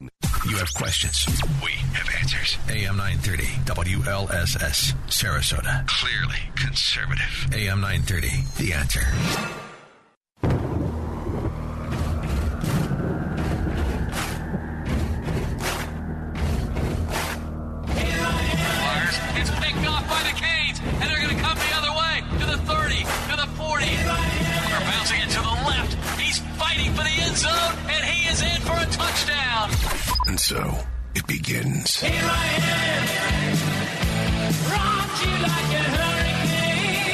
You have questions. We have answers. AM 930, WLSS, Sarasota. Clearly conservative. AM 930, The Answer. It's picked off by the Canes, and they're going to come the other way to the 30, to the 40. They're bouncing it to the left. He's fighting for the end zone, and he for a touchdown. And so it begins. Here I am, rock you like a hurricane.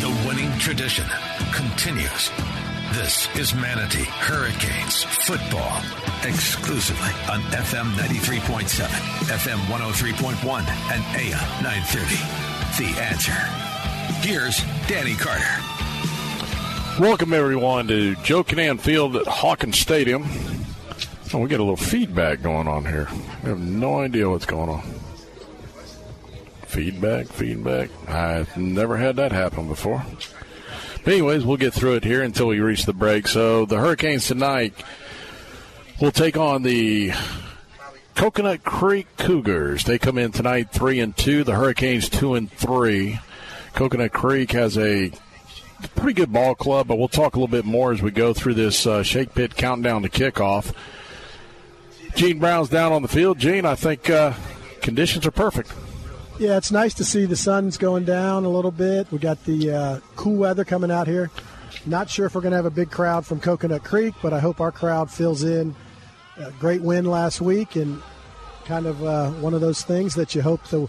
The winning tradition continues. This is Manatee Hurricanes football exclusively on FM 93.7, FM 103.1, and AM 930. The answer. Here's Danny Carter. Welcome everyone to Joe Kinnan Field at Hawkins Stadium. Oh, we get a little feedback going on here. I have no idea what's going on. Feedback, feedback. I've never had that happen before. But anyways, we'll get through it here until we reach the break. So the Hurricanes tonight will take on the Coconut Creek Cougars. They come in tonight three and two. The Hurricanes two and three. Coconut Creek has a pretty good ball club, but we'll talk a little bit more as we go through this uh, Shake Pit countdown to kickoff. Gene Brown's down on the field. Gene, I think uh, conditions are perfect. Yeah, it's nice to see the sun's going down a little bit. We got the uh, cool weather coming out here. Not sure if we're going to have a big crowd from Coconut Creek, but I hope our crowd fills in. A great win last week, and kind of uh, one of those things that you hope the,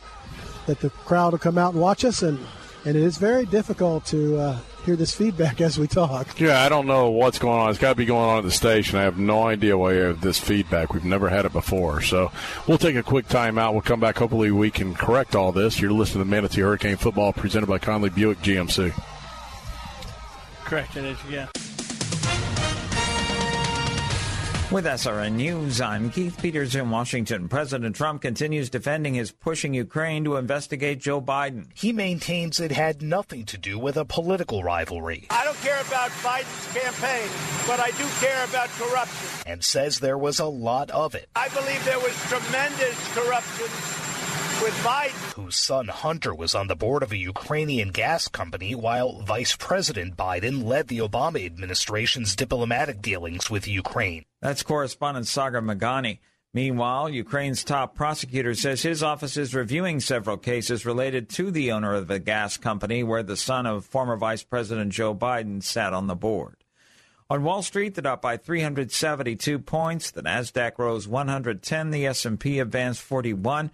that the crowd will come out and watch us. And, and it is very difficult to uh, hear this feedback as we talk. Yeah, I don't know what's going on. It's got to be going on at the station. I have no idea why you have this feedback. We've never had it before. So we'll take a quick time out. We'll come back. Hopefully, we can correct all this. You're listening to Manatee Hurricane Football presented by Conley Buick GMC. Correct, it is, yeah. With SRN News, I'm Keith Peters in Washington. President Trump continues defending his pushing Ukraine to investigate Joe Biden. He maintains it had nothing to do with a political rivalry. I don't care about Biden's campaign, but I do care about corruption. And says there was a lot of it. I believe there was tremendous corruption with Biden. Whose son Hunter was on the board of a Ukrainian gas company while Vice President Biden led the Obama administration's diplomatic dealings with Ukraine. That's correspondent Sagar Meghani. Meanwhile, Ukraine's top prosecutor says his office is reviewing several cases related to the owner of the gas company where the son of former Vice President Joe Biden sat on the board. On Wall Street, the Dow by 372 points, the Nasdaq rose 110, the S&P advanced 41.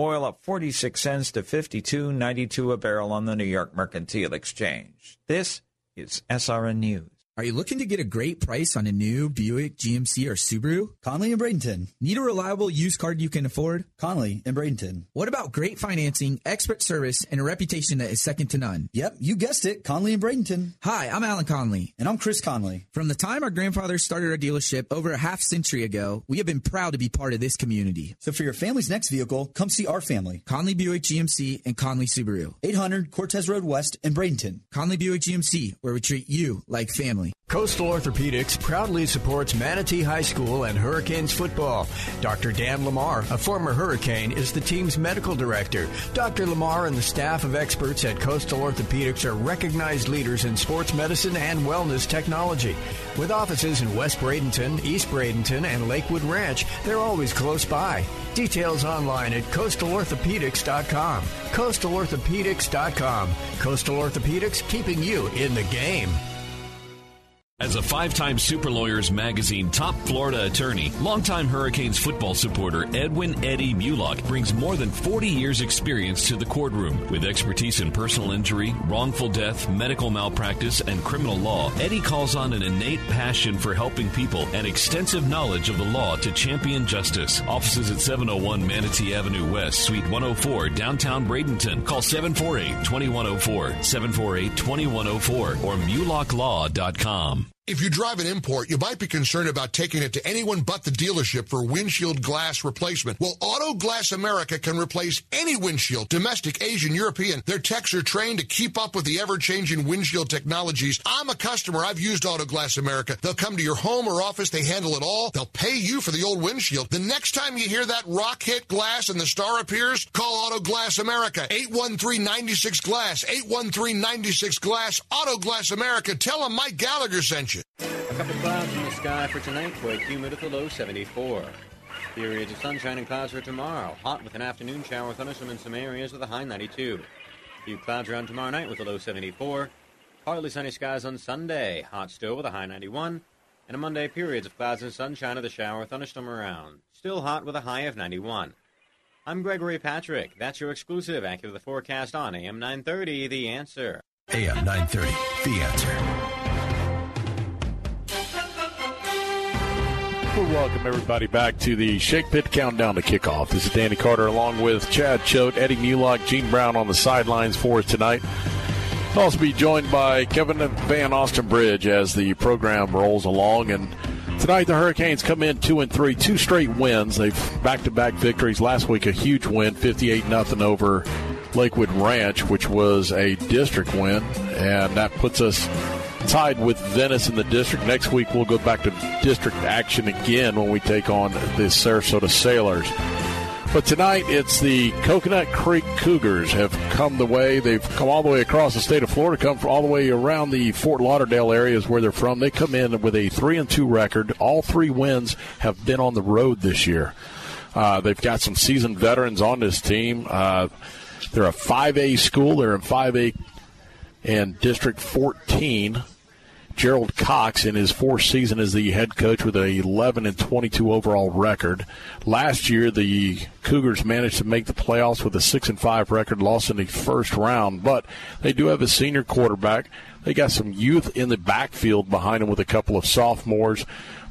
Oil up 46 cents to 52.92 a barrel on the New York Mercantile Exchange. This is SRN News. Are you looking to get a great price on a new Buick, GMC, or Subaru? Conley and Bradenton. Need a reliable used car you can afford? Conley and Bradenton. What about great financing, expert service, and a reputation that is second to none? Yep, you guessed it. Conley and Bradenton. Hi, I'm Alan Conley. And I'm Chris Conley. From the time our grandfathers started our dealership over a half century ago, we have been proud to be part of this community. So for your family's next vehicle, come see our family. Conley Buick GMC and Conley Subaru. 800 Cortez Road West in Bradenton. Conley Buick GMC, where we treat you like family. Coastal Orthopedics proudly supports Manatee High School and Hurricanes football. Dr. Dan Lamar, a former Hurricane, is the team's medical director. Dr. Lamar and the staff of experts at Coastal Orthopedics are recognized leaders in sports medicine and wellness technology. With offices in West Bradenton, East Bradenton, and Lakewood Ranch, they're always close by. Details online at coastalorthopedics.com. Coastalorthopedics.com. Coastal Orthopedics keeping you in the game. As a five time Super Lawyers Magazine top Florida attorney, longtime Hurricanes football supporter Edwin Eddie Mulock brings more than 40 years' experience to the courtroom. With expertise in personal injury, wrongful death, medical malpractice, and criminal law, Eddie calls on an innate passion for helping people and extensive knowledge of the law to champion justice. Offices at 701 Manatee Avenue West, Suite 104, downtown Bradenton. Call 748 2104, 748 2104, or mulocklaw.com. If you drive an import, you might be concerned about taking it to anyone but the dealership for windshield glass replacement. Well, Auto Glass America can replace any windshield, domestic, Asian, European. Their techs are trained to keep up with the ever-changing windshield technologies. I'm a customer. I've used Auto Glass America. They'll come to your home or office. They handle it all. They'll pay you for the old windshield. The next time you hear that rock hit glass and the star appears, call Auto Glass America. 813-96 Glass. 813-96 Glass. Auto Glass America. Tell them Mike Gallagher sent you. A couple clouds in the sky for tonight, quite humid at the low 74. Periods of sunshine and clouds for tomorrow. Hot with an afternoon shower, thunderstorm in some areas with a high 92. Few clouds around tomorrow night with a low 74. Partly sunny skies on Sunday. Hot still with a high 91. And a Monday, periods of clouds and sunshine with a shower, thunderstorm around. Still hot with a high of 91. I'm Gregory Patrick. That's your exclusive accurate the forecast on AM 930, The Answer. AM 930, The Answer. Welcome everybody back to the Shake Pit Countdown to Kickoff. This is Danny Carter along with Chad Choate, Eddie Mulock, Gene Brown on the sidelines for us tonight. We'll also be joined by Kevin Van Ostenbridge as the program rolls along. And tonight the Hurricanes come in two and three, two straight wins. They've back to back victories. Last week a huge win, fifty eight nothing over Lakewood Ranch, which was a district win, and that puts us tied with Venice in the district. Next week, we'll go back to district action again when we take on the Sarasota Sailors. But tonight, it's the Coconut Creek Cougars have come the way. They've come all the way across the state of Florida, come all the way around the Fort Lauderdale areas where they're from. They come in with a three and two record. All three wins have been on the road this year. Uh, they've got some seasoned veterans on this team. Uh, they're a 5A school. They're in 5A and District 14. Gerald Cox in his fourth season as the head coach with a 11 and 22 overall record. Last year, the Cougars managed to make the playoffs with a 6 and 5 record, lost in the first round, but they do have a senior quarterback. They got some youth in the backfield behind them with a couple of sophomores,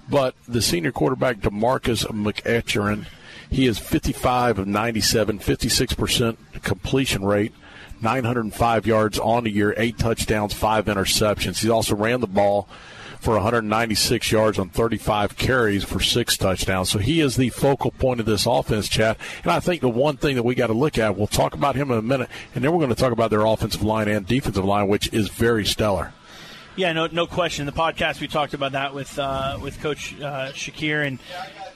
but the senior quarterback, Demarcus McEachern, he is 55 of 97, 56% completion rate. 905 yards on the year, eight touchdowns, five interceptions. He also ran the ball for 196 yards on 35 carries for six touchdowns. So he is the focal point of this offense, Chad. And I think the one thing that we got to look at, we'll talk about him in a minute, and then we're going to talk about their offensive line and defensive line, which is very stellar. Yeah, no, no question. The podcast we talked about that with uh, with Coach uh, Shakir, and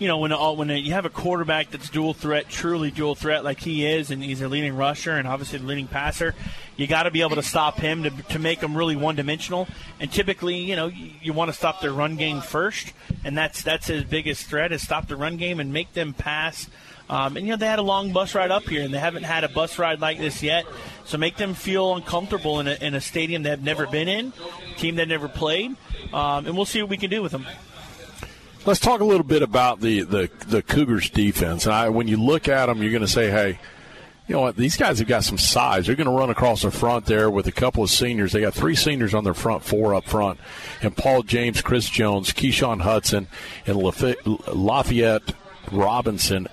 you know when all, when you have a quarterback that's dual threat, truly dual threat like he is, and he's a leading rusher and obviously the leading passer, you got to be able to stop him to, to make him really one dimensional. And typically, you know, you, you want to stop their run game first, and that's that's his biggest threat is stop the run game and make them pass. Um, and you know they had a long bus ride up here, and they haven't had a bus ride like this yet. So make them feel uncomfortable in a, in a stadium they've never been in, team they've never played, um, and we'll see what we can do with them. Let's talk a little bit about the the, the Cougars defense. And I, when you look at them, you're going to say, hey. You know what? These guys have got some size. They're going to run across the front there with a couple of seniors. They got three seniors on their front four up front, and Paul James, Chris Jones, Keyshawn Hudson, and Lafayette Robinson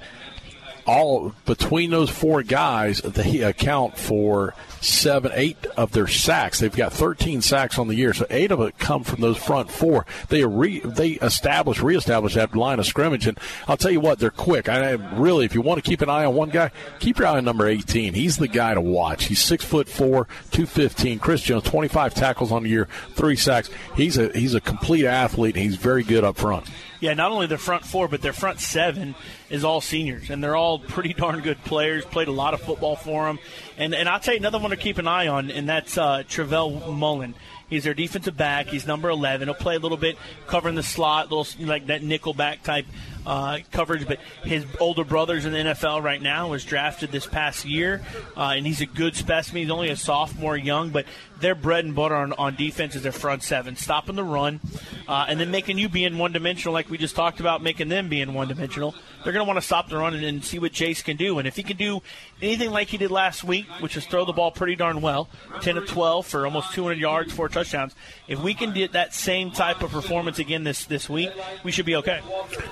all between those four guys, they account for seven, eight of their sacks. They've got 13 sacks on the year, so eight of it come from those front four. They re, they establish, reestablish that line of scrimmage, and I'll tell you what, they're quick. I really, if you want to keep an eye on one guy, keep your eye on number 18. He's the guy to watch. He's six foot four, 215. Chris Jones, 25 tackles on the year, three sacks. He's a he's a complete athlete. and He's very good up front. Yeah, not only their front four, but their front seven is all seniors, and they're all pretty darn good players. Played a lot of football for them, and and I'll tell you another one to keep an eye on, and that's uh, Travell Mullen. He's their defensive back. He's number 11. He'll play a little bit covering the slot, little like that nickel back type uh, coverage, but his older brother's in the NFL right now. Was drafted this past year, uh, and he's a good specimen. He's only a sophomore, young, but their bread and butter on, on defense is their front seven, stopping the run, uh, and then making you being one dimensional, like we just talked about, making them being one dimensional. They're going to want to stop the run and, and see what Jace can do. And if he can do anything like he did last week, which is throw the ball pretty darn well, 10 of 12 for almost 200 yards, four touchdowns, if we can get that same type of performance again this, this week, we should be okay.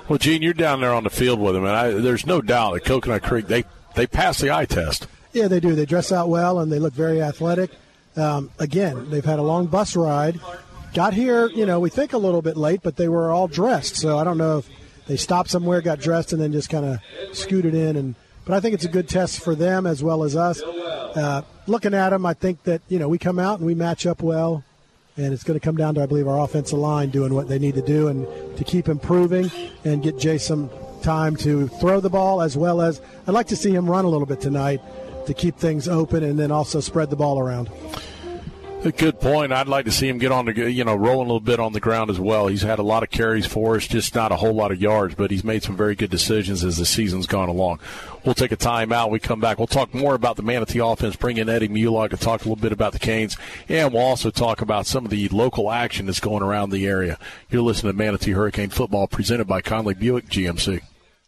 Well, Gene, you're down there on the field with them, and I, there's no doubt that Coconut Creek, they, they pass the eye test. Yeah, they do. They dress out well and they look very athletic. Um, again, they've had a long bus ride. Got here, you know, we think a little bit late, but they were all dressed. So I don't know if they stopped somewhere, got dressed, and then just kind of scooted in. And but I think it's a good test for them as well as us. Uh, looking at them, I think that you know we come out and we match up well, and it's going to come down to I believe our offensive line doing what they need to do and to keep improving and get Jay some time to throw the ball as well as I'd like to see him run a little bit tonight to keep things open and then also spread the ball around. A good point. I'd like to see him get on the, you know, rolling a little bit on the ground as well. He's had a lot of carries for us, just not a whole lot of yards, but he's made some very good decisions as the season's gone along. We'll take a timeout. We come back. We'll talk more about the Manatee offense, bring in Eddie Mulock to talk a little bit about the Canes, and we'll also talk about some of the local action that's going around the area. You're listening to Manatee Hurricane Football presented by Conley Buick GMC.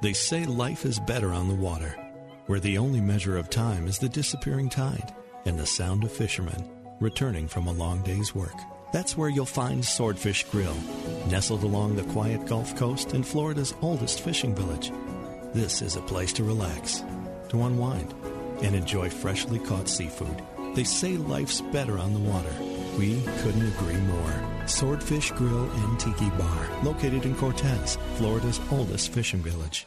They say life is better on the water, where the only measure of time is the disappearing tide and the sound of fishermen returning from a long day's work. That's where you'll find Swordfish Grill, nestled along the quiet Gulf Coast in Florida's oldest fishing village. This is a place to relax, to unwind, and enjoy freshly caught seafood. They say life's better on the water. We couldn't agree more. Swordfish Grill and Tiki Bar, located in Cortez, Florida's oldest fishing village.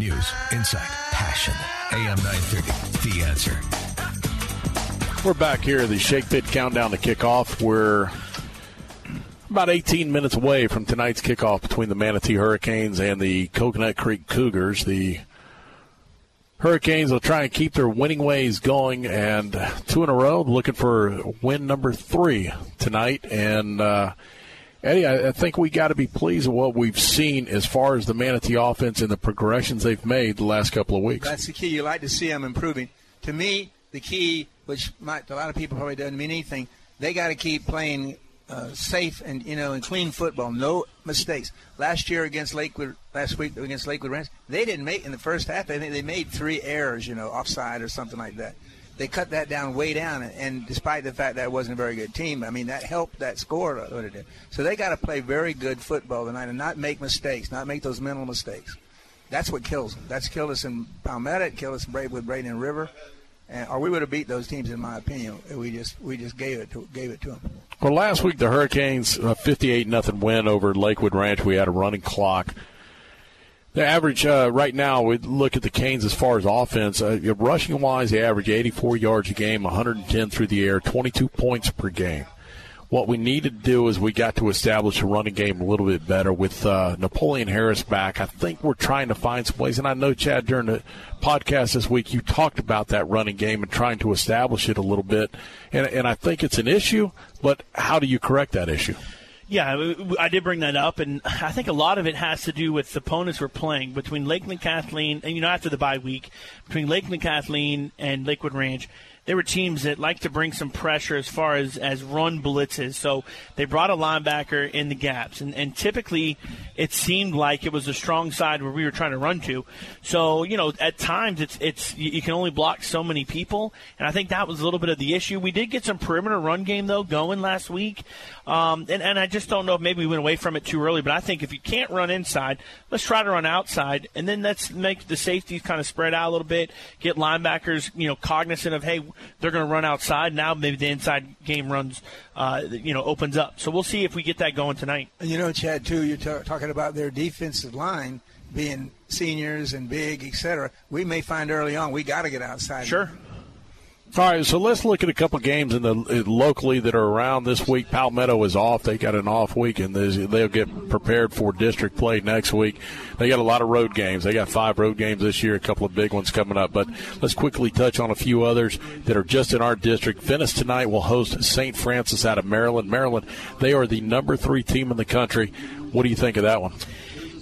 News, insight, passion. AM 930. The answer. We're back here. The Shake Pit countdown to kickoff. We're about 18 minutes away from tonight's kickoff between the Manatee Hurricanes and the Coconut Creek Cougars. The Hurricanes will try and keep their winning ways going, and two in a row, looking for win number three tonight. And uh, Eddie, I, think we got to be pleased with what we've seen as far as the Manatee offense and the progressions they've made the last couple of weeks. That's the key. You like to see them improving. To me, the key, which might, a lot of people probably doesn't mean anything, they got to keep playing uh, safe and you know and clean football. No mistakes. Last year against Lakewood, last week against Lakewood Ranch, they didn't make in the first half. I think they made three errors, you know, offside or something like that. They cut that down way down, and despite the fact that it wasn't a very good team, I mean that helped that score. So they got to play very good football tonight and not make mistakes, not make those mental mistakes. That's what kills them. That's killed us in Palmetto. Killed us with Braden and River. And, or we would have beat those teams, in my opinion. We just we just gave it to gave it to them. Well, last week the Hurricanes a 58 nothing win over Lakewood Ranch. We had a running clock. The average uh, right now, we look at the Canes as far as offense. Uh, rushing wise, they average 84 yards a game, 110 through the air, 22 points per game. what we need to do is we got to establish a running game a little bit better with uh, Napoleon Harris back. I think we're trying to find some ways, and I know Chad during the podcast this week you talked about that running game and trying to establish it a little bit, and and I think it's an issue. But how do you correct that issue? Yeah, I did bring that up, and I think a lot of it has to do with the opponents we're playing. Between Lakeland Kathleen, and you know after the bye week, between Lakeland Kathleen and Lakewood Ranch they were teams that like to bring some pressure as far as, as run blitzes. So they brought a linebacker in the gaps. And, and typically it seemed like it was a strong side where we were trying to run to. So, you know, at times it's, it's, you can only block so many people. And I think that was a little bit of the issue. We did get some perimeter run game though going last week. Um, and, and I just don't know if maybe we went away from it too early, but I think if you can't run inside, let's try to run outside and then let's make the safeties kind of spread out a little bit, get linebackers, you know, cognizant of, hey, they're going to run outside. Now maybe the inside game runs, uh, you know, opens up. So we'll see if we get that going tonight. And you know, Chad, too, you're t- talking about their defensive line being seniors and big, et cetera. We may find early on we got to get outside. Sure. All right, so let's look at a couple games in the locally that are around this week. Palmetto is off; they got an off week, and they'll get prepared for district play next week. They got a lot of road games. They got five road games this year, a couple of big ones coming up. But let's quickly touch on a few others that are just in our district. Venice tonight will host St. Frances out of Maryland. Maryland, they are the number three team in the country. What do you think of that one?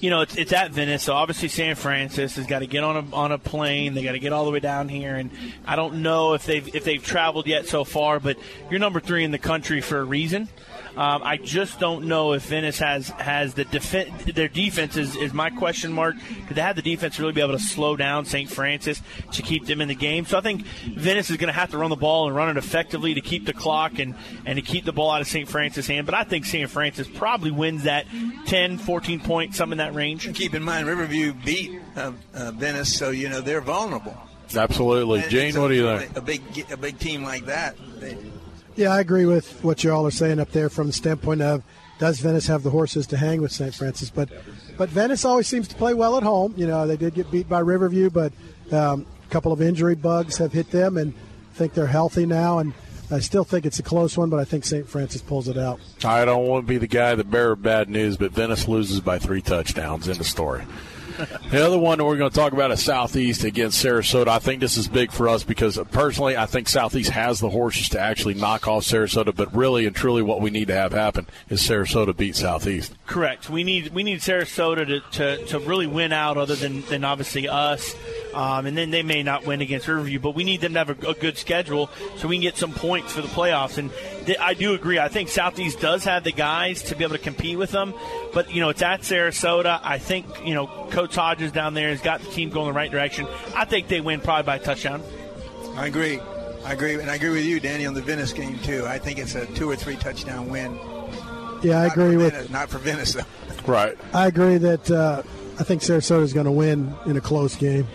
You know, it's, it's at Venice, so obviously San Francis has got to get on a on a plane. They got to get all the way down here, and I don't know if they've if they've traveled yet so far, but you're number three in the country for a reason. Um, I just don't know if Venice has has the def- their defense is, is my question mark. Could they have the defense really be able to slow down St. Frances to keep them in the game? So I think Venice is going to have to run the ball and run it effectively to keep the clock and, and to keep the ball out of St. Frances' hand. But I think St. Frances probably wins that 10, 14 points, some in that range. And keep in mind, Riverview beat uh, uh, Venice, so you know they're vulnerable. Absolutely, And Gene. a- What do you think? A big a big team like that. They, Yeah, I agree with what you all are saying up there from the standpoint of does Venice have the horses to hang with St. Frances? But but Venice always seems to play well at home. You know, they did get beat by Riverview, but um, a couple of injury bugs have hit them, and I think they're healthy now. And I still think it's a close one, but I think St. Frances pulls it out. I don't want to be the guy that bearer bad news, but Venice loses by three touchdowns in the story. The other one we're going to talk about is Southeast against Sarasota. I think this is big for us because uh, personally, I think Southeast has the horses to actually knock off Sarasota. But really and truly, what we need to have happen is Sarasota beat Southeast. Correct. We need we need Sarasota to, to, to really win out, other than, than obviously us. Um, and then they may not win against Riverview, but we need them to have a, a good schedule so we can get some points for the playoffs. And th- I do agree. I think Southeast does have the guys to be able to compete with them. But you know, it's at Sarasota. I think you know Coach Hodges down there has got the team going the right direction. I think they win probably by a touchdown. I agree. I agree, and I agree with you, Danny, on the Venice game too. I think it's a two or three touchdown win. Yeah, I Not agree with. Venice, not for Venice though. Right. I agree that uh, I think Sarasota is going to win in a close game.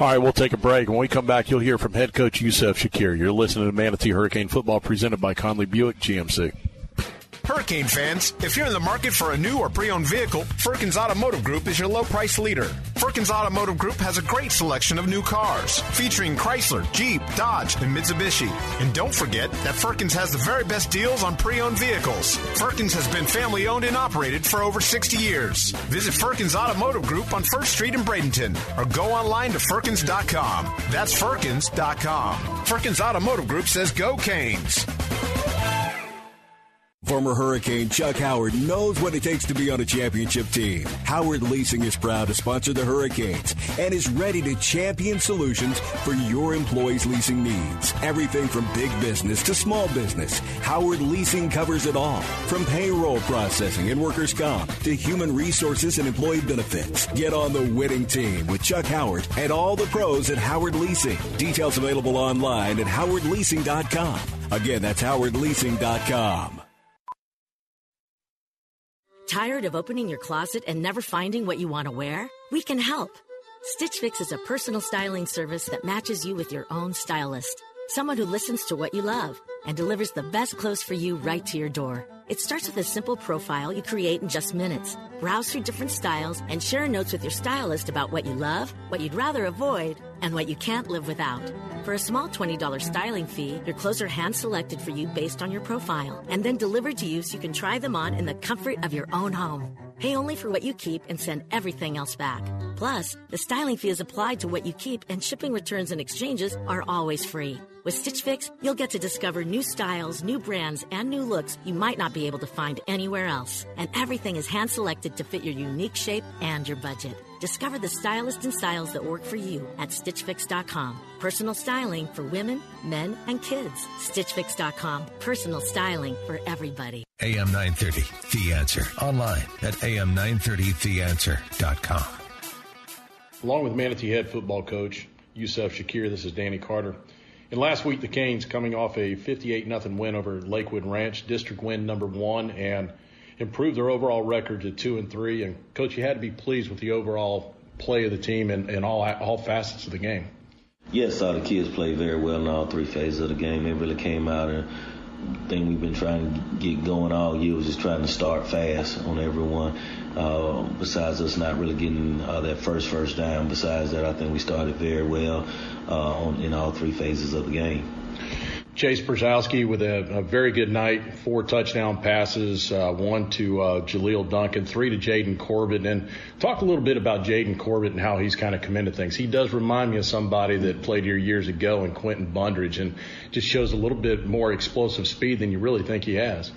All right, we'll take a break. When we come back, you'll hear from head coach Yusuf Shakir. You're listening to Manatee Hurricane Football presented by Conley Buick GMC. Hurricane fans, if you're in the market for a new or pre-owned vehicle, Firkins Automotive Group is your low price leader. Firkins Automotive Group has a great selection of new cars, featuring Chrysler, Jeep, Dodge, and Mitsubishi. And don't forget that Firkins has the very best deals on pre-owned vehicles. Firkins has been family owned and operated for over 60 years. Visit Firkins Automotive Group on 1st Street in Bradenton or go online to Firkins.com. That's Firkins.com. Firkins Automotive Group says go Canes. Former Hurricane Chuck Howard knows what it takes to be on a championship team. Howard Leasing is proud to sponsor the Hurricanes and is ready to champion solutions for your employees' leasing needs. Everything from big business to small business, Howard Leasing covers it all. From payroll processing and workers' comp to human resources and employee benefits. Get on the winning team with Chuck Howard and all the pros at Howard Leasing. Details available online at howardleasing.com. Again, that's howardleasing.com. Tired of opening your closet and never finding what you want to wear? We can help. Stitch Fix is a personal styling service that matches you with your own stylist. Someone who listens to what you love and delivers the best clothes for you right to your door. It starts with a simple profile you create in just minutes. Browse through different styles and share notes with your stylist about what you love, what you'd rather avoid, and what you can't live without. For a small $20 styling fee, your clothes are hand selected for you based on your profile and then delivered to you so you can try them on in the comfort of your own home. Pay only for what you keep and send everything else back. Plus, the styling fee is applied to what you keep and shipping returns and exchanges are always free. With Stitch Fix, you'll get to discover new styles, new brands, and new looks you might not be able to find anywhere else. And everything is hand selected to fit your unique shape and your budget. Discover the stylist and styles that work for you at StitchFix.com. Personal styling for women, men, and kids. StitchFix.com. Personal styling for everybody. AM 930, The Answer. Online at am930theanswer.com. Along with Manatee head football coach Yusuf Shakir, this is Danny Carter. And last week, the Canes coming off a 58 0 win over Lakewood Ranch, district win number one, and improved their overall record to two and three. And coach, you had to be pleased with the overall play of the team and, and all all facets of the game. Yes, uh, the kids played very well in all three phases of the game. They really came out and thing we've been trying to get going all year was just trying to start fast on everyone. Uh, besides us not really getting uh, that first first down, besides that, I think we started very well uh, on, in all three phases of the game. Chase Brzezowski with a, a, very good night, four touchdown passes, uh, one to uh, Jaleel Duncan, three to Jaden Corbett. And talk a little bit about Jaden Corbett and how he's kind of come into things. He does remind me of somebody that played here years ago in Quentin Bundridge and just shows a little bit more explosive speed than you really think he has.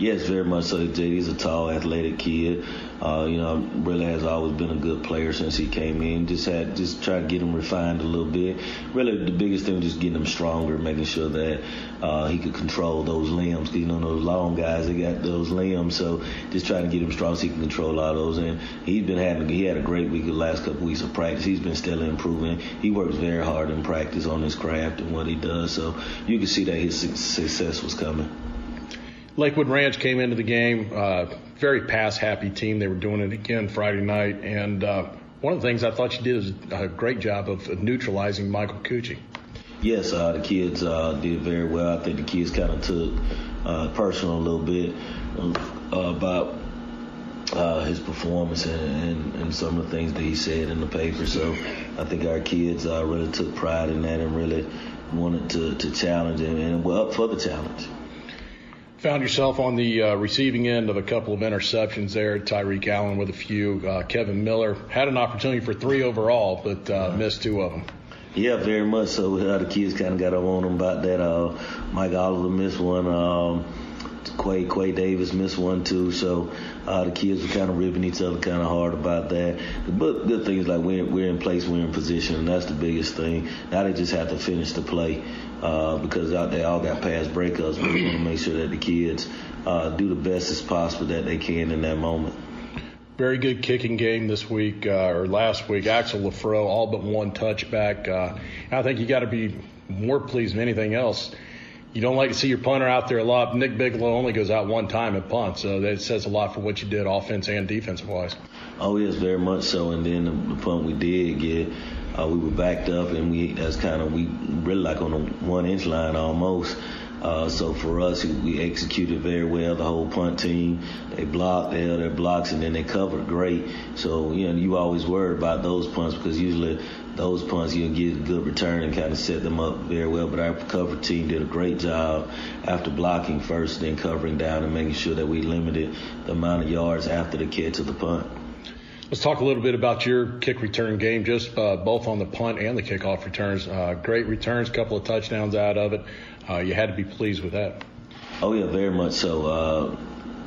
Yes, very much so. JD's a tall, athletic kid. Uh, you know, really has always been a good player since he came in. Just had just try to get him refined a little bit. Really, the biggest thing was just getting him stronger, making sure that uh, he could control those limbs. You know, those long guys, they got those limbs. So just trying to get him strong so he can control all those. And he's been having he had a great week the last couple weeks of practice. He's been steadily improving. He works very hard in practice on his craft and what he does. So you can see that his success was coming. Lakewood Ranch came into the game, uh, very pass happy team. They were doing it again Friday night. And uh, one of the things I thought you did was a great job of neutralizing Michael Cucci. Yes, uh, the kids uh, did very well. I think the kids kind of took uh, personal a little bit uh, about uh, his performance and, and, and, some of the things that he said in the paper. So I think our kids uh, really took pride in that and really wanted to, to challenge him and were up for the challenge found yourself on the uh, receiving end of a couple of interceptions there. Tyreek Allen with a few. Uh, Kevin Miller had an opportunity for three overall, but uh, missed two of them. Yeah, very much so. Uh, the kids kind of got on him about that. Uh, Mike Oliver missed one. Um, Quay, Quay Davis missed one too. So uh, the kids were kind of ripping each other kind of hard about that. But good thing is like we're, we're in place, we're in position, and that's the biggest thing. Now they just have to finish the play uh, because they all got past breakups. But we want to make sure that the kids uh, do the best as possible that they can in that moment. Very good kicking game this week uh, or last week. Axel Lafro, all but one touchback. Uh, I think you got to be more pleased than anything else. You don't like to see your punter out there a lot. Nick Bigelow only goes out one time at punt, so that says a lot for what you did offense and defensive wise. Oh yes, very much so. And then the, the punt we did get uh, we were backed up, and we that's kind of we really like on the one inch line almost. Uh, so for us, we executed very well. The whole punt team, they blocked, they held their blocks, and then they covered great. So you know, you always worry about those punts because usually those punts you get a good return and kind of set them up very well. But our cover team did a great job after blocking first, then covering down and making sure that we limited the amount of yards after the catch of the punt. Let's talk a little bit about your kick return game, just uh, both on the punt and the kickoff returns. Uh, great returns, couple of touchdowns out of it. Uh, you had to be pleased with that. Oh yeah, very much so. Uh,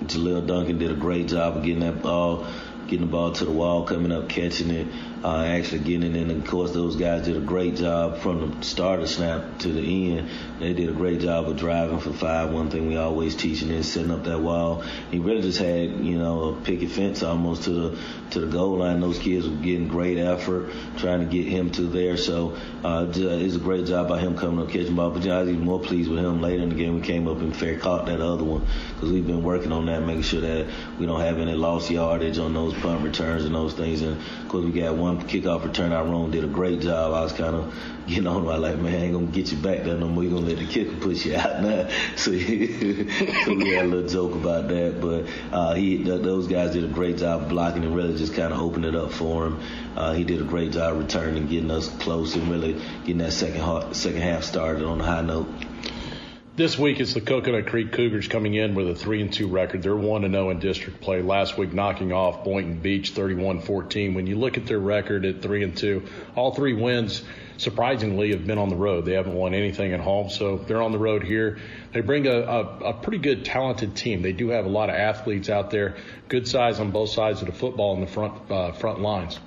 Jaleel Duncan did a great job of getting that ball, getting the ball to the wall, coming up, catching it uh, actually getting in. And of course, those guys did a great job from the start of snap to the end. They did a great job of driving for five. One thing we always teaching is setting up that wall. He really just had, you know, a picket fence almost to the to the goal line. Those kids were getting great effort trying to get him to there. So uh, it's a great job by him coming up catching ball. But I was even more pleased with him later in the game. We came up and fair caught that other one because we've been working on that, making sure that we don't have any lost yardage on those punt returns and those things. And of course, we got one kickoff return. Iron did a great job. I was kind of getting on about like, man, I ain't gonna get you back there no more. You're gonna let the kicker push you out now. So, so we had a little joke about that. But uh, he, th- those guys did a great job blocking and really just kind of opening it up for him. Uh, he did a great job returning, getting us close, and really getting that second second half started on a high note. This week it's the Coconut Creek Cougars coming in with a three and two record. They're one and zero in district play. Last week knocking off Boynton Beach 31-14. When you look at their record at three and two, all three wins surprisingly have been on the road. They haven't won anything at home, so they're on the road here. They bring a, a, a pretty good, talented team. They do have a lot of athletes out there, good size on both sides of the football in the front uh, front lines.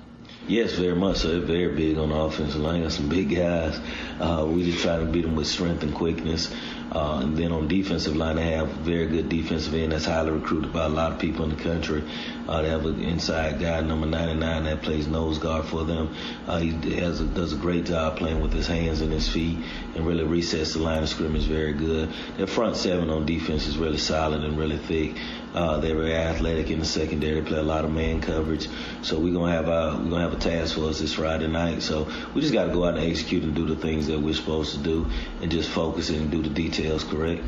Yes, very much so. They're very big on the offensive line. They got some big guys. Uh, we just try to beat them with strength and quickness. Uh, and then on defensive line, they have very good defensive end that's highly recruited by a lot of people in the country. Uh, they have an inside guy, number 99, that plays nose guard for them. Uh, he has a, does a great job playing with his hands and his feet and really resets the line of scrimmage very good. Their front seven on defense is really solid and really thick. Uh, they're very athletic in the secondary. Play a lot of man coverage. So we're gonna have a we're gonna have a task for us this Friday night. So we just got to go out and execute and do the things that we're supposed to do, and just focus and do the details correct.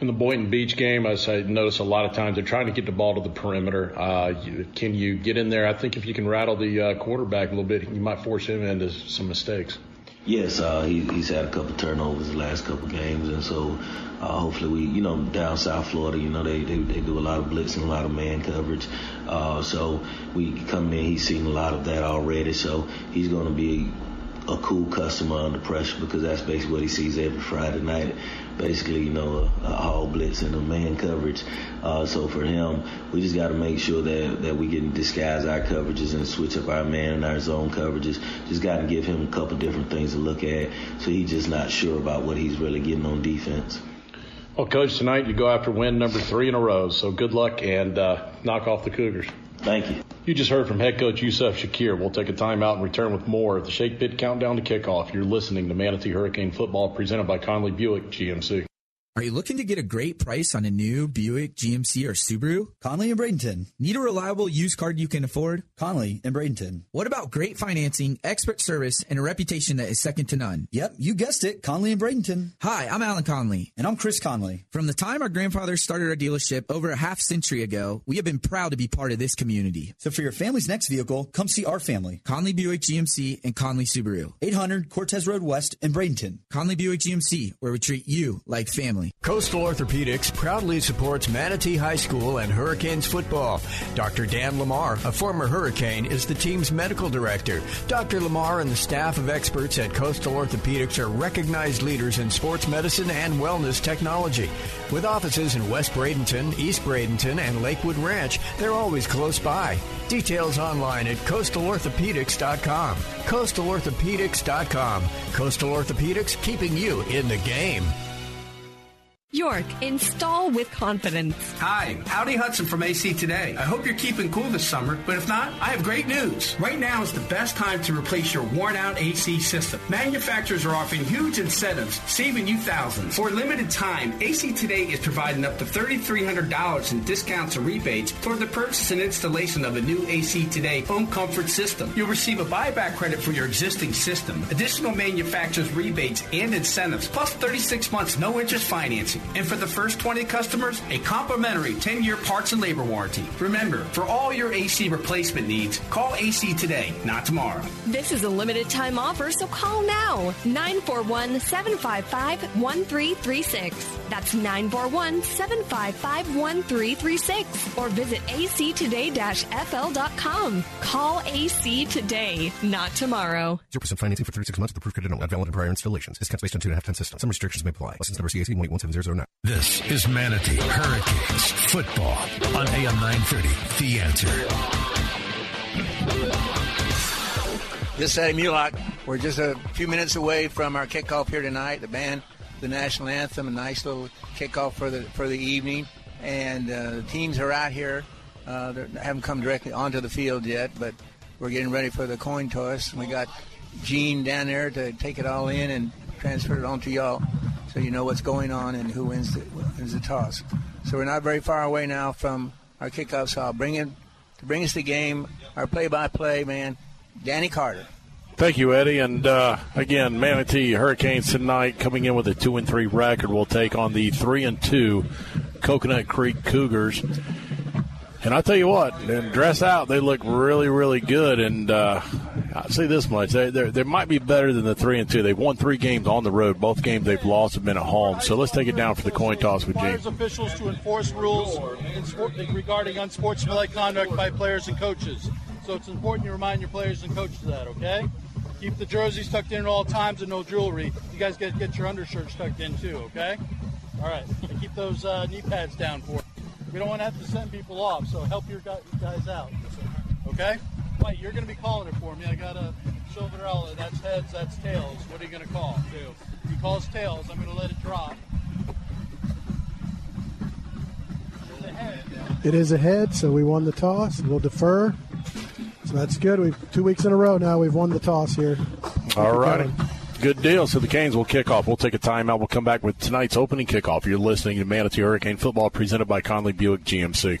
In the Boynton Beach game, as I notice a lot of times they're trying to get the ball to the perimeter. Uh, can you get in there? I think if you can rattle the uh, quarterback a little bit, you might force him into some mistakes. Yes, uh, he, he's had a couple turnovers the last couple games, and so uh, hopefully we, you know, down South Florida, you know, they, they, they do a lot of blitzing, a lot of man coverage. Uh, so we come in, he's seen a lot of that already. So he's going to be a cool customer under pressure because that's basically what he sees every Friday night. Basically, you know, a, a all blitz and a man coverage. Uh, so for him, we just got to make sure that, that we can disguise our coverages and switch up our man and our zone coverages. Just got to give him a couple different things to look at so he's just not sure about what he's really getting on defense. Well, Coach, tonight you go after win number three in a row. So good luck and uh, knock off the Cougars. Thank you. You just heard from head coach Yusuf Shakir. We'll take a timeout and return with more of the Shake Pit Countdown to Kickoff. You're listening to Manatee Hurricane Football presented by Conley Buick GMC. Are you looking to get a great price on a new Buick, GMC, or Subaru? Conley and Bradenton. Need a reliable used car you can afford? Conley and Bradenton. What about great financing, expert service, and a reputation that is second to none? Yep, you guessed it. Conley and Bradenton. Hi, I'm Alan Conley. And I'm Chris Conley. From the time our grandfathers started our dealership over a half century ago, we have been proud to be part of this community. So for your family's next vehicle, come see our family. Conley Buick GMC and Conley Subaru. 800 Cortez Road West in Bradenton. Conley Buick GMC, where we treat you like family. Coastal Orthopedics proudly supports Manatee High School and Hurricanes football. Dr. Dan Lamar, a former Hurricane, is the team's medical director. Dr. Lamar and the staff of experts at Coastal Orthopedics are recognized leaders in sports medicine and wellness technology. With offices in West Bradenton, East Bradenton, and Lakewood Ranch, they're always close by. Details online at coastalorthopedics.com. Coastalorthopedics.com. Coastal Orthopedics, keeping you in the game. York, install with confidence. Hi, Howdy Hudson from AC Today. I hope you're keeping cool this summer, but if not, I have great news. Right now is the best time to replace your worn out AC system. Manufacturers are offering huge incentives, saving you thousands. For a limited time, AC Today is providing up to $3,300 in discounts or rebates toward the purchase and installation of a new AC Today home comfort system. You'll receive a buyback credit for your existing system, additional manufacturer's rebates and incentives, plus 36 months no interest financing. And for the first 20 customers, a complimentary 10 year parts and labor warranty. Remember, for all your AC replacement needs, call AC today, not tomorrow. This is a limited time offer, so call now 941 755 1336. That's 941 755 1336. Or visit actoday fl.com. Call AC today, not tomorrow. 0% financing for 36 months with approved credit not valid in prior installations. Discounts based on 2.5 ton system. Some restrictions may apply. License number CAC 1817009. This is Manatee Hurricanes football on AM 930. The answer. This is Eddie Mulock. We're just a few minutes away from our kickoff here tonight. The band, the national anthem, a nice little kickoff for the for the evening, and uh, the teams are out here. Uh, they haven't come directly onto the field yet, but we're getting ready for the coin toss. We got Gene down there to take it all in and transfer it on to y'all, so you know what's going on and who wins the wins the toss. So we're not very far away now from our kickoff. So I'll bring in to bring us the game. Our play-by-play man, Danny Carter. Thank you, Eddie. And uh, again, Manatee Hurricanes tonight coming in with a two and three record will take on the three and two Coconut Creek Cougars. And I'll tell you what, and dress out, they look really, really good. And uh, I'll say this much: they they might be better than the three and two. They've won three games on the road. Both games they've lost have been at home. So let's take it down for the coin toss with James. officials to enforce rules sport, regarding unsportsmanlike conduct by players and coaches. So it's important you remind your players and coaches that. Okay. Keep the jerseys tucked in at all times and no jewelry. You guys get get your undershirts tucked in too. Okay. All right. And keep those uh, knee pads down for. We don't want to have to send people off, so help your guys out. Okay? Wait, you're going to be calling it for me. I got a Silverella. That's heads, that's tails. What are you going to call? Tails. If he calls tails, I'm going to let it drop. It is ahead, so we won the toss. We'll defer. So that's good. We've two weeks in a row now. We've won the toss here. All righty. Good deal. So the Canes will kick off. We'll take a timeout. We'll come back with tonight's opening kickoff. You're listening to Manatee Hurricane Football presented by Conley Buick GMC.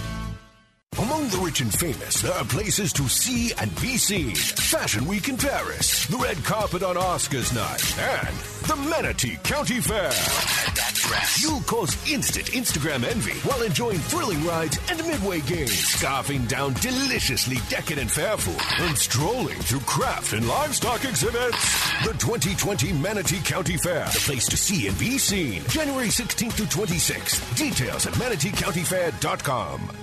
Among the rich and famous, there are places to see and be seen. Fashion Week in Paris, the red carpet on Oscars night, and the Manatee County Fair. You'll cause instant Instagram envy while enjoying thrilling rides and midway games, scarfing down deliciously decadent fair food, and strolling through craft and livestock exhibits. The 2020 Manatee County Fair, the place to see and be seen. January 16th through 26th. Details at manateecountyfair.com.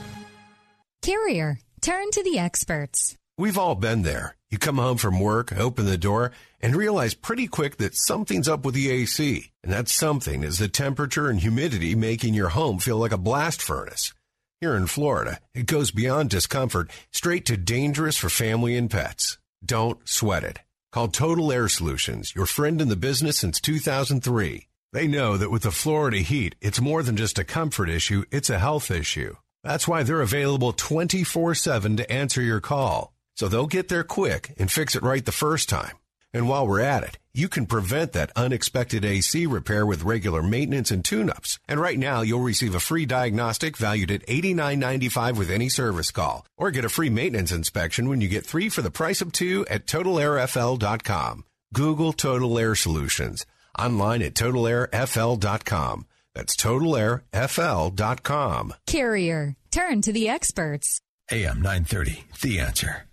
Carrier, turn to the experts. We've all been there. You come home from work, open the door, and realize pretty quick that something's up with the AC. And that something is the temperature and humidity making your home feel like a blast furnace. Here in Florida, it goes beyond discomfort straight to dangerous for family and pets. Don't sweat it. Call Total Air Solutions, your friend in the business since 2003. They know that with the Florida heat, it's more than just a comfort issue, it's a health issue. That's why they're available 24 7 to answer your call. So they'll get there quick and fix it right the first time. And while we're at it, you can prevent that unexpected AC repair with regular maintenance and tune-ups. And right now, you'll receive a free diagnostic valued at $89.95 with any service call. Or get a free maintenance inspection when you get three for the price of two at TotalAirFL.com. Google Total Air Solutions. Online at TotalAirFL.com. That's TotalAirFL.com. Carrier, turn to the experts. AM 930, The Answer.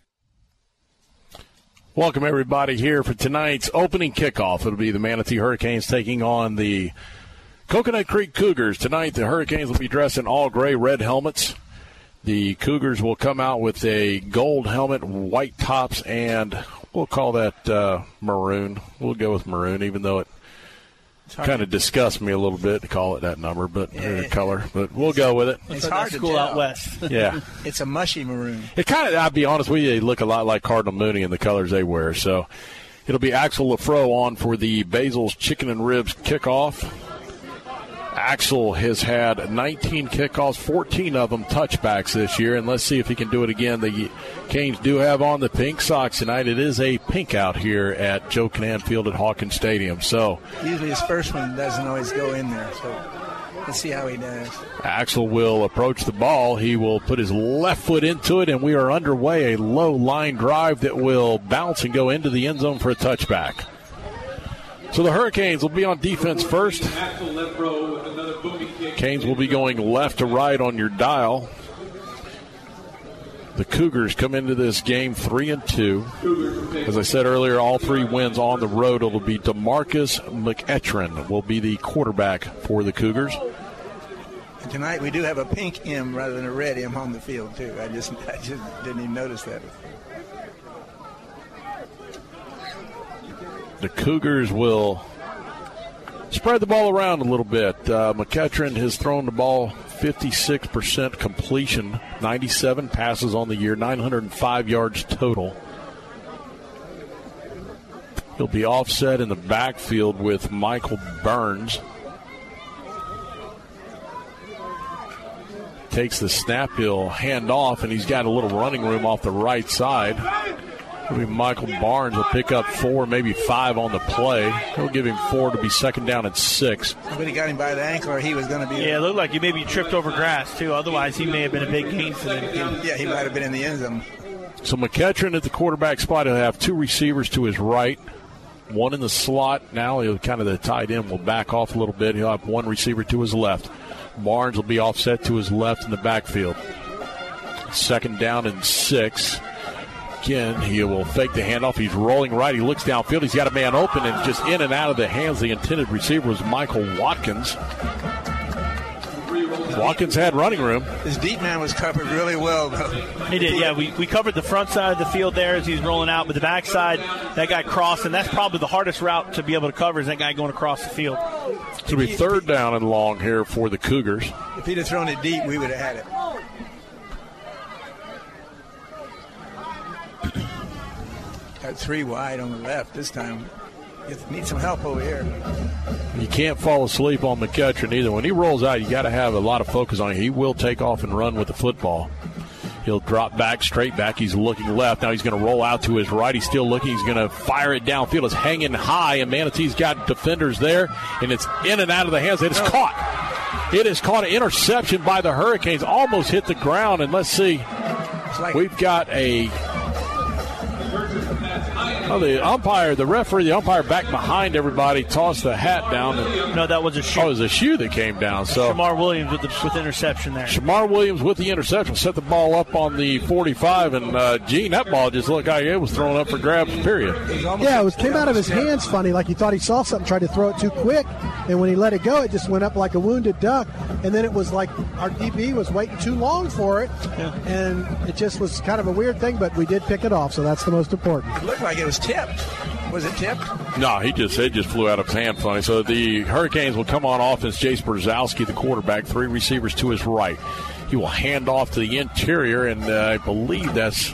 Welcome, everybody, here for tonight's opening kickoff. It'll be the Manatee Hurricanes taking on the Coconut Creek Cougars. Tonight, the Hurricanes will be dressed in all gray red helmets. The Cougars will come out with a gold helmet, white tops, and we'll call that uh, maroon. We'll go with maroon, even though it kind of disgusts me a little bit to call it that number, but yeah. uh, color. But we'll go with it. It's hard to school tell. out west. Yeah, it's a mushy maroon. It kind of. I'll be honest with you, they look a lot like Cardinal Mooney in the colors they wear. So it'll be Axel Lafro on for the Basil's Chicken and Ribs kickoff. Axel has had 19 kickoffs, 14 of them touchbacks this year, and let's see if he can do it again. The Canes do have on the pink socks tonight. It is a pink out here at Joe Kinnan Field at Hawkins Stadium. So usually his first one doesn't always go in there. So let's see how he does. Axel will approach the ball. He will put his left foot into it, and we are underway. A low line drive that will bounce and go into the end zone for a touchback. So the Hurricanes will be on defense first. Canes will be going left to right on your dial. The Cougars come into this game three and two. As I said earlier, all three wins on the road. It'll be Demarcus McEachern will be the quarterback for the Cougars. Tonight we do have a pink M rather than a red M on the field too. I just I just didn't even notice that. The Cougars will spread the ball around a little bit. Uh, has thrown the ball 56% completion, 97 passes on the year, 905 yards total. He'll be offset in the backfield with Michael Burns. Takes the snap, he'll hand off, and he's got a little running room off the right side. Maybe Michael Barnes will pick up four, maybe five on the play. He'll give him four to be second down at six. Somebody got him by the ankle, or he was going to be. Yeah, it looked like he maybe tripped over grass too. Otherwise, he may have been a big gain for them. Yeah, he might have been in the end zone. So McEachern at the quarterback spot. He'll have two receivers to his right, one in the slot. Now he'll kind of the tight end will back off a little bit. He'll have one receiver to his left. Barnes will be offset to his left in the backfield. Second down and six. Again, he will fake the handoff. He's rolling right. He looks downfield. He's got a man open and just in and out of the hands. The intended receiver was Michael Watkins. Watkins had running room. His deep man was covered really well, though. He did, yeah. We, we covered the front side of the field there as he's rolling out, but the back side, that guy crossed, and that's probably the hardest route to be able to cover is that guy going across the field. It'll be third down and long here for the Cougars. If he'd have thrown it deep, we would have had it. Got three wide on the left this time. You need some help over here. You can't fall asleep on McEachern either. When he rolls out, you got to have a lot of focus on him. He will take off and run with the football. He'll drop back, straight back. He's looking left. Now he's going to roll out to his right. He's still looking. He's going to fire it downfield. It's hanging high, and Manatee's got defenders there, and it's in and out of the hands. It is oh. caught. It is caught an interception by the Hurricanes. Almost hit the ground, and let's see. We've got a Oh, the umpire, the referee, the umpire back behind everybody, tossed the hat down. And, no, that was a shoe. Oh, it was a shoe that came down. So Shamar Williams with the with interception there. Shamar Williams with the interception set the ball up on the 45, and uh, Gene, that ball just looked like it was thrown up for grabs. Period. Yeah, it was came out of his hands funny, like he thought he saw something, tried to throw it too quick, and when he let it go, it just went up like a wounded duck. And then it was like our DB was waiting too long for it, yeah. and it just was kind of a weird thing. But we did pick it off, so that's the most important. It looked like it was tipped. Was it tipped? No, he just it just flew out of his hand funny. So the Hurricanes will come on offense. Jace Brzezowski, the quarterback, three receivers to his right. He will hand off to the interior, and uh, I believe that's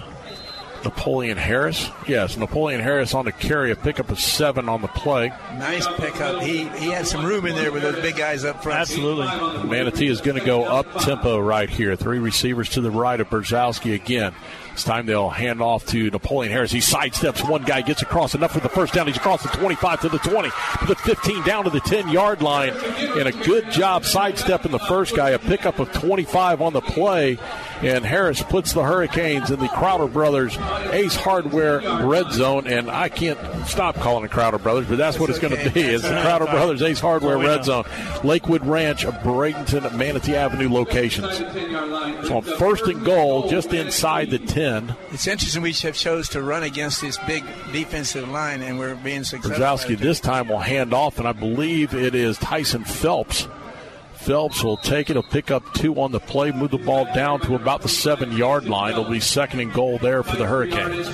Napoleon Harris. Yes, Napoleon Harris on the carry, a pickup of seven on the play. Nice pickup. He he had some room in there with those big guys up front. Absolutely. Manatee is going to go up tempo right here. Three receivers to the right of Brzezowski again. This time they'll hand off to Napoleon Harris. He sidesteps one guy, gets across enough for the first down. He's across the 25 to the 20, to the 15, down to the 10 yard line. And a good job sidestepping the first guy. A pickup of 25 on the play. And Harris puts the Hurricanes in the Crowder Brothers Ace Hardware red zone. And I can't stop calling it Crowder Brothers, but that's what it's going to be. It's the Crowder Brothers Ace Hardware oh, red zone. Lakewood Ranch, Bradenton, Manatee Avenue locations. So on first and goal, just inside the 10. It's interesting we have chose to run against this big defensive line, and we're being successful. Brzezowski this time will hand off, and I believe it is Tyson Phelps. Phelps will take it. He'll pick up two on the play, move the ball down to about the seven yard line. It'll be second and goal there for the Hurricanes.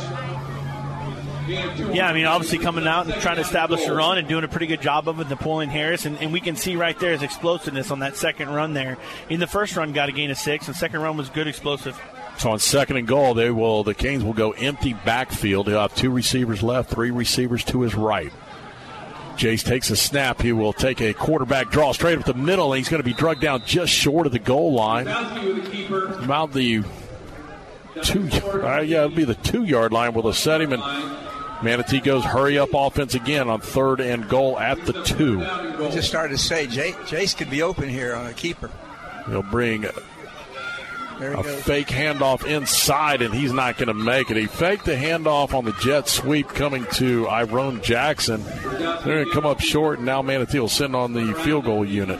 Yeah, I mean, obviously coming out and trying to establish a run and doing a pretty good job of it, Napoleon Harris. And, and we can see right there his explosiveness on that second run there. In the first run, got a gain of six, and second run was good explosive. So on second and goal, they will the Canes will go empty backfield. He'll have two receivers left, three receivers to his right. Jace takes a snap. He will take a quarterback draw straight up the middle, and he's going to be drugged down just short of the goal line. About the two, uh, yeah, it'll be the two yard line. Will set him and. Manatee goes hurry up offense again on third and goal at the two. We just started to say Jace, Jace could be open here on a keeper. He'll bring a fake handoff inside, and he's not going to make it. He faked the handoff on the jet sweep coming to Irone Jackson. They're going to come up short, and now Manatee will send on the field goal unit.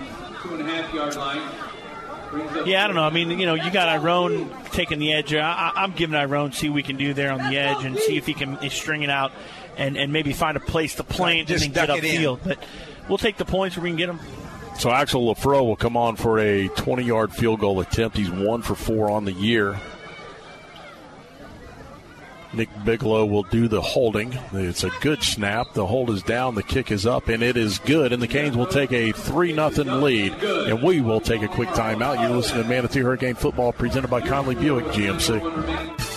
Yeah, I don't know. I mean, you know, you got Irone taking the edge. I, am giving Irone see what we can do there on the edge and see if he can string it out and, and maybe find a place to plant and then get upfield. But we'll take the points where we can get them. So Axel Lafro will come on for a 20-yard field goal attempt. He's one for four on the year. Nick Bigelow will do the holding. It's a good snap. The hold is down, the kick is up, and it is good. And the Canes will take a 3 0 lead. And we will take a quick timeout. You're listening to Manatee Hurricane Football presented by Conley Buick GMC.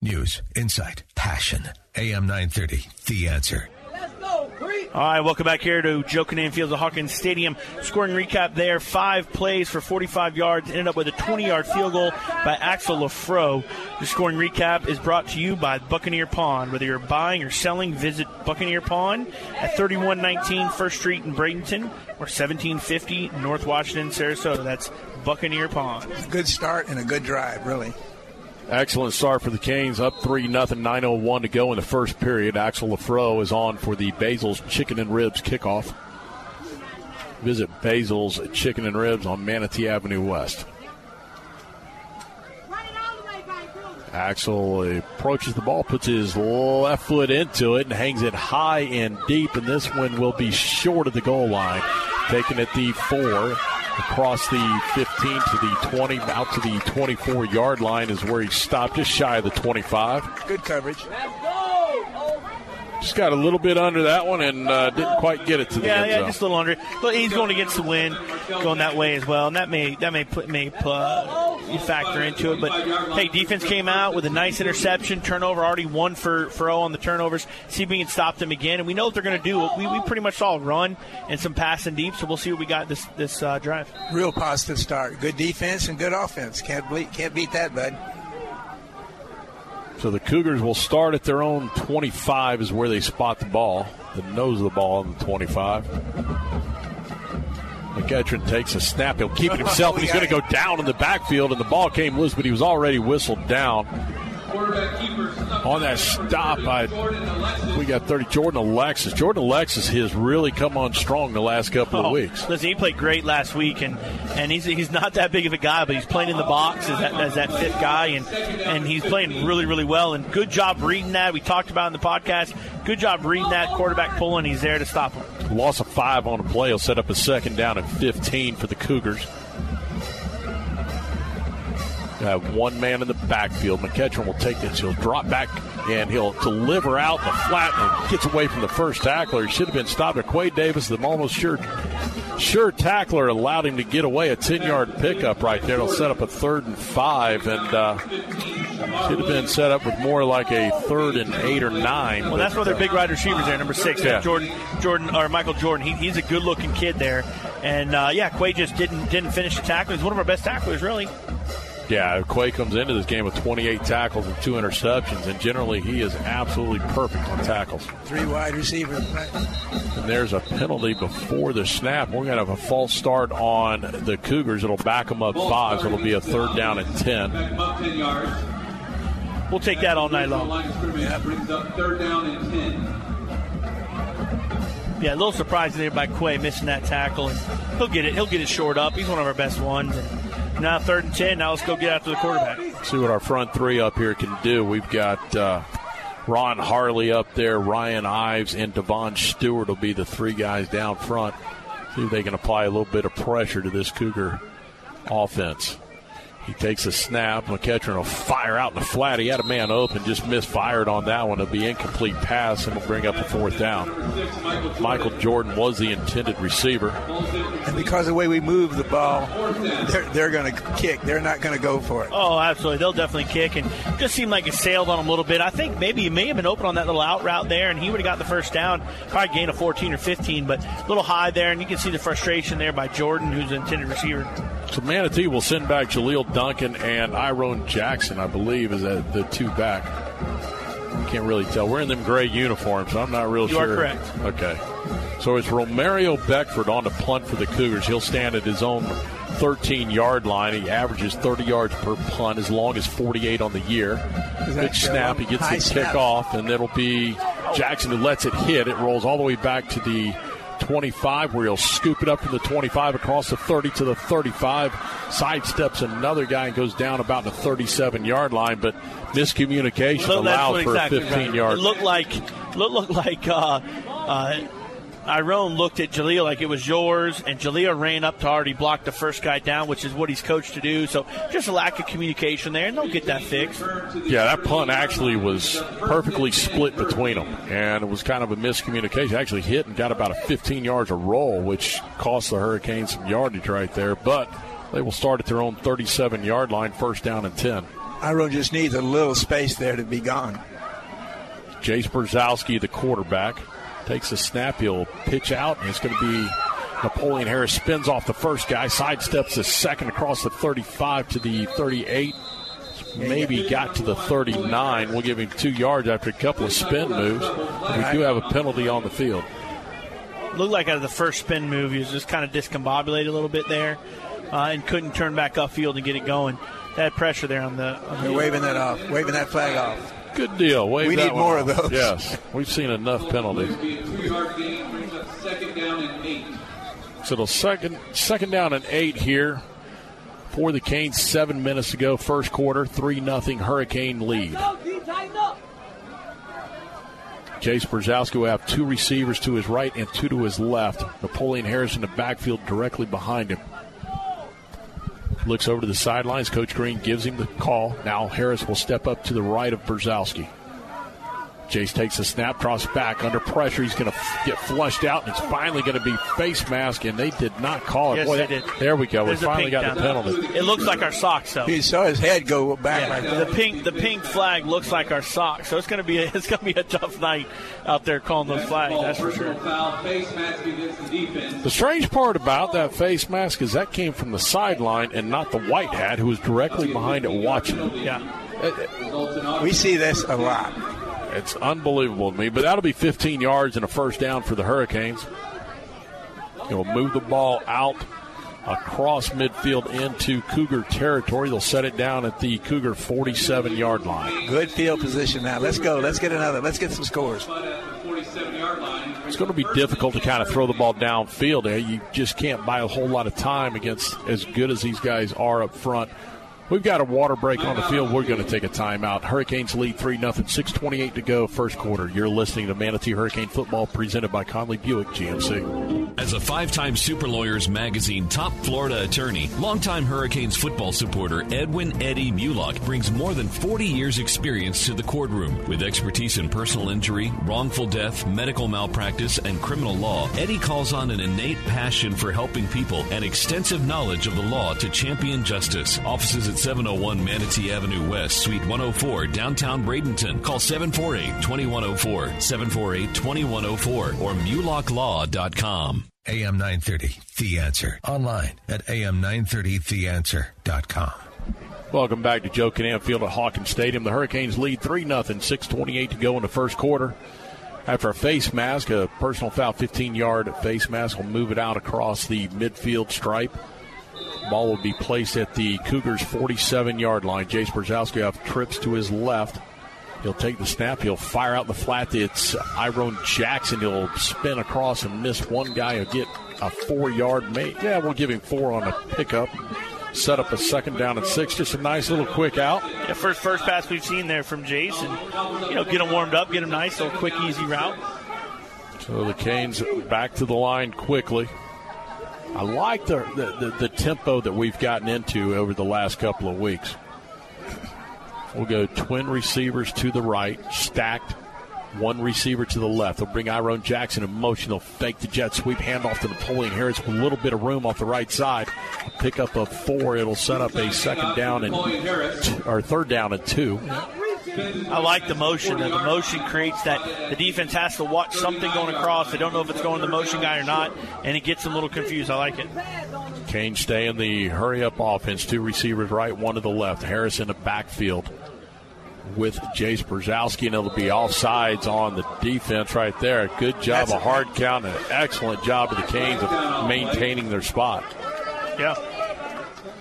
News, insight, passion. AM 930, The Answer. All right, welcome back here to Joe Kinnan Fields of Hawkins Stadium. Scoring recap there: five plays for 45 yards, ended up with a 20-yard field goal by Axel Lafro. The scoring recap is brought to you by Buccaneer Pawn. Whether you're buying or selling, visit Buccaneer Pawn at 3119 First Street in Bradenton or 1750 North Washington, Sarasota. That's Buccaneer Pawn. Good start and a good drive, really. Excellent start for the Canes, up 3 nothing. 9.01 to go in the first period. Axel Lafro is on for the Basil's Chicken and Ribs kickoff. Visit Basil's Chicken and Ribs on Manatee Avenue West. Axel approaches the ball, puts his left foot into it, and hangs it high and deep. And this one will be short of the goal line. Taking it the four across the 15 to the 20, out to the 24 yard line is where he stopped, just shy of the 25. Good coverage. Just got a little bit under that one and uh, didn't quite get it to the yeah, end yeah, zone. just a little under. But he's going against the wind, going that way as well, and that may that may put may uh, you factor into it. But hey, defense came out with a nice interception, turnover already one for for O on the turnovers. See if we can stop them again, and we know what they're going to do. We, we pretty much saw a run and some passing deep, so we'll see what we got this this uh, drive. Real positive start. Good defense and good offense. Can't beat, can't beat that, bud. So the Cougars will start at their own 25 is where they spot the ball, the nose of the ball on the 25. McEachern takes a snap. He'll keep it himself, and he's going to go down in the backfield, and the ball came loose, but he was already whistled down. On that stop, I, we got 30. Jordan Alexis. Jordan Alexis has really come on strong the last couple Oh, of weeks. Listen, he played great last week, and, and he's he's not that big of a guy, but he's playing in the box as that, as that fifth guy, and and he's playing really really well. And good job reading that. We talked about in the podcast. Good job reading that quarterback pull, and he's there to stop him. Loss of five on a play. He'll set up a second down and 15 for the Cougars. Got one man in the backfield. McEachern will take this. He'll drop back and he'll deliver out the flat and gets away from the first tackler. He should have been stopped. At Quay Davis, the almost sure sure tackler, allowed him to get away. A 10 yard pickup right there. It'll set up a third and five and uh, should have been set up with more like a third and eight or nine. Well, that's but, why they're uh, big wide receivers there. Number six, Yeah. Jordan, Jordan or Michael Jordan. He, he's a good looking kid there, and uh, yeah, Quay just didn't didn't finish the tackle. He's one of our best tacklers, really. Yeah, Quay comes into this game with 28 tackles and two interceptions, and generally he is absolutely perfect on tackles. Three wide receivers. And there's a penalty before the snap. We're going to have a false start on the Cougars. It'll back them up five, it'll be a third down and 10. We'll take that all night long. third down and 10. Yeah, a little surprised there by Quay missing that tackle, and he'll get it. He'll get it short up. He's one of our best ones. And now third and ten. Now let's go get after the quarterback. See what our front three up here can do. We've got uh, Ron Harley up there, Ryan Ives, and Devon Stewart will be the three guys down front. See if they can apply a little bit of pressure to this Cougar offense. He takes a snap. McEachern will fire out in the flat. He had a man open, just misfired on that one. It'll be incomplete pass, and will bring up a fourth down. Michael Jordan was the intended receiver. And because of the way we move the ball, they're, they're going to kick. They're not going to go for it. Oh, absolutely. They'll definitely kick, and just seemed like it sailed on him a little bit. I think maybe he may have been open on that little out route there, and he would have got the first down. Probably gain of 14 or 15, but a little high there, and you can see the frustration there by Jordan, who's the intended receiver. So Manatee will send back Jaleel Duncan and Iron Jackson, I believe, is at the two back. Can't really tell. We're in them gray uniforms, so I'm not real You are sure. correct. Okay. So it's Romario Beckford on to punt for the Cougars. He'll stand at his own 13 yard line. He averages 30 yards per punt, as long as 48 on the year. Good snap. Um, he gets the snap? kickoff, and it'll be Jackson who lets it hit. It rolls all the way back to the 25, where he'll scoop it up from the 25 across the 30 to the 35, sidesteps another guy and goes down about the 37 yard line, but miscommunication So allowed for exactly a 15 right. yard. It looked like looked, looked like uh, uh, Iron looked at Jaleel like it was yours, and Jaleel ran up to already block the first guy down, which is what he's coached to do. So just a lack of communication there, and they'll get that fixed. Yeah, that punt actually was perfectly split between them, and it was kind of a miscommunication. Actually hit and got about a 15 yards of roll, which cost the Hurricanes some yardage right there. But they will start at their own 37 yard line, first down and 10. Iron just needs a little space there to be gone. Jace Brzezowski, the quarterback, takes a snap. He'll pitch out, and it's going to be Napoleon Harris spins off the first guy, sidesteps the second across the 35 to the 38. Maybe got to the 39. We'll give him two yards after a couple of spin moves. We do have a penalty on the field. Looked like out of the first spin move, he was just kind of discombobulated a little bit there, uh, and couldn't turn back upfield and get it going. That pressure there on the. On They're waving that off, waving that flag off. Good deal. Wave We need more off. of those. Yes, we've seen enough penalties. Two-yard gain brings up second down and eight. So the second second down and eight here for the Canes. Seven minutes to go, first quarter, three nothing Hurricane lead. Jace Brzezowski will have two receivers to his right and two to his left. Napoleon Harris in the backfield directly behind him. Looks over to the sidelines. Coach Green gives him the call. Now Harris will step up to the right of Brzezowski. Jace takes a snap, drops back under pressure. He's going to f- get flushed out, and it's finally going to be face mask, and they did not call it. Yes, Boy, they did. There we go. There's we finally got the down there. penalty. It looks like our socks, though. He saw his head go back Yeah, like that. the pink the pink flag looks like our socks, so it's gonna be a, it's gonna be a tough night out there calling those flags. Ball, That's for sure. Foul, face mask against the defense. The strange part about that face mask is that came from the sideline and not the white hat who was directly behind it watching. Yeah. We see this a lot. It's unbelievable to me, but that'll be 15 yards and a first down for the Hurricanes. He'll move the ball out across midfield into Cougar territory. They'll set it down at the Cougar 47 yard line. Good field position now. Let's go. Let's get another. Let's get some scores. But at the 47-yard line, It's going to be difficult to kind of throw the ball downfield. there. You just can't buy a whole lot of time against as good as these guys are up front. We've got a water break on the field. We're going to take a timeout. Hurricanes lead 3 0, 6.28 to go, first quarter. You're listening to Manatee Hurricane Football presented by Conley Buick GMC. As a five time Super Lawyers Magazine top Florida attorney, longtime Hurricanes football supporter Edwin Eddie Mulock brings more than 40 years' experience to the courtroom. With expertise in personal injury, wrongful death, medical malpractice, and criminal law, Eddie calls on an innate passion for helping people and extensive knowledge of the law to champion justice. Offices at 701 Manatee Avenue West, Suite 104, downtown Bradenton. Call 748 2104, 748 2104, or mulocklaw.com. AM 930, The Answer. Online at am930theanswer.com. Welcome back to Joe Kinnan Field at Hawkins Stadium. The Hurricanes lead 3 0, 6.28 to go in the first quarter. After a face mask, a personal foul 15 yard face mask will move it out across the midfield stripe. Ball will be placed at the Cougars' 47 yard line. Jace Brzezowski off trips to his left. He'll take the snap. He'll fire out the flat. It's Iron Jackson. He'll spin across and miss one guy. He'll get a four yard mate. Yeah, we'll give him four on a pickup. Set up a second down and six. Just a nice little quick out. Yeah, first first pass we've seen there from Jason. You know, get him warmed up, get him nice, little quick, easy route. So the Canes back to the line quickly. I like the, the, the, the tempo that we've gotten into over the last couple of weeks. We'll go twin receivers to the right, stacked, one receiver to the left. They'll bring Iron Jackson in motion. They'll fake the jet sweep, handoff to Napoleon Harris with a little bit of room off the right side. Pick up a four. It'll set up a second down and or third down and two. I like the motion. The motion creates that the defense has to watch something going across. They don't know if it's going to the motion guy or not, and it gets them a little confused. I like it. Kane stay in the hurry up offense. Two receivers right, one to the left. Harris in the backfield with Jace Brzezowski, and it'll be offsides on the defense right there. Good job, a hard count, an excellent job of the Canes of maintaining their spot. Yeah.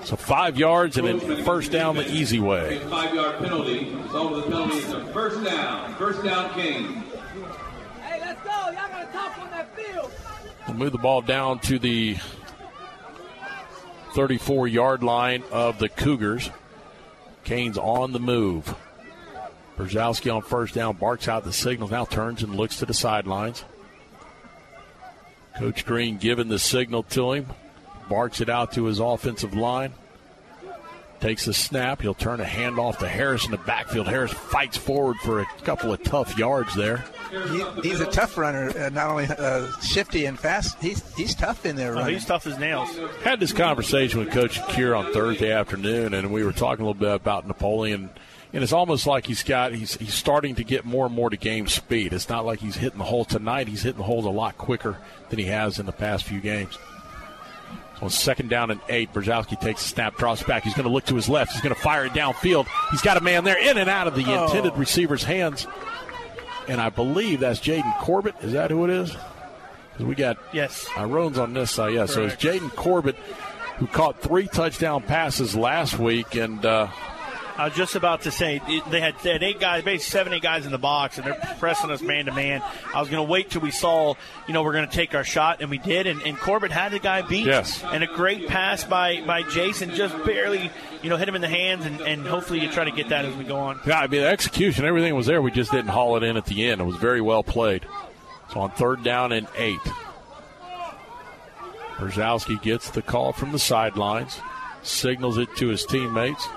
So five yards and then first down the easy way. Five yard penalty. Result of the penalty is a first down. First down, Kane. Hey, let's go. Y'all got to talk on that field. We'll move the ball down to the 34 yard line of the Cougars. Canes on the move. Brzezowski on first down, barks out the signal, now turns and looks to the sidelines. Coach Green giving the signal to him, barks it out to his offensive line. Takes the snap. He'll turn a handoff to Harris in the backfield. Harris fights forward for a couple of tough yards there. He, he's a tough runner, uh, not only uh, shifty and fast. He's he's tough in there. Oh, he's tough as nails. Had this conversation with Coach Kier on Thursday afternoon, and we were talking a little bit about Napoleon. And it's almost like he's got he's he's starting to get more and more to game speed. It's not like he's hitting the hole tonight. He's hitting the holes a lot quicker than he has in the past few games. On second down and eight, Brzezowski takes a snap, drops back. He's going to look to his left. He's going to fire it downfield. He's got a man there in and out of the Oh. intended receiver's hands. And I believe that's Jaden Corbett. Is that who it is? we got yes. Irone's on this side. Yeah, so it's Jaden Corbett who caught three touchdown passes last week, and uh, I was just about to say they had, they had eight guys, basically seven, eight guys in the box, and they're pressing us man to man. I was going to wait till we saw, you know, we're going to take our shot, and we did. And, and Corbett had the guy beat. Yes. And a great pass by by Jason, just barely, you know, hit him in the hands, and, and hopefully you try to get that as we go on. yeah, I mean the execution, everything was there. We just didn't haul it in at the end. It was very well played. So on third down and eight, Brzezowski gets the call from the sidelines, signals it to his teammates.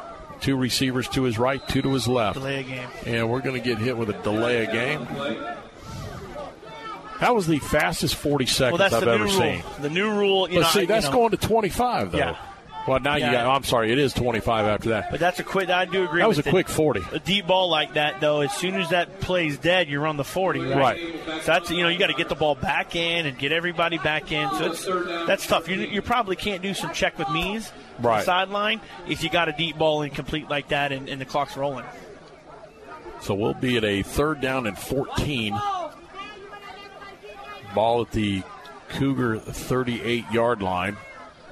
Two receivers to his right, two to his left. Delay a game. And we're going to get hit with a delay of game. That was the fastest 40 seconds Well, that's I've the ever new seen. rule. The new rule, you but know, see, I- you that's know, going to 25, though. Yeah. Well, now you got, I'm sorry, it is 25 after that. But that's a quick. I do agree. That was with a it. quick 40. A deep ball like that, though, as soon as that play's dead, you're on the 40, right? Right. So that's you know you got to get the ball back in and get everybody back in. So it's that's tough. You, you probably can't do some check with me's Right. sideline if you got a deep ball incomplete like that and, and the clock's rolling. So we'll be at a third down and 14. Ball at the Cougar 38 yard line.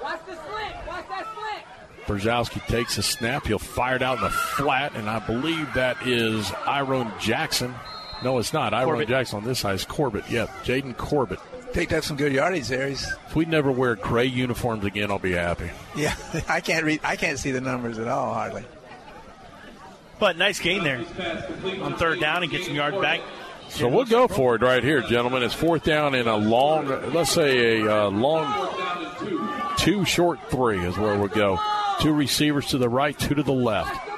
Watch the slant. Watch that slant. Brzezowski takes a snap. He'll fire it out in the flat, and I believe that is Iron Jackson. No, it's not. Iron Jackson on this side is Corbett. Yep, Jaden Corbett. Picked up some good yardage there. He's, If we never wear gray uniforms again, I'll be happy. yeah, I can't read. I can't see the numbers at all hardly. But nice gain there on third down and get some yards back. So we'll go for it right here, gentlemen. It's fourth down in a long, let's say a uh, long two short three is where we'll go. Two receivers to the right, two to the left.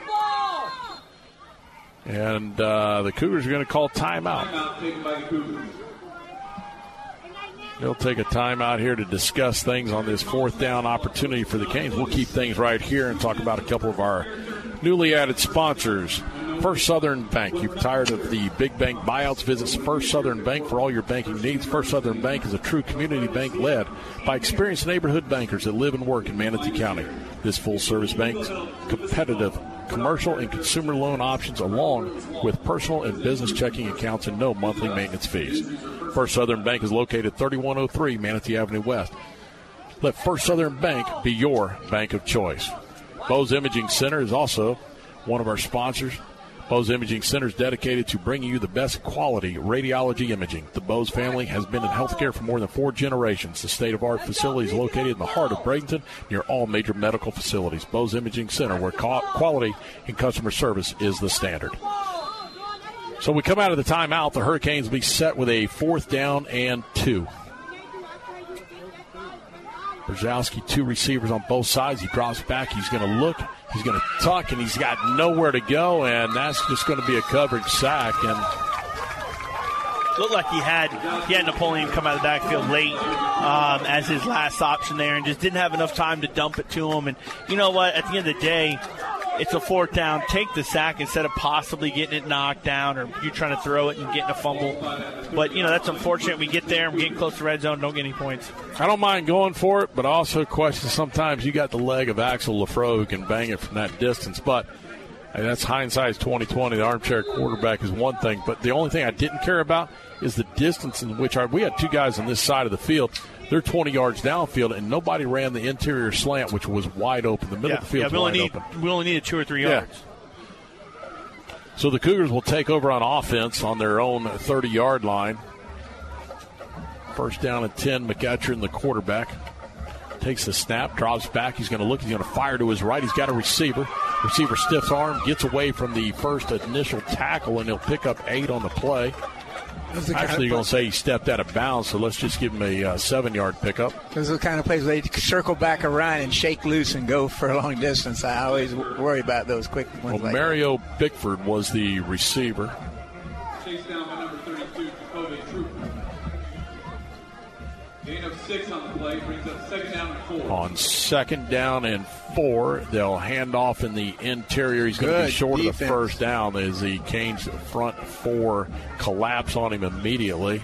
And uh, the Cougars are going to call timeout. They'll take a timeout here to discuss things on this fourth down opportunity for the Canes. We'll keep things right here and talk about a couple of our newly added sponsors. First Southern Bank. You're tired of the big bank buyouts? Visit First Southern Bank for all your banking needs. First Southern Bank is a true community bank led by experienced neighborhood bankers that live and work in Manatee County. This full service bank's competitive commercial and consumer loan options along with personal and business checking accounts and no monthly maintenance fees. First Southern Bank is located 3103 Manatee Avenue West. Let First Southern Bank be your bank of choice. Bose Imaging Center is also one of our sponsors. Bose Imaging Center is dedicated to bringing you the best quality radiology imaging. The Bose family has been in healthcare for more than four generations. The state of art facility is located in the heart of Bradenton near all major medical facilities. Bose Imaging Center, where quality and customer service is the standard. So we come out of the timeout. The Hurricanes will be set with a fourth down and two. Brzezowski, two receivers on both sides. He drops back. He's going to look. He's going to tuck, and he's got nowhere to go, and that's just going to be a coverage sack. And Looked like he had he had Napoleon come out of the backfield late um, as his last option there, and just didn't have enough time to dump it to him. And you know what? At the end of the day, it's a fourth down. Take the sack instead of possibly getting it knocked down or you trying to throw it and getting a fumble. But you know that's unfortunate. We get there, we're getting close to red zone, don't get any points. I don't mind going for it, but also question sometimes you got the leg of Axel Lafro who can bang it from that distance. But And that's hindsight's 2020. The armchair quarterback is one thing, but the only thing I didn't care about is the distance in which our, we had two guys on this side of the field. They're 20 yards downfield, and nobody ran the interior slant, which was wide open. The middle Yeah, of the field yeah, was we only wide need open. we only needed two or three Yeah. yards. So the Cougars will take over on offense on their own 30 yard line. First down and 10. McEachern, the quarterback, takes the snap, drops back. He's going to look. He's going to fire to his right. He's got a receiver. Receiver stiffs arm, gets away from the first initial tackle, and he'll pick up eight on the play. Actually, of you're going to say he stepped out of bounds, so let's just give him a uh, seven yard pickup. Those are the kind of plays where they circle back around and shake loose and go for a long distance. I always worry about those quick Well, ones. like Mario Bickford was the receiver. Chased down by number 32, Jacoby Trooper. Gain of six on the play brings up second down and four. On second down and four, they'll hand off in the interior. He's going to be short of the first down as the Canes front four collapse on him immediately.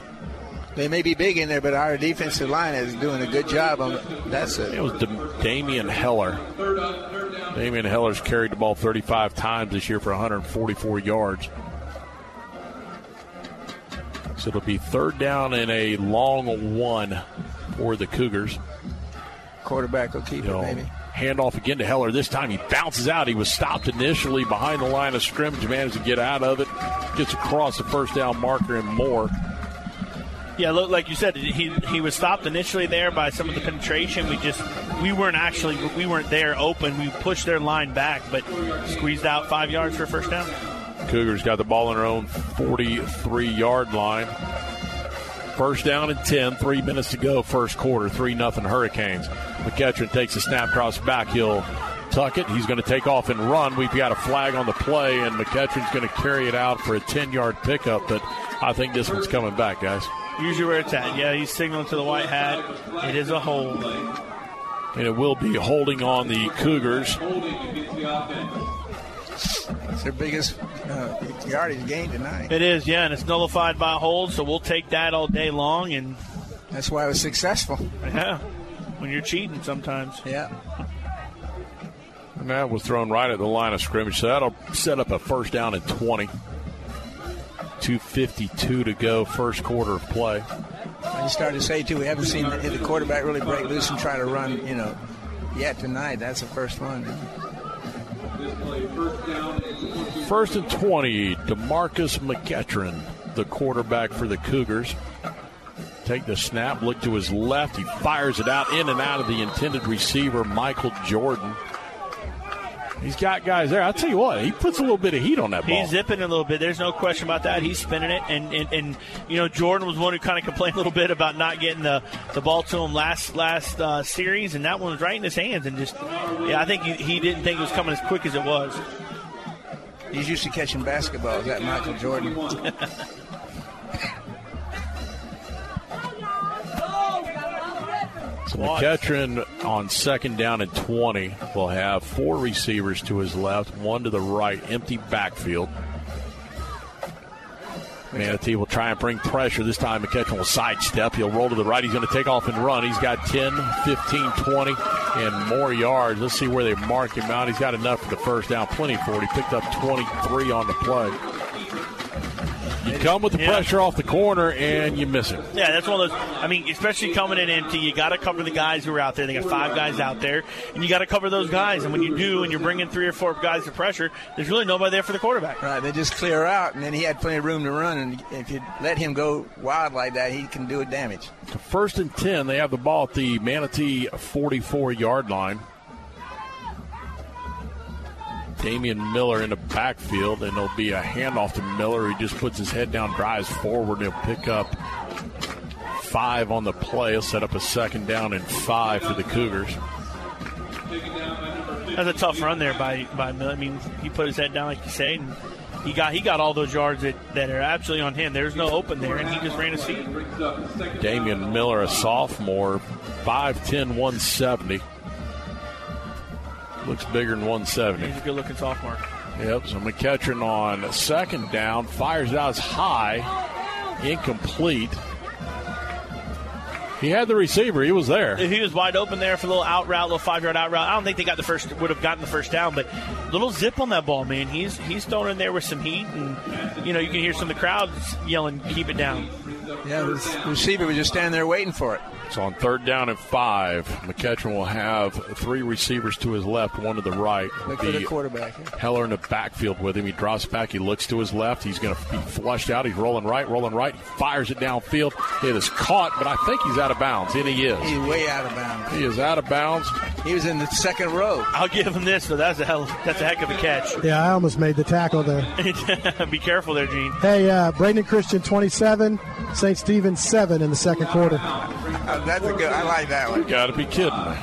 They may be big in there, but our defensive line is doing a good job on that's it. It was Da- Damian Heller. Damian Heller's carried the ball 35 times this year for 144 yards. So it'll be third down and a long one for the Cougars. Quarterback will keep You know, maybe. handoff again to Heller. This time he bounces out. He was stopped initially behind the line of scrimmage, managed to get out of it, gets across the first down marker and more. Yeah, look, like you said, he he was stopped initially there by some of the penetration. We just we weren't actually we weren't there open. We pushed their line back, but squeezed out five yards for a first down. Cougars got the ball on their own 43 yard line. First down and 10, three minutes to go, first quarter, 3 nothing Hurricanes. McEachern takes a snap cross back. He'll tuck it. He's going to take off and run. We've got a flag on the play, and McEachern's going to carry it out for a 10 yard pickup, but I think this one's coming back, guys. Usually where it's at. Yeah, he's signaling to the white hat. It is a hold. And it will be holding on the Cougars. Holding against the offense. It's their biggest uh, yardage gain tonight. It is, yeah, and it's nullified by a hold, so we'll take that all day long. And That's why it was successful. yeah, when you're cheating sometimes. Yeah. And that was thrown right at the line of scrimmage. So that'll set up a first down and 20. 2.52 to go, first quarter of play. I just started to say too, we haven't seen the, the quarterback really break loose and try to run, you know, yet tonight. That's the first one. First down and 20. First and 20, Demarcus McEachern, the quarterback for the Cougars. Take the snap, look to his left. He fires it out in and out of the intended receiver, Michael Jordan. He's got guys there. I'll tell you what, he puts a little bit of heat on that ball. He's zipping a little bit. There's no question about that. He's spinning it, and and, and you know Jordan was one who kind of complained a little bit about not getting the, the ball to him last last uh, series, and that one was right in his hands, and just yeah, I think he, he didn't think it was coming as quick as it was. He's used to catching basketballs. That Michael Jordan. So McEachern on second down and 20 will have four receivers to his left, one to the right, empty backfield. Manatee will try and bring pressure. This time McEachern will sidestep. He'll roll to the right. He's going to take off and run. He's got 10, 15, 20, and more yards. Let's see where they mark him out. He's got enough for the first down. Plenty for it. He picked up 23 on the play. You come with the pressure off the corner and you miss it. Yeah, that's one of those. I mean, especially coming in empty, you got to cover the guys who are out there. They got five guys out there, and you got to cover those guys. And when you do, and you're bringing three or four guys to pressure, there's really nobody there for the quarterback. Right, they just clear out, and then he had plenty of room to run. And if you let him go wild like that, he can do it damage. First and 10, they have the ball at the Manatee 44 yard line. Damian Miller in the backfield, and there'll be a handoff to Miller. He just puts his head down, drives forward, and he'll pick up five on the play. He'll set up a second down and five for the Cougars. That's a tough run there by by Miller. I mean, he put his head down like you say, and he got he got all those yards that, that are absolutely on him. There's no open there, and he just ran a seat. Damian Miller, a sophomore, 5'10, 170. Looks bigger than 170. He's a good looking sophomore. Yep, so McEachern on second down, fires it out as high, incomplete. He had the receiver. He was there. He was wide open there for a little out route, little five yard out route. I don't think they got the first, would have gotten the first down, but little zip on that ball, man. He's he's thrown in there with some heat, and you know you can hear some of the crowds yelling, "Keep it down." Yeah, the receiver was just standing there waiting for it. So on third down and five, McEachern will have three receivers to his left, one to the right. Look for the quarterback. Heller in the backfield with him. He drops back. He looks to his left. He's going to be flushed out. He's rolling right, rolling right. He fires it downfield. It is caught, but I think he's out of bounds. And he is. He's way out of bounds. He is out of bounds. He was in the second row. I'll give him this, though. That's a hell. That's a heck of a catch. Yeah, I almost made the tackle there. be careful there, Gene. Hey, uh, Braden Christian 27, St. Stephen 7 in the second quarter. Uh, that's a good. I like that one. You got to be kidding me.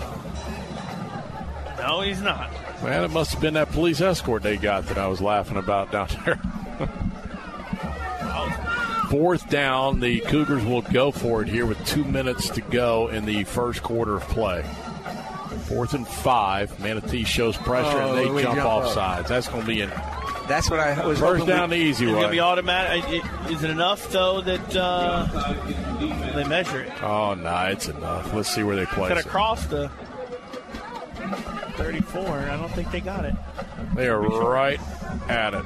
No, he's not. Man, it must have been that police escort they got that I was laughing about down there. Fourth down, the Cougars will go for it here with two minutes to go in the first quarter of play. Fourth and five. Manatee shows pressure Oh, and they jump jump off up. sides. That's going to be an That's what I was first hoping down we- the easy one. It's going to be automatic. Is it enough though that uh, they measure it? Oh, no, it's enough. Let's see where they place Cut it. across the 34. I don't think they got it. They are right at it.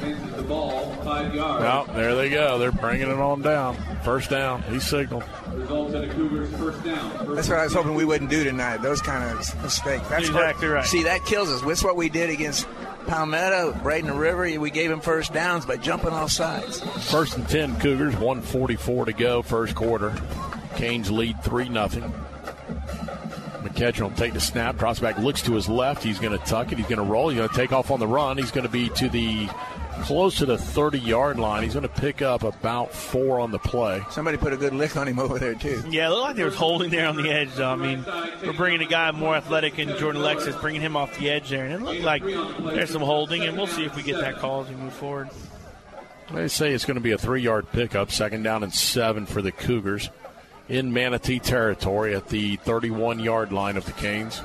Faces the ball, five yards. Well, there they go. They're bringing it on down. First down. He signaled. Results in the Cougars first down. First That's what I was hoping we wouldn't do tonight. Those kind of mistakes. That's Exactly what, right. See, that kills us. That's what we did against Palmetto, Braden River. We gave him first downs by jumping off sides. First and 10 Cougars, 144 to go, first quarter. Canes lead 3 0. McCutcheon will take the snap, drops back, looks to his left. He's going to tuck it. He's going to roll. He's going to take off on the run. He's going to be to the close to the 30 yard line. He's going to pick up about four on the play. Somebody put a good lick on him over there too. Yeah, it looked like there was holding there on the edge. Though. I mean, we're bringing a guy more athletic in Jordan Alexis, bringing him off the edge there, and it looked like there's some holding, and we'll see if we get that call as we move forward. They say it's going to be a three yard pickup, second down and seven for the Cougars in Manatee territory at the 31 yard line of the Canes.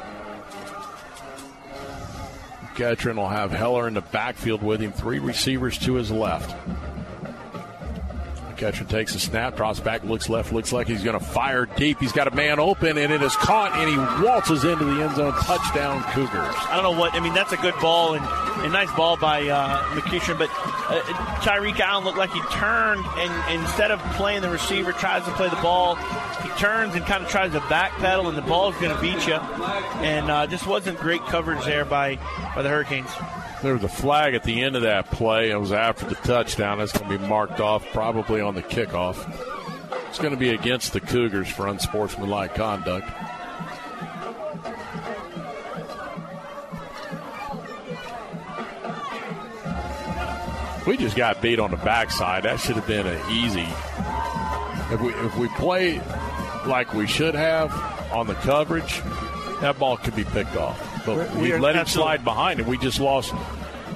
Ketron will have Heller in the backfield with him, three receivers to his left. Ketron takes a snap, drops back, looks left, looks like he's going to fire deep. He's got a man open, and it is caught, and he waltzes into the end zone. Touchdown, Cougars. I don't know what. I mean, that's a good ball and a nice ball by uh, but uh, Tyreek Allen looked like he turned and instead of playing the receiver, tries to play the ball. He turns and kind of tries to backpedal, and the ball's going to beat you. And uh, just wasn't great coverage there by by the Hurricanes. There was a flag at the end of that play. It was after the touchdown. That's going to be marked off probably on the kickoff. It's going to be against the Cougars for unsportsmanlike conduct. We just got beat on the backside. That should have been an easy. If we if we play like we should have on the coverage, that ball could be picked off. But We- we, we let him slide behind it. We just lost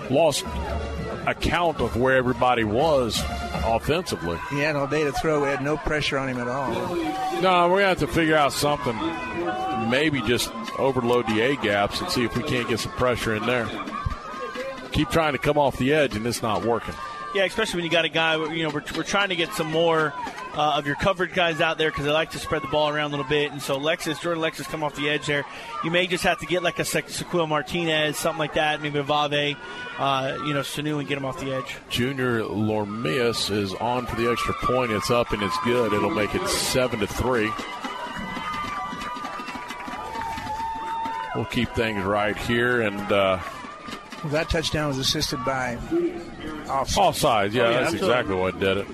lost account of where everybody was offensively. He had all day to throw. We had no pressure on him at all. No, we're gonna have to figure out something. Maybe just overload the A gaps and see if we can't get some pressure in there. Keep trying to come off the edge, and it's not working. Yeah, especially when you got a guy. You know, we're, we're trying to get some more uh, of your coverage guys out there because they like to spread the ball around a little bit. And so Lexus, Jordan Alexis, come off the edge there. You may just have to get like a Se- Sequil Martinez, something like that, maybe a Vave, uh, you know, Sanu, and get him off the edge. Junior Lormias is on for the extra point. It's up and it's good. It'll make it seven to three. We'll keep things right here and uh, Well, that touchdown was assisted by offside. offsides. Yeah, Oh, yeah, that's absolutely. exactly what did it.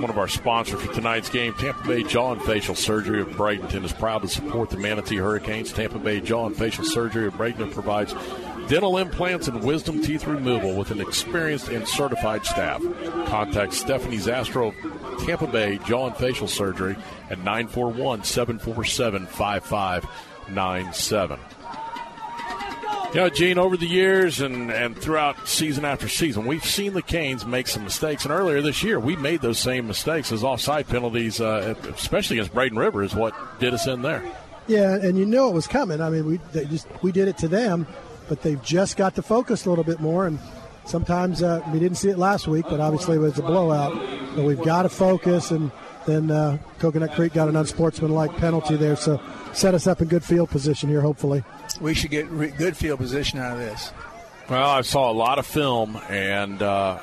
One of our sponsors for tonight's game, Tampa Bay Jaw and Facial Surgery of Bradenton, is proud to support the Manatee Hurricanes. Tampa Bay Jaw and Facial Surgery of Bradenton provides dental implants and wisdom teeth removal with an experienced and certified staff. Contact Stephanie Zastro Tampa Bay Jaw and Facial Surgery at 941 747 5597. You know, Gene, over the years and, and throughout season after season, we've seen the Canes make some mistakes. And earlier this year, we made those same mistakes as offside penalties, uh, especially against Braden River, is what did us in there. Yeah, and you knew it was coming. I mean, we just we did it to them, but they've just got to focus a little bit more. And sometimes uh, we didn't see it last week, but obviously it was a blowout. But we've got to focus and then uh, Coconut Creek got an unsportsmanlike penalty there. So set us up in good field position here, hopefully. We should get re- good field position out of this. Well, I saw a lot of film, and uh,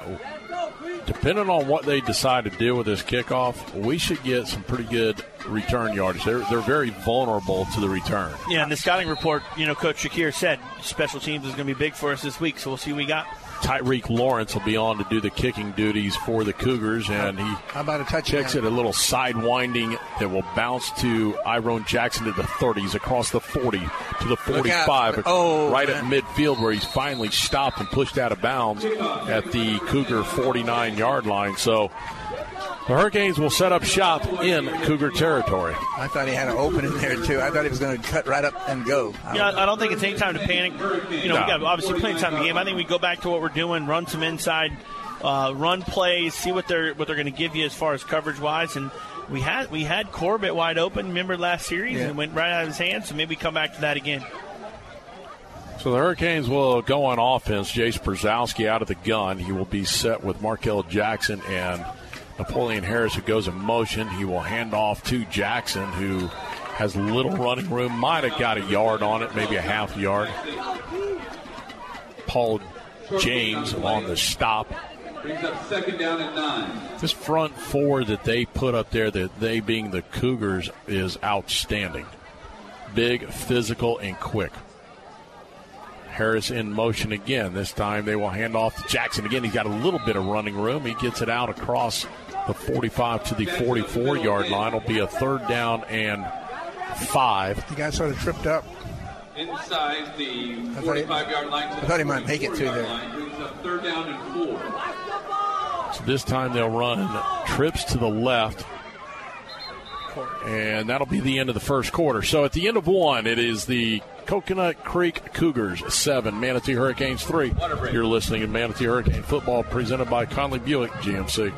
depending on what they decide to do with this kickoff, we should get some pretty good return yardage. They're, they're very vulnerable to the return. Yeah, and the scouting report, you know, Coach Shakir said special teams is going to be big for us this week, so we'll see what we got. Tyreek Lawrence will be on to do the kicking duties for the Cougars, and he How about a touchdown? checks it a little side winding that will bounce to Iron Jackson to the 30s, across the 40 to the 45, Oh, right man. at midfield where he's finally stopped and pushed out of bounds at the Cougar 49 yard line. So the Hurricanes will set up shop in Cougar territory. I thought he had an open in there too. I thought he was going to cut right up and go. Yeah, I don't think it's any time to panic. You know, No. we got obviously plenty of time in the game. I think we go back to what we're doing, run some inside, uh, run plays, see what they're what they're going to give you as far as coverage wise. And we had we had Corbett wide open. Remember last series Yeah. and it went right out of his hands. So maybe come back to that again. So the Hurricanes will go on offense. Jace Brzezowski out of the gun. He will be set with Markel Jackson and Napoleon Harris, who goes in motion. He will hand off to Jackson, who has little running room. Might have got a yard on it, maybe a half yard. Paul James on the stop. Brings up second down and nine. This front four that they put up there, that they being the Cougars, is outstanding. Big, physical, and quick. Harris in motion again. This time they will hand off to Jackson again. He's got a little bit of running room. He gets it out across the 45 to the 44 yard line. It'll be a third down and five. The guy sort of tripped up. Inside the 45 yard line. to I thought he might make it to 44 there. line. Brings third down and four. So this time they'll run trips to the left. And that'll be the end of the first quarter. So at the end of one, it is the Coconut Creek Cougars seven, Manatee Hurricanes three. You're listening to Manatee Hurricane Football presented by Conley Buick GMC.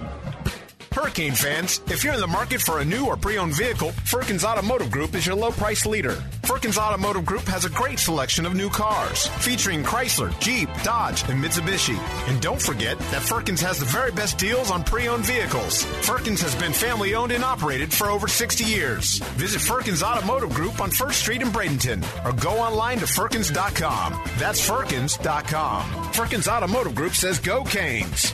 Hurricane fans, if you're in the market for a new or pre-owned vehicle, Firkins Automotive Group is your low price leader. Firkins Automotive Group has a great selection of new cars, featuring Chrysler, Jeep, Dodge, and Mitsubishi. And don't forget that Firkins has the very best deals on pre-owned vehicles. Firkins has been family owned and operated for over 60 years. Visit Firkins Automotive Group on 1st Street in Bradenton or go online to Firkins.com. That's Firkins.com. Firkins Automotive Group says go Canes.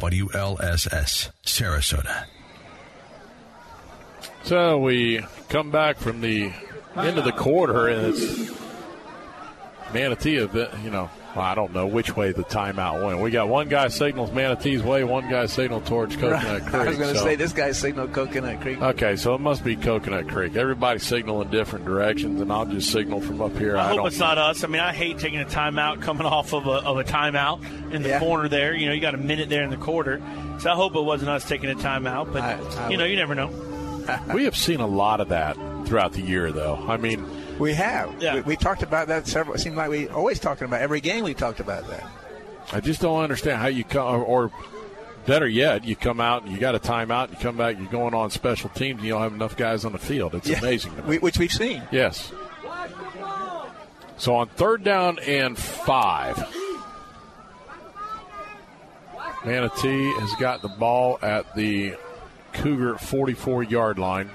WLSS, Sarasota. So we come back from the end of the quarter, and it's Manatee. You know, well, I don't know which way the timeout went. We got one guy signals Manatee's way, one guy signaled towards Coconut Creek. I was going to so- say this guy signaled Coconut Creek. Okay, so it must be Coconut Creek. Everybody's signaling different directions, and I'll just signal from up here. I, I, hope don't it's not us. I mean, I hate taking a timeout coming off of a, of a timeout in the Yeah. corner there. You know, you got a minute there in the quarter. So I hope it wasn't us taking a timeout. But, I- I you know, would- you never know. We have seen a lot of that throughout the year, though. I mean, We have. Yeah. We, we talked about that several. It seems like we always talking about every game. We talked about that. I just don't understand how you come, or, or better yet, you come out and you got a timeout, you come back, you're going on special teams, and you don't have enough guys on the field. It's Yeah. amazing. We, which we've seen. Yes. So on third down and five, Manatee has got the ball at the Cougar 44 yard line.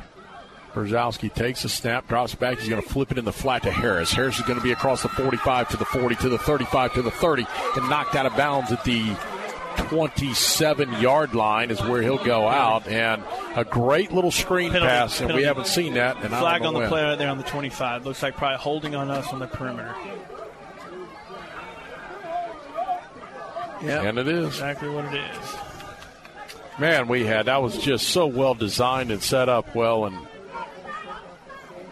Brzezowski takes a snap, drops back. He's going to flip it in the flat to Harris. Harris is going to be across the 45 to the 40 to the 35 to the 30 and knocked out of bounds at the 27 yard line is where he'll go out. And a great little screen Penalty, pass, and we haven't seen that. And Flag on the when. play right there on the 25. Looks like probably holding on us on the perimeter. Yeah. And it is. Exactly what it is. Man, we had that was just so well designed and set up well, and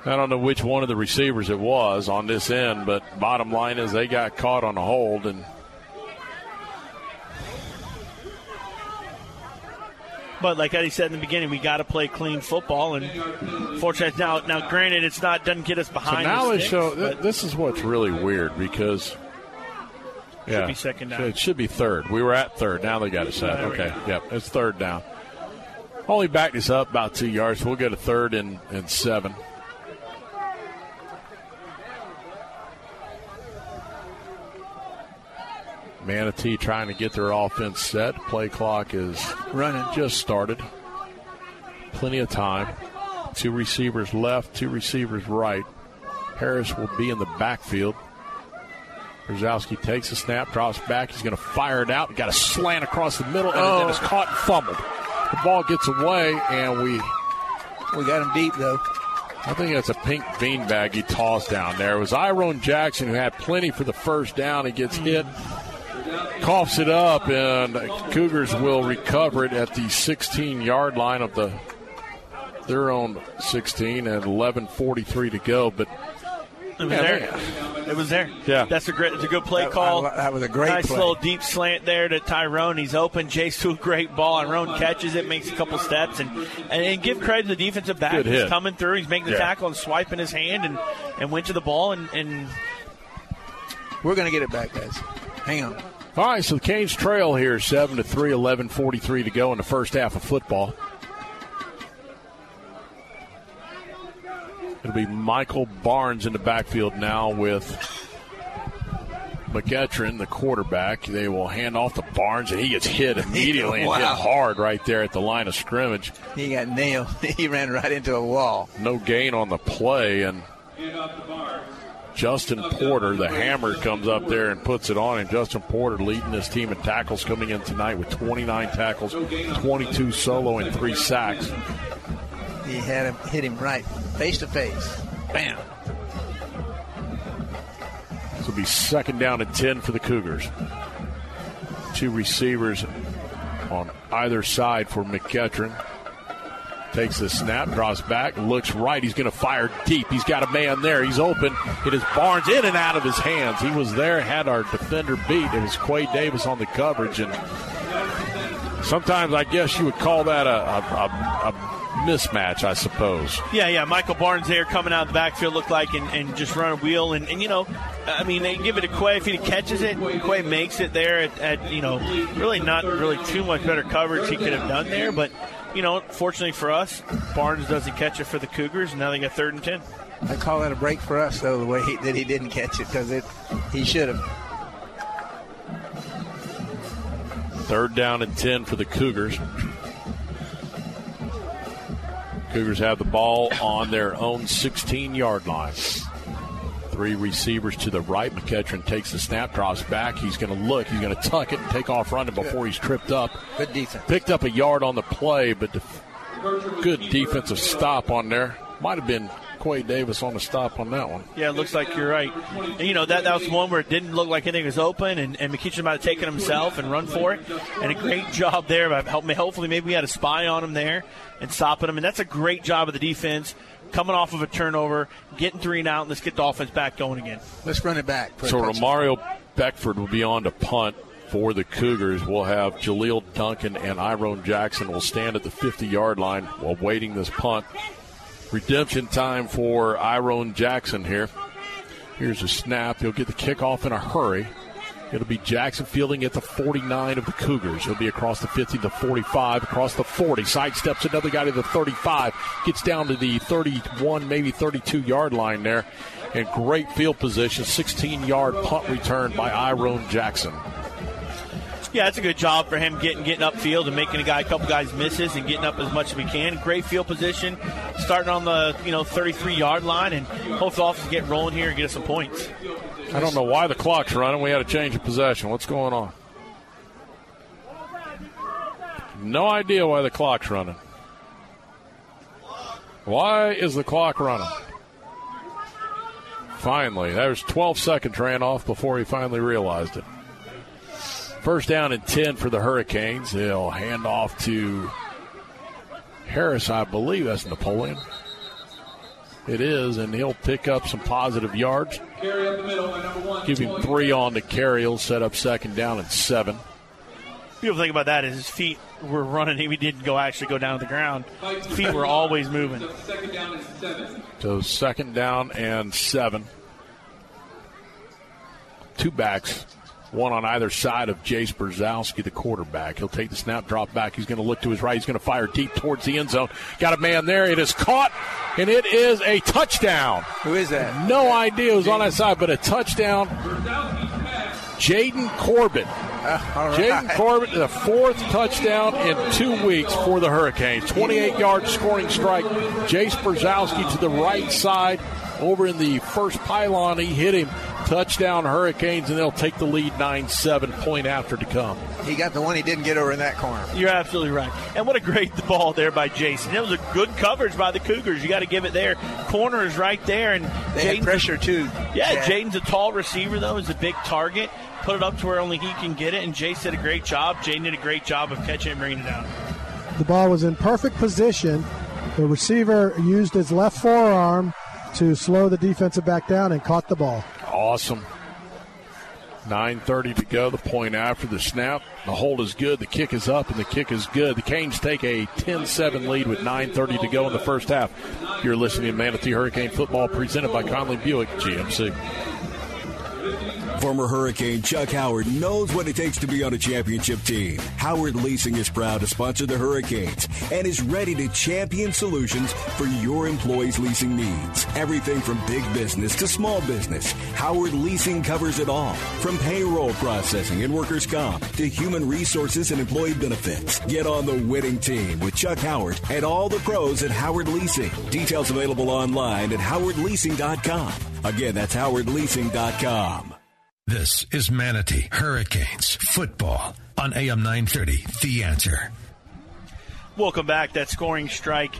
I don't know which one of the receivers it was on this end, but bottom line is they got caught on a hold, and But like Eddie said in the beginning, we got to play clean football, and fortunately now, now granted, it's not doesn't get us So behind. now the sticks, show. th- this is what's really weird because. Yeah, be second down. It should be third. We were at third. Now they got set. There Okay. Yep. It's third down. Only backed us up about two yards. We'll get a third and, and seven. Manatee trying to get their offense set. Play clock is running. Just started. Plenty of time. Two receivers left, two receivers right. Harris will be in the backfield. Brzezowski takes a snap, drops back. He's going to fire it out. Got a slant across the middle, and Oh. then it's caught and fumbled. The ball gets away, and we we got him deep though. I think that's a pink beanbag he tossed down there. It was Iron Jackson who had plenty for the first down. He gets hit, coughs it up, and Cougars will recover it at the 16 yard line of the their own 16 and 11:43 to go. But It was Yeah, there. It was there. Yeah. That's a great. It's a good play That- call. that was a great nice play. little deep slant there to Tyrone. He's open. Jace to a great ball. Tyrone catches it, makes a couple steps, and and, and give credit to the defensive back. Good He's hit. coming through. He's making the Yeah. tackle and swiping his hand and and went to the ball and, and We're going to get it back, guys. Hang on. All right, so the Canes trail here, 7 to 3, 11:43 to go in the first half of football. It'll be Michael Barnes in the backfield now with McEachern, the quarterback. They will hand off to Barnes, and he gets hit immediately and hit hard right there at the line of scrimmage. He got nailed. he ran right into a wall. No gain on the play, and Justin Porter, the hammer, comes up there and puts it on. And Justin Porter leading this team in tackles coming in tonight with 29 tackles, 22 solo, and three sacks. He had him hit him right face to face. Bam. This will be second down and 10 for the Cougars. Two receivers on either side for McEachern. Takes the snap, draws back, looks right. He's going to fire deep. He's got a man there. He's open. It is Barnes in and out of his hands. He was there, had our defender beat. It was Quay Davis on the coverage. And sometimes I guess you would call that a, a, a, a mismatch, I suppose. Yeah, yeah. Michael Barnes there coming out of the backfield looked like and, and just run a wheel. And, and, you know, I mean, they give it to Quay. If he catches it, Quay makes it there at, at, you know, really not really too much better coverage he could have done there. But, you know, fortunately for us, Barnes doesn't catch it for the Cougars. And now they got third and 10. I call that a break for us, though, the way he, that he didn't catch it because it he should have. Third down and 10 for the Cougars. Cougars have the ball on their own 16 yard line. Three receivers to the right. McEachern takes the snap, drops back. He's going to look. He's going to tuck it and take off running before he's tripped up. Good defense. Picked up a yard on the play, but def- good defensive stop on there. Might have been Quay Davis on the stop on that one. Yeah, it looks like you're right. And, you know, that, that was one where it didn't look like anything was open, and, and McEachern might have taken himself and run for it. And a great job there. by help- Hopefully, maybe we had a spy on him there and stopping him. And that's a great job of the defense coming off of a turnover, getting three and out, and let's get the offense back going again. Let's run it back. So. Romario Beckford will be on to punt for the Cougars. We'll have Jaleel Duncan and Iron Jackson will stand at the 50 yard line while waiting this punt. Redemption time for Iron Jackson here. Here's a snap. He'll get the kickoff in a hurry. It'll be Jackson fielding at the 49 of the Cougars. He'll be across the 50 to 45, across the 40. Sidesteps another guy to the 35. Gets down to the 31, maybe 32 yard line there. And great field position. 16 yard punt return by Iron Jackson. Yeah, that's a good job for him getting getting upfield and making a guy a couple guys misses and getting up as much as we can. Great field position, starting on the you know 33 yard line, and hope the offense get rolling here and get us some points. I don't know why the clock's running. We had a change of possession. What's going on? No idea why the clock's running. Why is the clock running? Finally, there's 12 seconds ran off before he finally realized it. First down and 10 for the Hurricanes. They'll hand off to Harris, I believe that's Napoleon. It is, and he'll pick up some positive yards. Carry up the middle, and number one. Give him three on the carry. He'll set up second down and seven. Beautiful thing about that is his feet were running. He didn't go actually go down to the ground. Feet were always moving. Second down and seven. So second down and seven. Two backs, one on either side of Jace Brzezowski, the quarterback. He'll take the snap, drop back. He's going to look to his right. He's going to fire deep towards the end zone. Got a man there. It is caught, and it is a touchdown. Who is that? No idea It who's on that side, but a touchdown. Jaden Corbett. Uh, Jaden Corbett, the fourth touchdown in two weeks for the Hurricanes. 28 yard scoring strike. Jace Brzezowski to the right side over in the first pylon. He hit him. Touchdown Hurricanes, and they'll take the lead 9 7 point after to come. He got the one he didn't get over in that corner. You're absolutely right. And what a great ball there by Jason. It was a good coverage by the Cougars. You got to give it there. Corner is right there, and They had Jaden's- pressure too. Yeah, Yeah. Jaden's a tall receiver though. He's a big target. Put it up to where only he can get it, and Jace did a great job. Jaden did a great job of catching and bringing it down. The ball was in perfect position. The receiver used his left forearm to slow the defensive back down and caught the ball. Awesome. 9.30 to go, the point after the snap. The hold is good, the kick is up, and the kick is good. The Canes take a 10 7 lead with 9.30 to go in the first half. You're listening to Manatee Hurricane Football presented by Conley Buick GMC. Former Hurricane Chuck Howard knows what it takes to be on a championship team. Howard Leasing is proud to sponsor the Hurricanes and is ready to champion solutions for your employees' leasing needs. Everything from big business to small business, Howard Leasing covers it all. From payroll processing and workers' comp to human resources and employee benefits. Get on the winning team with Chuck Howard and all the pros at Howard Leasing. Details available online at howardleasing.com. Again, that's howardleasing.com. This is Manatee Hurricanes football on AM 930. The answer. Welcome back. That scoring strike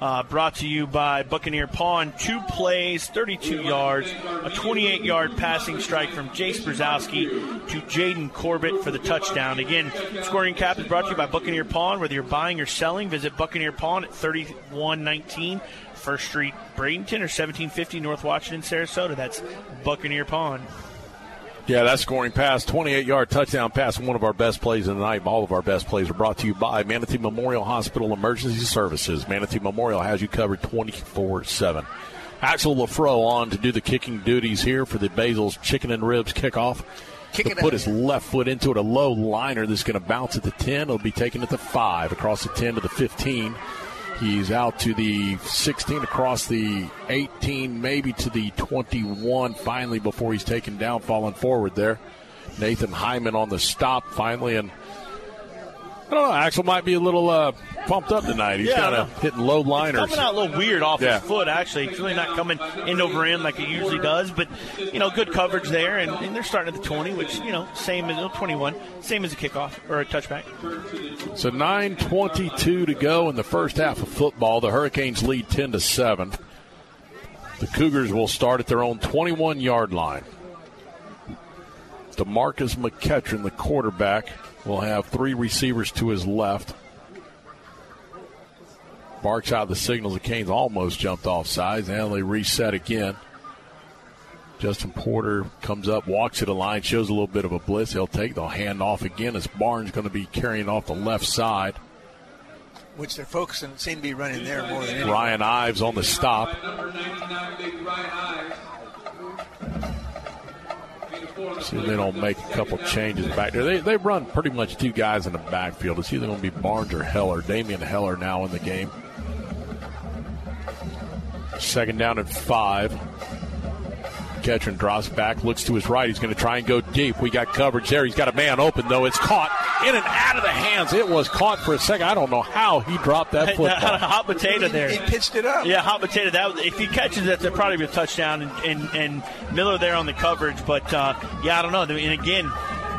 uh, brought to you by Buccaneer Pawn. Two plays, 32 yards, a 28 yard passing strike from Jace Brzezowski to Jaden Corbett for the touchdown. Again, scoring cap is brought to you by Buccaneer Pawn. Whether you're buying or selling, visit Buccaneer Pawn at 3119 First Street, Bradenton, or 1750 North Washington, Sarasota. That's Buccaneer Pawn. Yeah, that scoring pass, 28 yard touchdown pass, one of our best plays of the night. All of our best plays are brought to you by Manatee Memorial Hospital Emergency Services. Manatee Memorial has you covered 24 7. Axel Lafro on to do the kicking duties here for the Basil's Chicken and Ribs kickoff. Kick to it put his left foot into it, a low liner that's going to bounce at the 10. It'll be taken at the 5, across the 10 to the 15. He's out to the 16, across the 18, maybe to the 21 finally before he's taken down, falling forward there. Nathan Hyman on the stop finally, and I don't know. Axel might be a little uh, pumped up tonight. He's Yeah, kind of hitting low liners. Coming out a little weird off Yeah. his foot, actually. It's really not coming end over end like it usually does, but, you know, good coverage there. And, and they're starting at the 20, which, you know, same as oh, 21, same as a kickoff or a touchback. So 9:22 to go in the first half of football. The Hurricanes lead 10 to seven. The Cougars will start at their own 21 yard line. Demarcus McKetron, the quarterback, will have three receivers to his left. Barks out the signals. The Canes almost jumped off sides, and they reset again. Justin Porter comes up, walks to the line, shows a little bit of a blitz. He'll take, they'll hand off again as Barnes going to be carrying off the left side. Which they're focusing, seem to be running there more than anything. Ryan Ives on the stop. See if they don't make a couple changes back there. They, they run pretty much two guys in the backfield. It's either going to be Barnes or Heller. Damian Heller now in the game. Second down and five. Ketron drops back, looks to his right. He's going to try and go deep. We got coverage there. He's got a man open, though. It's caught in and out of the hands. It was caught for a second. I don't know how he dropped that football. hot potato there. He pitched it up. Yeah, hot potato. That if he catches that, that'd probably be a touchdown. And, and, and Miller there on the coverage, but uh, yeah, I don't know. And again,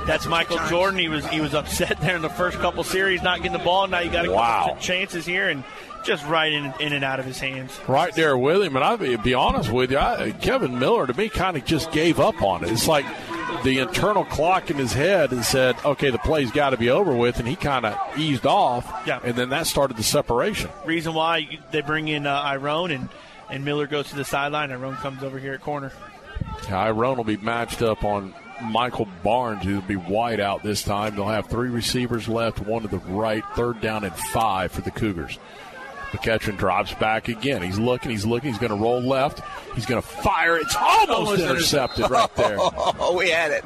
that's Michael Jordan. He was he was upset there in the first couple series, not getting the ball. Now you got a Wow. couple chances here, and just right in, in and out of his hands. right there with him. And I'll be, be honest with you, I, Kevin Miller to me kind of just gave up on it. It's like the internal clock in his head and said, "Okay, the play's got to be over with," and he kind of eased off. Yeah. and then that started the separation. Reason why they bring in uh, Iron and and Miller goes to the sideline. Iron comes over here at corner. Iron will be matched up on Michael Barnes, who'll be wide out this time. They'll have three receivers left, one to the right, third down and five for the Cougars. McEachern drops back again. He's looking, he's looking, he's going to roll left. He's going to fire. It's almost, Almost intercepted right there. Oh, we had it.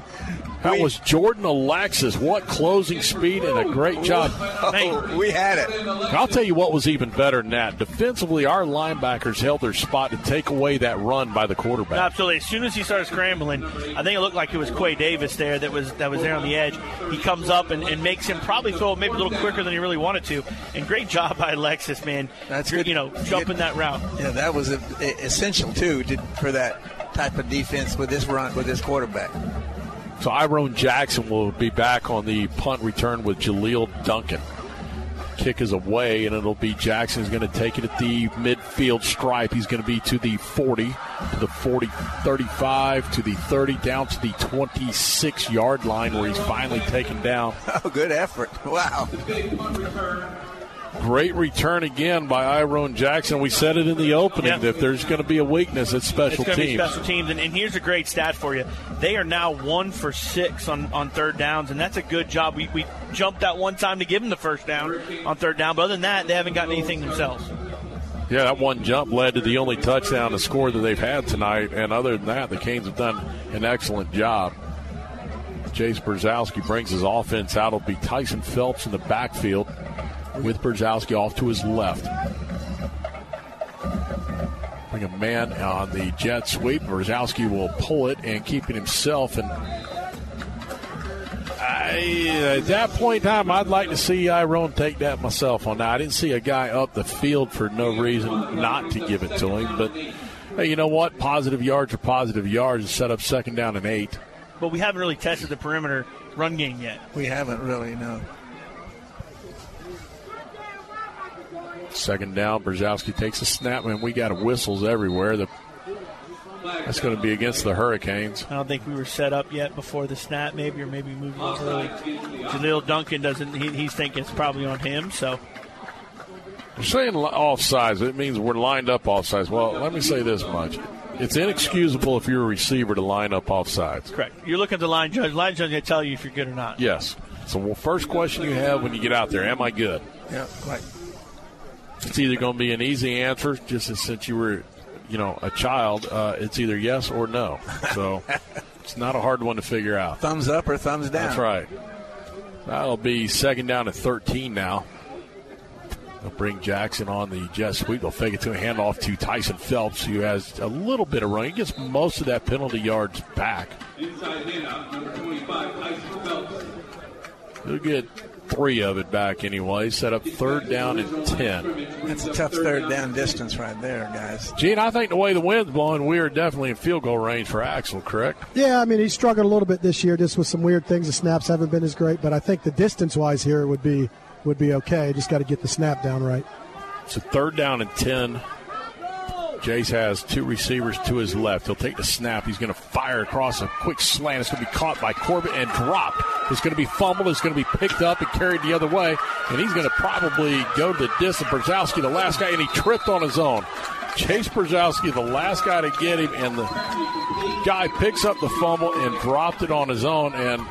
That was Jordan Alexis. What closing speed and a great job. Oh, we had it. I'll tell you what was even better than that. Defensively, our linebackers held their spot to take away that run by the quarterback. Absolutely. As soon as he started scrambling, I think it looked like it was Quay Davis there that was that was there on the edge. He comes up and, and makes him probably throw maybe a little quicker than he really wanted to. And great job by Alexis, man. That's good. You know, jumping that route. Yeah, that was a, a- essential too to, for that type of defense with this run with this quarterback. So Iron Jackson will be back on the punt return with Jaleel Duncan. Kick is away, and it'll be Jackson is going to take it at the midfield stripe. He's going to be to the 40, to the 40, 35, to the 30, down to the 26 yard line where he's finally taken down. Oh, good effort! Wow. Great return again by Iron Jackson. We said it in the opening that if there's going to be a weakness, it's special it's going to be teams. special teams. And, and here's a great stat for you. They are now one for six on, on third downs, and that's a good job. We, we jumped that one time to give them the first down on third down, but other than that, they haven't gotten anything themselves. Yeah, that one jump led to the only touchdown to score that they've had tonight. And other than that, the Canes have done an excellent job. Jace Brzezowski brings his offense out. It'll be Tyson Phelps in the backfield with Brzezowski off to his left. Bring a man on the jet sweep. Brzezowski will pull it and keep it himself. And I, at that point in time, I'd like to see Iron take that myself on that. I didn't see a guy up the field for no reason not to give it to him. But hey, you know what? Positive yards are positive yards and set up second down and eight. But we haven't really tested the perimeter run game yet. We haven't really, no. Second down, Brzezowski takes a snap, and we got whistles everywhere. The, that's going to be against the Hurricanes. I don't think we were set up yet before the snap, maybe, or maybe moved a early. Jaleel Duncan doesn't. He, he's thinking it's probably on him. So We're saying li- offsides. It means we're lined up offsides. Well, let me say this much. It's inexcusable if you're a receiver to line up offsides. correct. You're looking at the line judge. Line judge going to tell you if you're good or not. Yes. So, well, first question you have when you get out there, am I good? Yeah, right. It's either going to be an easy answer, just as since you were, you know, a child. Uh, it's either yes or no. So it's not a hard one to figure out. Thumbs up or thumbs down. That's right. That'll be second down at 13 now. They'll bring Jackson on the jet sweep. They'll fake it to a handoff to Tyson Phelps, who has a little bit of run. He gets most of that penalty yards back. Inside handout, number 25, Tyson Phelps. He'll get three of it back anyway. Set up third down and 10. That's a tough third down distance right there, guys. Gene, I think the way the wind's blowing, we are definitely in field goal range for Axel, correct? Yeah, I mean he struggled a little bit this year, just with some weird things. The snaps haven't been as great, but I think the distance wise here would be would be okay. Just got to get the snap down right. So third down and 10. Jace has two receivers to his left. He'll take the snap. He's going to fire across a quick slant. It's going to be caught by Corbett and dropped. It's going to be fumbled. It's going to be picked up and carried the other way. And he's going to probably go to the distance. Brzezowski, the last guy, and he tripped on his own. Jace Brzezowski, the last guy to get him, and the guy picks up the fumble and dropped it on his own. And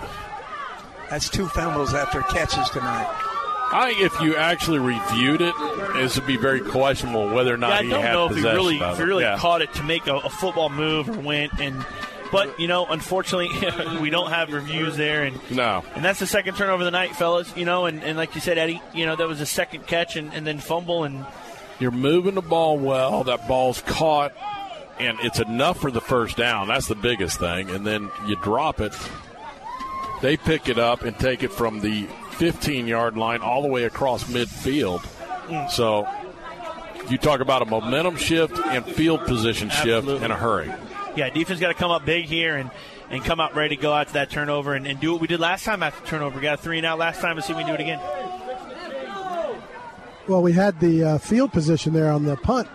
That's two fumbles after catches tonight. I if you actually reviewed it, this would be very questionable whether or not Yeah, I don't had know if he really, if he really Yeah. caught it to make a, a football move or went and. But you know, unfortunately, we don't have reviews there, and No. and that's the second turnover of the night, fellas. You know, and, and like you said, Eddie, you know that was a second catch and, and then fumble, and You're moving the ball well. That ball's caught, and it's enough for the first down. That's the biggest thing. And then you drop it. They pick it up and take it from the 15 yard line all the way across midfield. Mm. So you talk about a momentum shift and field position shift Absolutely. in a hurry. yeah, defense got to come up big here and, and come out ready to go out to that turnover and, and do what we did last time after turnover. We got a three and out last time. Let's see if we can do it again. Well, we had the uh, field position there on the punt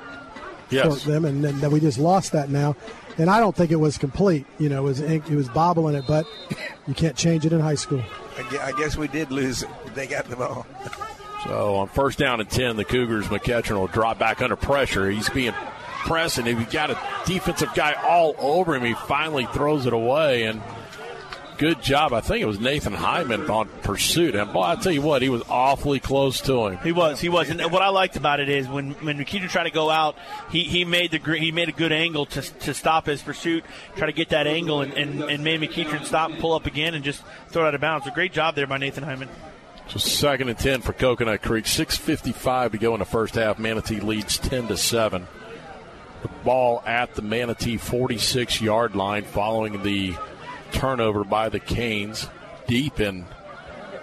Yes. them, and then then we just lost that now. And I don't think it was complete. You know, it was it was bobbling it, but you can't change it in high school. I guess we did lose it. They got the ball. So on first down and 10, the Cougars, McEachern will drop back under pressure. He's being pressed, and if you got a defensive guy all over him, he finally throws it away. And good job. I think it was Nathan Hyman on pursuit, and boy, I tell you what, he was awfully close to him. He was, he was, and what I liked about it is when when McKeever tried to go out, he, he made the he made a good angle to, to stop his pursuit, try to get that angle, and, and, and made McKeever stop and pull up again and just throw it out of bounds. A great job there by Nathan Hyman. So second and ten for Coconut Creek. Six fifty five to go in the first half. Manatee leads ten to seven. The ball at the Manatee forty six yard line following the turnover by the Canes deep in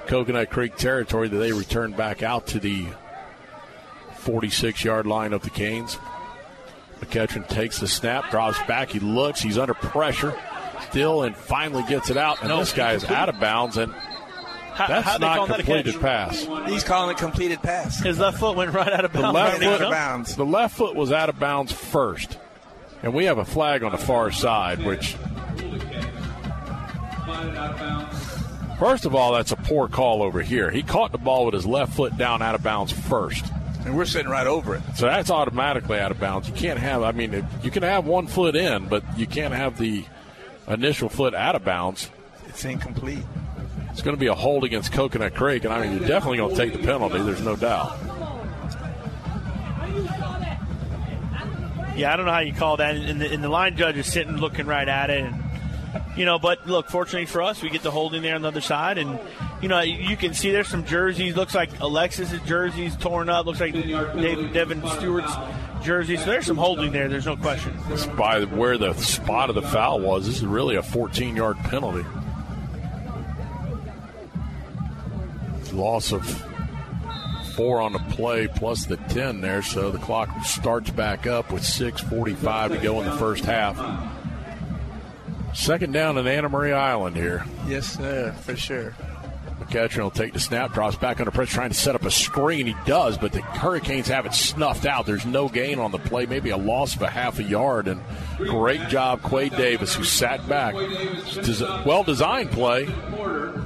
Coconut Creek territory that they return back out to the 46 yard line of the Canes. McEachern takes the snap, drops back, he looks, he's under pressure still, and finally gets it out. And No, this guy is out of bounds, and How- that's how'd not call that a completed pass. He's calling it completed pass. His left foot went right out of The left, Right foot, out of bounds. the left foot was out of bounds first. And we have a flag on the far side, which, first of all, that's a poor call over here. He caught the ball with his left foot down out of bounds first. And we're sitting right over it. So that's automatically out of bounds. You can't have, I mean, you can have one foot in, but you can't have the initial foot out of bounds. It's incomplete. It's going to be a hold against Coconut Creek, and I mean, you're definitely going to take the penalty, there's no doubt. Yeah, I don't know how you call that. And the, and the line judge is sitting looking right at it. And, you know, but look, fortunately for us, we get the holding there on the other side. And, you know, you can see there's some jerseys. Looks like Alexis's jersey's torn up. Looks like Dave, Devin Stewart's jersey. So there's some holding there. There's no question. By where the spot of the foul was, this is really a 14 yard penalty. Loss of four on the play plus the 10 there, so the clock starts back up with 6.45 to go in the first half. Second down in Anna Maria Island here. Yes, sir, for sure. McEachern will take the snap, drops back under pressure, trying to set up a screen. He does, but the Hurricanes have it snuffed out. There's no gain on the play, maybe a loss of a half a yard. And great job, Quay Davis, who sat back. Well designed play,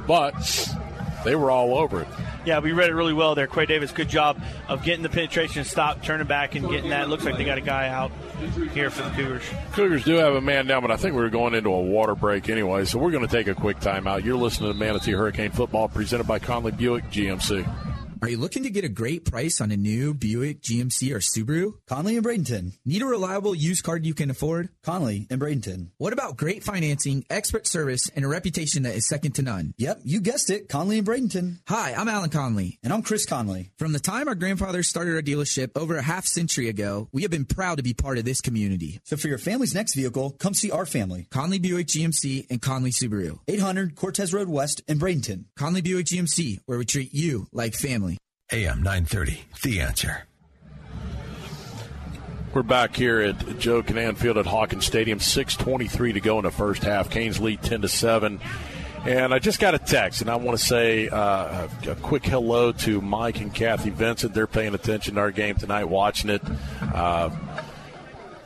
but they were all over it. Yeah, we read it really well there. Quay Davis, good job of getting the penetration stop, turning back, and getting that. Looks like they got a guy out here for the Cougars. Cougars do have a man down, but I think we're going into a water break anyway, so we're going to take a quick timeout. You're listening to Manatee Hurricane Football presented by Conley Buick GMC. Are you looking to get a great price on a new Buick, GMC, or Subaru? Conley and Bradenton. Need a reliable used car you can afford? Conley and Bradenton. What about great financing, expert service, and a reputation that is second to none? Yep, you guessed it. Conley and Bradenton. Hi, I'm Alan Conley. And I'm Chris Conley. From the time our grandfather started our dealership over a half century ago, we have been proud to be part of this community. So for your family's next vehicle, come see our family. Conley Buick GMC and Conley Subaru. 800 Cortez Road West in Bradenton. Conley Buick GMC, where we treat you like family. AM 930, The Answer. We're back here at Joe Kinnan Field at Hawkins Stadium. 6:23 to go in the first half. Canes lead 10 to seven. And I just got a text, and I want to say uh, a quick hello to Mike and Kathy Vincent. They're paying attention to our game tonight, watching it. Uh,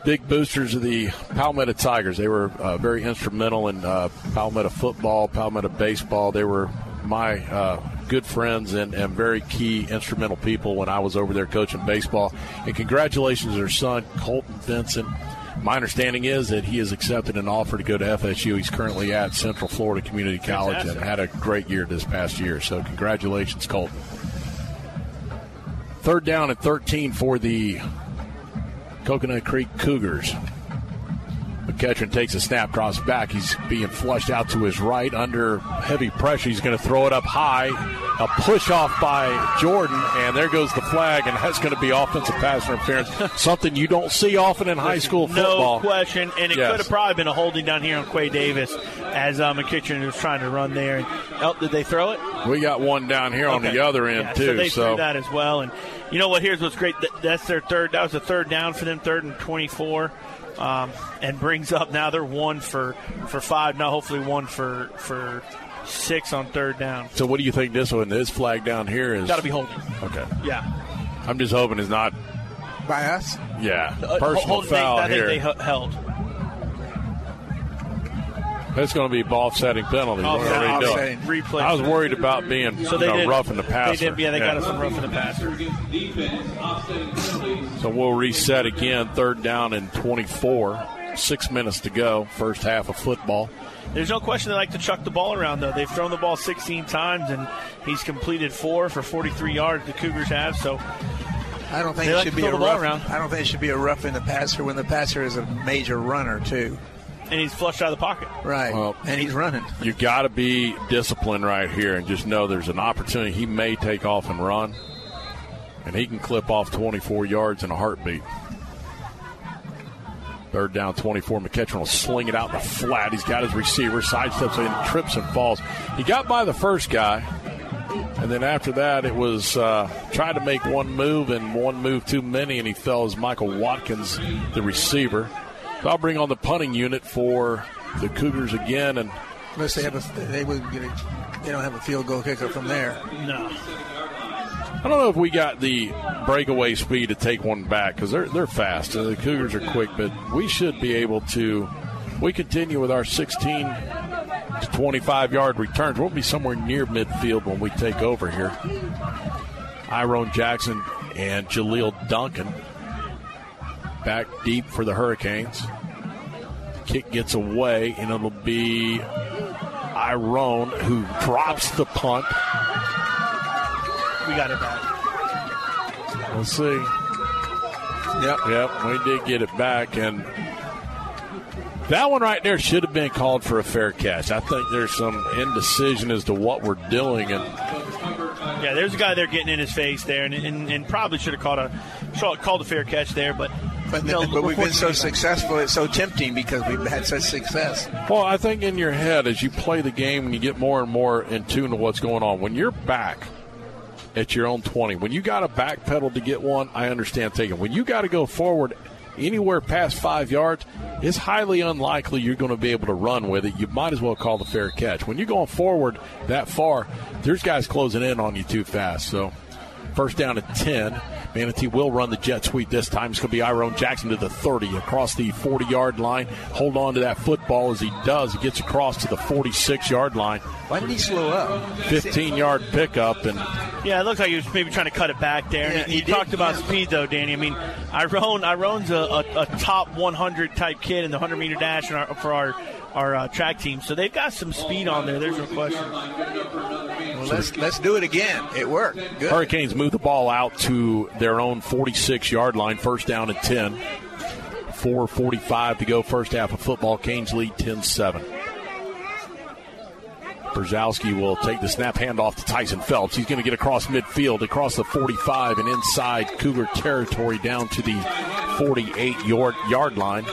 big boosters of the Palmetto Tigers. They were uh, very instrumental in uh, Palmetto football, Palmetto baseball. They were my uh, good friends and, and very key instrumental people when I was over there coaching baseball. And congratulations to their son, Colton Vincent. My understanding is that he has accepted an offer to go to FSU. He's currently at Central Florida Community College Fantastic. and had a great year this past year. So, congratulations, Colton. Third down at 13 for the Coconut Creek Cougars. McEachern takes a snap, drops back. He's being flushed out to his right under heavy pressure. He's going to throw it up high. A push off by Jordan, and there goes the flag, and that's going to be offensive pass interference. Something you don't see often in high school football. No question, and it Yes. could have probably been a holding down here on Quay Davis as uh, McEachern was trying to run there. And, oh, did they throw it? We got one down here on the other end Yeah, too. So they so threw that as well. And you know what? Here's what's great. That's their third. That was a third down for them. Third and 24. Um, and brings up now they're one for for five. Now hopefully one for for six on third down. So what do you think this one? This flag down here is Got to be holding. Okay. Yeah. I'm just hoping it's not. By us? Yeah. Uh, Personal foul they, I think here. they held. That's going to be ball offsetting penalty. What Offset- are offsetting. Replay. I was worried about being So they you know, did, roughing the They passer. did. Yeah, they got us some roughing the passer. So we'll reset again. Third down and 24. six minutes to go, first half of football. There's no question they like to chuck the ball around, though. They've thrown the ball 16 times, and he's completed four for 43 yards. The Cougars have so. I don't think They it like should be a rough. around. I don't think it should be a rough in the passer when the passer is a major runner too. And he's flushed out of the pocket. Right. Well, and he's running. You got to be disciplined right here and just know there's an opportunity. He may take off and run, and he can clip off 24 yards in a heartbeat. Third down, 24. McEachern will sling it out in the flat. He's got his receiver, sidesteps in, trips and falls. He got by the first guy, and then after that, it was uh, tried to make one move and one move too many, and he fell as Michael Watkins, the receiver. So I'll bring on the punting unit for the Cougars again, and Unless they have a, they would get a, they don't have a field goal kicker from there. No. I don't know if we got the breakaway speed to take one back because they're they're fast. The Cougars are quick, but we should be able to. We continue with our 16 to 25 yard returns. We'll be somewhere near midfield when we take over here. Iron Jackson and Jaleel Duncan back deep for the Hurricanes. Kick gets away, and it'll be Iron who drops the punt. We got it back. Let's see. Yep. Yep, we did get it back, and that one right there should have been called for a fair catch. I think there's some indecision as to what we're doing, and Yeah, there's a guy there getting in his face there, and, and, and probably should have called a called a fair catch there, but But, you know, but we've been so successful. It's so tempting because we've had such success. well, I think in your head as you play the game and you get more and more in tune to what's going on, when you're back at your own 20, when you got to backpedal to get one, I understand taking. When you got to go forward anywhere past five yards, it's highly unlikely you're going to be able to run with it. You might as well call the fair catch. When you're going forward that far, there's guys closing in on you too fast. So, first down at 10. Manatee will run the jet sweep this time. It's going to be Iron Jackson to the 30 across the 40 yard line. Hold on to that football as he does. He gets across to the 46 yard line. Why did he slow up? 15 yard pickup and Yeah, it looks like he was maybe trying to cut it back there. Yeah, and he you did, talked about yeah. speed, though, Danny. I mean, Iron, Iron's a, a, a top 100 type kid in the 100 meter dash in our, for our our uh, track team, so they've got some speed on there. There's no question. Well, let's let's do it again. It worked. Good. Hurricanes move the ball out to their own 46 yard line, first down and 10. 4.45 to go, first half of football. Canes lead 10 7. Brzezowski will take the snap handoff to Tyson Phelps. He's going to get across midfield, across the 45, and inside Cougar territory down to the 48 yard, yard line.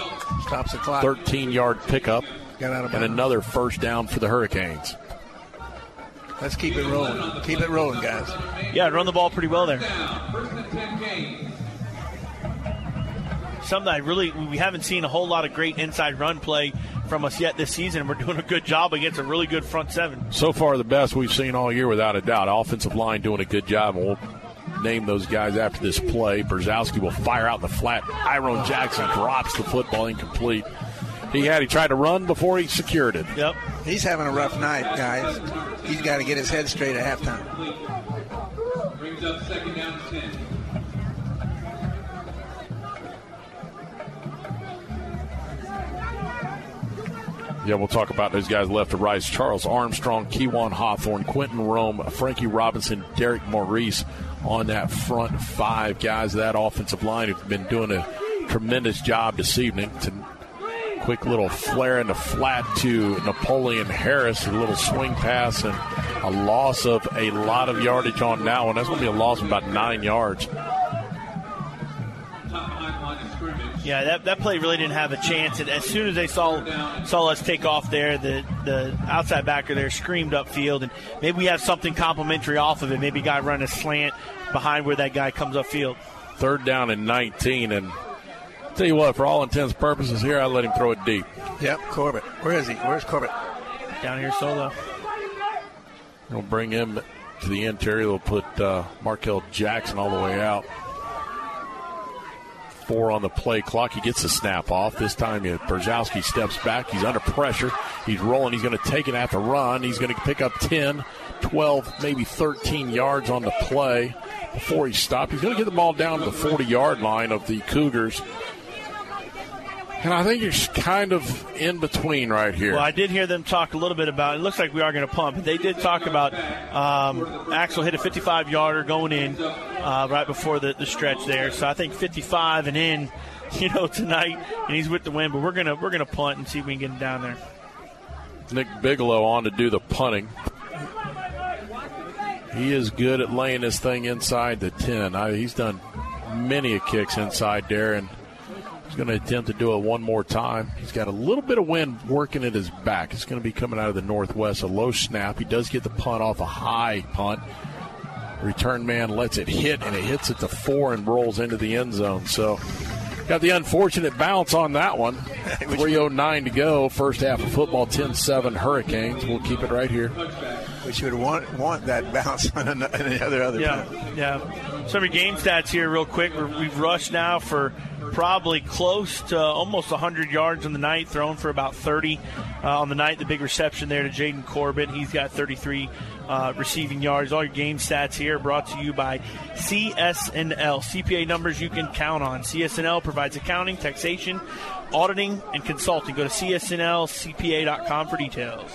Stops the clock. 13 yard pickup, Got out of and another first down for the Hurricanes. Let's keep it rolling. Keep it rolling, guys. Yeah, run the ball pretty well there. Something I really we haven't seen a whole lot of great inside run play from us yet this season. We're doing a good job against a really good front seven. So far, the best we've seen all year, without a doubt. Offensive line doing a good job, and we'll name those guys after this play. Brzezowski will fire out in the flat. Iron Jackson drops the football incomplete. He had he tried to run before he secured it. Yep. He's having a rough night, guys. He's got to get his head straight at halftime. Brings up second down and 10. Yeah, we'll talk about those guys left to right. Charles Armstrong, Kewan Hawthorne, Quentin Rome, Frankie Robinson, Derek Maurice on that front five guys. That offensive line have been doing a tremendous job this evening. Quick little flare in the flat to Napoleon Harris, a little swing pass, and a loss of a lot of yardage on that one. That's going to be a loss of about nine yards. Yeah, that, that play really didn't have a chance. And as soon as they saw saw us take off there, the the outside backer there screamed upfield, and maybe we have something complimentary off of it. Maybe guy run a slant behind where that guy comes upfield. Third down and 19, and tell you what, for all intents and purposes here, I let him throw it deep. Yep, Corbett. Where is he? Where's Corbett? Down here solo. They'll bring him to the interior. They'll put uh, Markel Jackson all the way out. Four on the play clock. He gets the snap off. This time, Brzezowski steps back. He's under pressure. He's rolling. He's going to take it at the run. He's going to pick up 10, 12, maybe 13 yards on the play before he stopped. He's going to get the ball down to the 40 yard line of the Cougars. And I think it's kind of in between right here. Well, I did hear them talk a little bit about. It looks like we are going to pump. They did talk about um, Axel hit a 55 yarder going in uh, right before the, the stretch there. So I think 55 and in, you know, tonight, and he's with the win. But we're gonna we're gonna punt and see if we can get him down there. Nick Bigelow on to do the punting. He is good at laying this thing inside the 10. I, he's done many a kicks inside there, and he's going to attempt to do it one more time. He's got a little bit of wind working at his back. It's going to be coming out of the northwest, a low snap. He does get the punt off a high punt. Return man lets it hit, and it hits at the four and rolls into the end zone. So, got the unfortunate bounce on that one. 309 to go. First half of football, 10 7 Hurricanes. We'll keep it right here. Which would want want that bounce on any other other. Yeah, yeah. Some of your game stats here, real quick. We're, we've rushed now for probably close to almost 100 yards on the night, thrown for about 30 uh, on the night. The big reception there to Jaden Corbett. He's got 33 uh, receiving yards. All your game stats here brought to you by CSNL. CPA numbers you can count on. CSNL provides accounting, taxation, auditing, and consulting. Go to csnlcpa.com for details.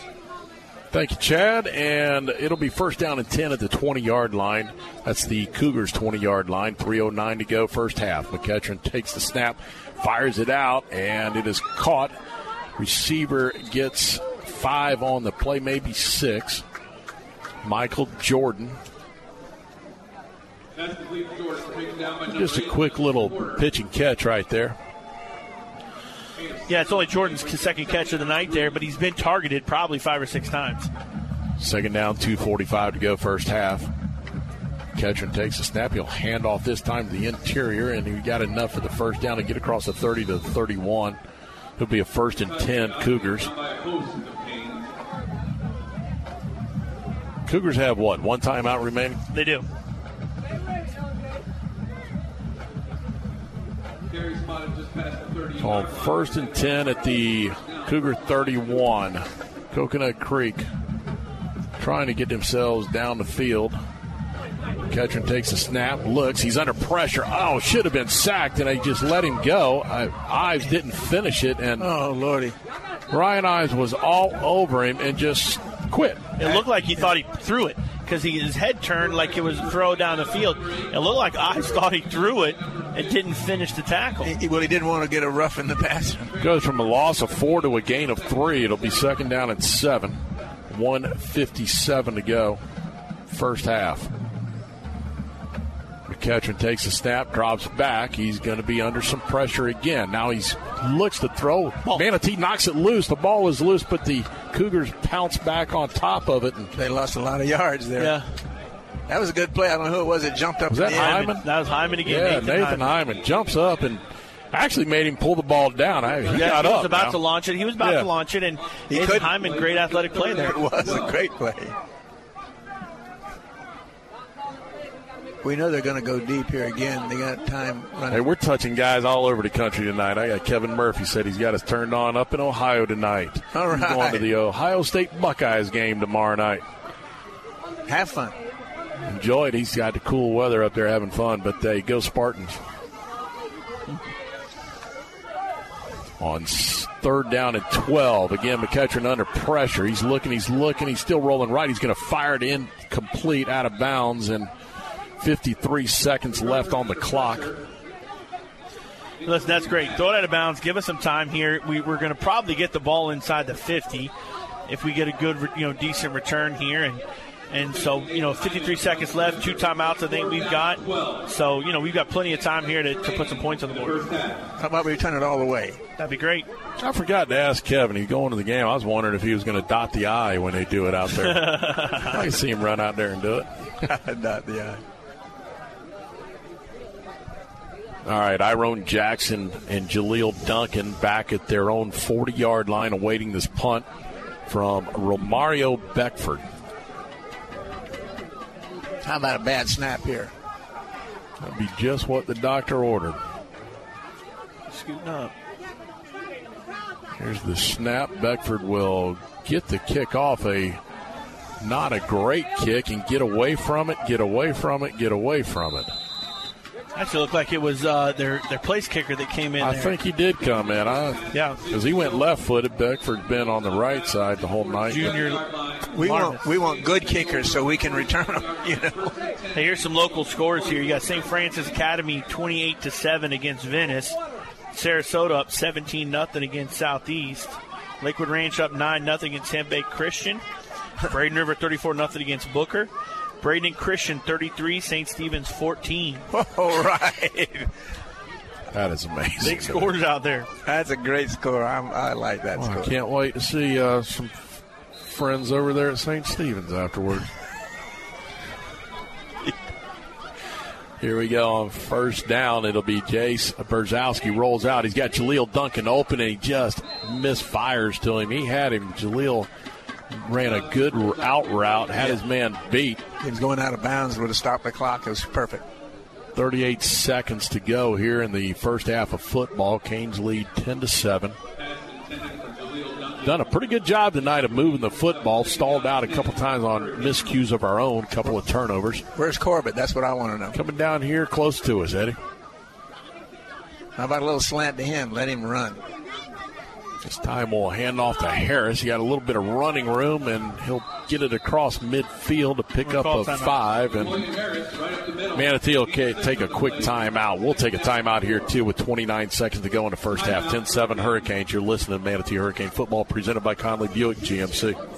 Thank you, Chad. And it'll be first down and 10 at the 20 yard line. That's the Cougars' 20 yard line. 3.09 to go, first half. McEachern takes the snap, fires it out, and it is caught. Receiver gets five on the play, maybe six. Michael Jordan. Just a quick little pitch and catch right there. Yeah, it's only Jordan's second catch of the night there, but he's been targeted probably five or six times. Second down, 2.45 to go, first half. Ketchum takes a snap. He'll hand off this time to the interior, and he got enough for the first down to get across the 30 to the 31. It'll be a first and 10 Cougars. Cougars have what? One timeout remaining? They do. So first and 10 at the Cougar 31. Coconut Creek trying to get themselves down the field. Ketchum takes a snap, looks, he's under pressure. Oh, should have been sacked, and they just let him go. Uh, Ives didn't finish it, and oh lordy, Ryan Ives was all over him and just quit. It looked like he thought he threw it because his head turned like it was a throw down the field. It looked like Ives thought he threw it and didn't finish the tackle. He, well, he didn't want to get a rough in the passer. Goes from a loss of four to a gain of three. It'll be second down and seven. 157 to go. First half. McEachern takes a snap, drops back. He's going to be under some pressure again. Now he looks to throw. Manatee knocks it loose. The ball is loose, but the Cougars pounce back on top of it. And they lost a lot of yards there. Yeah. That was a good play. I don't know who it was that jumped up. Was that Hyman? That was Hyman again. Yeah, Nathan, Nathan, Hyman. jumps up and actually made him pull the ball down. I, he yeah, got he up. was about now. to launch it. He was about Yeah. to launch it, and He Nathan couldn't. Hyman, great athletic play there. It was a great play. We know they're going to go deep here again. They got time running. Hey, we're touching guys all over the country tonight. I got Kevin Murphy said he's got us turned on up in Ohio tonight. All He's going to the Ohio State Buckeyes game tomorrow night. Have fun. Enjoy it. He's got the cool weather up there having fun, but they go Spartans. On third down and 12. Again, McEachern under pressure. He's looking, he's looking, he's still rolling right. He's going to fire it in complete out of bounds, and 53 seconds left on the clock. Listen, that's great. Throw it out of bounds. Give us some time here. We, we're going to probably get the ball inside the 50 if we get a good, you know, decent return here. And and so, you know, 53 seconds left, two timeouts I think we've got. So, you know, we've got plenty of time here to, to put some points on the board. How about we return it all the way? That'd be great. I forgot to ask Kevin. He's going to the game. I was wondering if he was going to dot the I when they do it out there. I can see him run out there and do it. Dot the I. All right, Iron Jackson and Jaleel Duncan back at their own 40 yard line awaiting this punt from Romario Beckford. How about a bad snap here? That'd be just what the doctor ordered. Scooting up. Here's the snap. Beckford will get the kick off a not a great kick and get away from it, get away from it, get away from it. Actually, looked like it was uh, their their place kicker that came in. I there. think he did come in. I, Yeah. because he went left footed. Beckford been on the right side the whole night. Junior. We Marvis. want we want good kickers so we can return them. You know. Hey, here's some local scores here. You got St. Frances Academy 28 to 7 against Venice. Sarasota up 17 nothing against Southeast. Lakewood Ranch up 9 nothing against Tempe Christian. Braden River 34 nothing against Booker. Braden Christian 33, St. Stephen's 14. All right. That is amazing. Big scores out there. That's a great score. I'm, I like that Well, I can't wait to see uh, some friends over there at St. Stephen's afterward. Here we go on first down. It'll be Jace Brzezowski rolls out. He's got Jaleel Duncan open and he just misfires to him. He had him. Jaleel ran a good out route, had his man beat. He was going out of bounds, would have stopped the clock. It was perfect. 38 seconds to go here in the first half of football. Canes lead 10 to 7. Done a pretty good job tonight of moving the football. Stalled out a couple times on miscues of our own, couple of turnovers. Where's Corbett? That's what I want to know. Coming down here close to us, Eddie. How about a little slant to him? Let him run. This time we'll hand off to Harris. He got a little bit of running room, and he'll get it across midfield to pick up a five. And Manatee will take a quick timeout. We'll take a timeout here, too, with 29 seconds to go in the first half. 10 7 Hurricanes. You're listening to Manatee Hurricane Football presented by Conley Buick GMC.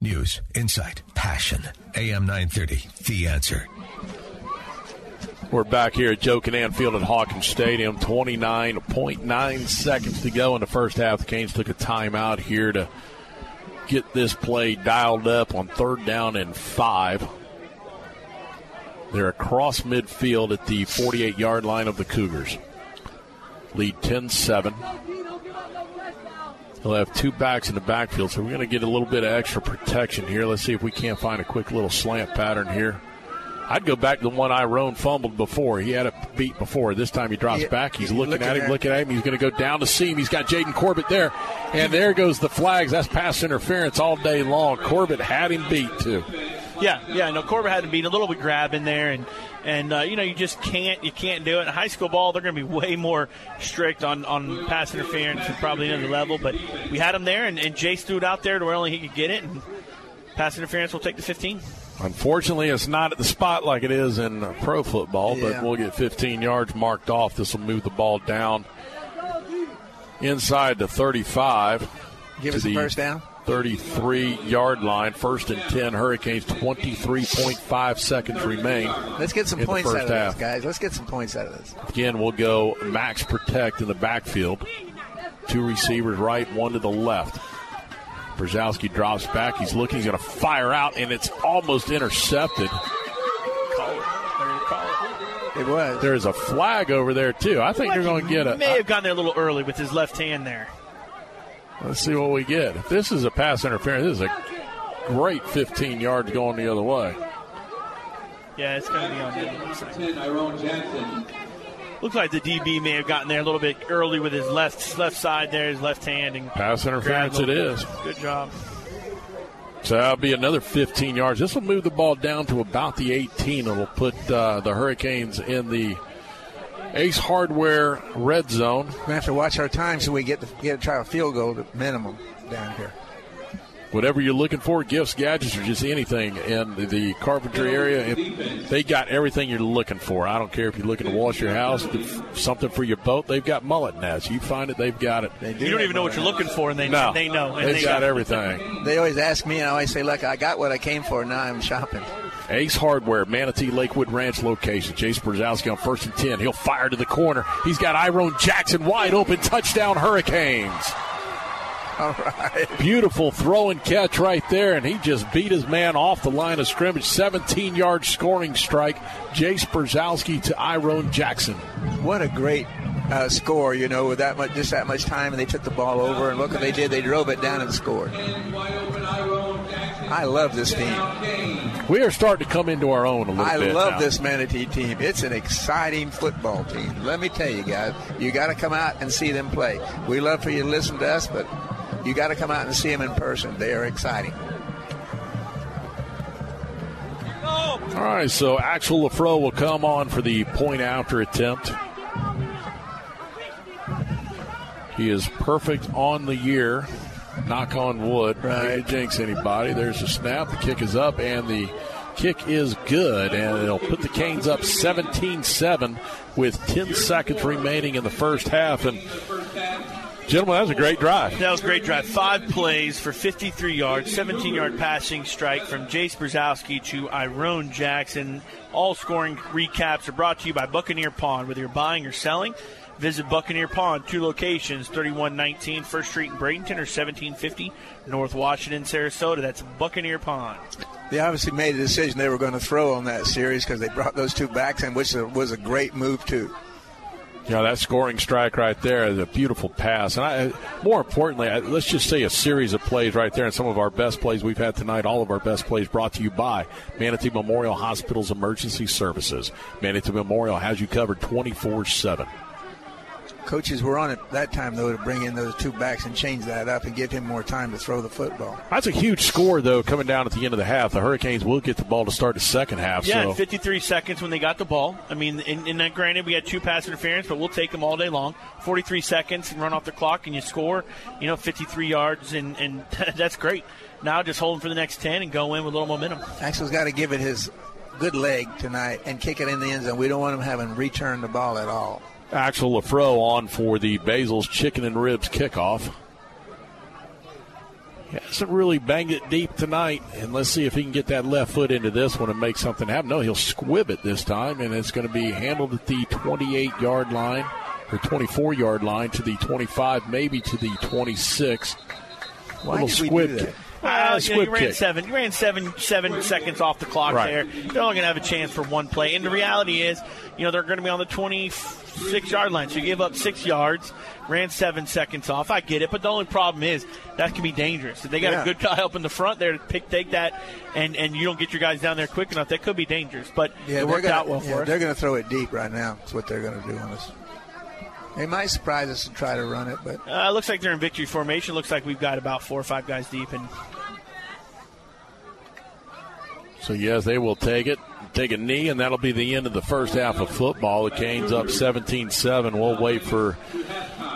News, insight, passion. AM 930, The Answer. We're back here at Joe Kinnan Field at Hawkins Stadium. 29.9 seconds to go in the first half. The Canes took a timeout here to get this play dialed up on third down and five. They're across midfield at the 48 yard line of the Cougars. Lead 10 7. They'll have two backs in the backfield, so we're going to get a little bit of extra protection here. Let's see if we can't find a quick little slant pattern here. I'd go back to the one Iron fumbled before. He had a beat before. This time he drops Yeah, back. He's looking, looking at him, at- looking at him. He's going to go down to seam. He's got Jaden Corbett there. And there goes the flags. That's pass interference all day long. Corbett had him beat, too. Yeah, yeah. No, Corbett had to beat a little bit grab in there, and and uh, you know you just can't you can't do it. In high school ball, they're going to be way more strict on on pass interference at probably another level. But we had him there, and, and Jace threw it out there to where only he could get it, and pass interference will take the 15. Unfortunately, it's not at the spot like it is in uh, pro football, Yeah. but we'll get 15 yards marked off. This will move the ball down inside the 35. Give us a the first down. 33 yard line. First and 10. Hurricanes 23.5 seconds remain. Let's get some points out first of half. this, guys. Let's get some points out of this. Again, we'll go max protect in the backfield. Two receivers right, one to the left. Brzezowski drops back. He's looking. He's going to fire out, and it's almost intercepted. It was. There is a flag over there, too. I think they're going to get it. He may have gotten there a little early with his left hand there. Let's see what we get. If this is a pass interference, this is a great 15 yards going the other way. Yeah, it's going to be on the other side. 10, Iron Jansen. Looks like the DB may have gotten there a little bit early with his left left side there, his left hand, and Pass interference grabbed it a little is. bit. Good job. So that'll be another 15 yards. This will move the ball down to about the 18. It'll put uh, the Hurricanes in the Ace Hardware red zone. We have to watch our time so we get to, get to try a field goal at minimum down here. Whatever you're looking for, gifts, gadgets, or just anything in the, the carpentry area, they got everything you're looking for. I don't care if you're looking to wash your house, something for your boat. They've got mullet nets. You find it, they've got it. They do You don't even know what you're looking for, and they No, they know. And they've they got everything. They always ask me, and I always say, "Look, I got what I came for. Now I'm shopping." Ace Hardware, Manatee Lakewood Ranch location. Jace Brzezowski on first and 10. He'll fire to the corner. He's got Iron Jackson wide open. Touchdown, Hurricanes. All right. Beautiful throw and catch right there, and he just beat his man off the line of scrimmage. 17 yard scoring strike. Jace Brzezowski to Iron Jackson. What a great uh, score, you know, with that much, just that much time, and they took the ball over, and look what they did. They drove it down and scored. I love this team. We are starting to come into our own a little I bit. I love now. this Manatee team. It's an exciting football team. Let me tell you guys, you got to come out and see them play. We love for you to listen to us, but you got to come out and see them in person. They are exciting. All right, so Axel Lafro will come on for the point after attempt. He is perfect on the year. Knock on wood. Right. to jinx anybody. There's a snap. The kick is up, and the kick is good. And it'll put the Canes up 17 7 with 10 seconds remaining in the first half. And, gentlemen, that was a great drive. That was a great drive. Five plays for 53 yards, 17 yard passing strike from Jace Brzezowski to Iron Jackson. All scoring recaps are brought to you by Buccaneer Pond. Whether you're buying or selling, visit Buccaneer Pond, two locations 3119 First Street in Bradenton or 1750 North Washington, Sarasota. That's Buccaneer Pond. They obviously made a decision they were going to throw on that series because they brought those two backs in, which was a great move, too. Yeah, that scoring strike right there is a beautiful pass. And I, more importantly, I, let's just say a series of plays right there. And some of our best plays we've had tonight, all of our best plays brought to you by Manatee Memorial Hospital's Emergency Services. Manatee Memorial has you covered 24 7. Coaches were on it that time, though, to bring in those two backs and change that up and give him more time to throw the football. That's a huge score, though, coming down at the end of the half. The Hurricanes will get the ball to start the second half. Yeah, so. 53 seconds when they got the ball. I mean, in, in that granted, we had two pass interference, but we'll take them all day long. 43 seconds and run off the clock, and you score, you know, 53 yards, and, and that's great. Now just hold them for the next 10 and go in with a little momentum. Axel's got to give it his good leg tonight and kick it in the end zone. We don't want him having returned the ball at all. Axel Lafro on for the Basil's Chicken and Ribs kickoff. He hasn't really banged it deep tonight, and let's see if he can get that left foot into this one and make something happen. No, he'll squib it this time, and it's going to be handled at the 28 yard line or 24 yard line to the 25, maybe to the 26. Why Little did we squib do that? kick. Well, Ah, you, ran kick. seven. You ran seven seven seconds off the clock Right. there. They're only going to have a chance for one play. And the reality is, you know, they're going to be on the 26 yard line. So you gave up six yards, ran seven seconds off. I get it, but the only problem is that can be dangerous. If they got Yeah. a good guy up in the front there to pick take that, and and you don't get your guys down there quick enough, that could be dangerous. But it they're worked gonna, out well yeah, for us. They're going to throw it deep right now. That's what they're going to do on us. They might surprise us and try to run it, but Uh, looks like they're in victory formation. Looks like we've got about four or five guys deep, and So, yes, they will take it, take a knee, and that'll be the end of the first half of football. The Canes up 17 7. We'll wait for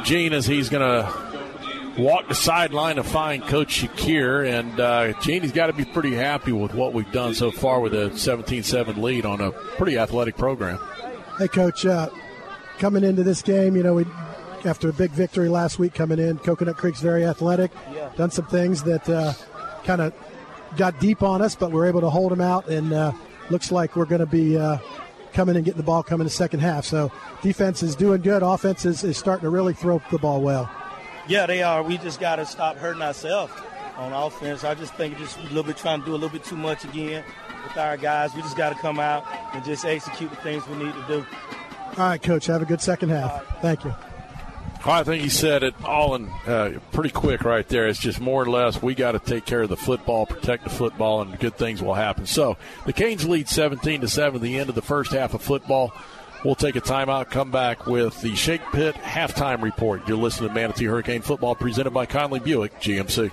Gene as he's going to walk the sideline to find Coach Shakir. And uh, Gene, he's got to be pretty happy with what we've done so far with a 17 7 lead on a pretty athletic program. Hey, Coach, uh, coming into this game, you know, we after a big victory last week coming in, Coconut Creek's very athletic, done some things that uh, kind of got deep on us, but we're able to hold them out, and uh, looks like we're going to be uh, coming and getting the ball coming the second half. So defense is doing good. Offense is, is starting to really throw the ball well. Yeah, they are. We just got to stop hurting ourselves on offense. I just think just a little bit trying to do a little bit too much again with our guys. We just got to come out and just execute the things we need to do. All right, Coach, have a good second half. Thank you. I think he said it all in uh, pretty quick right there. It's just more or less we got to take care of the football, protect the football, and good things will happen. So the Canes lead 17 to seven. at The end of the first half of football. We'll take a timeout. Come back with the Shake Pit halftime report. You're listening to Manatee Hurricane Football, presented by Conley Buick GMC.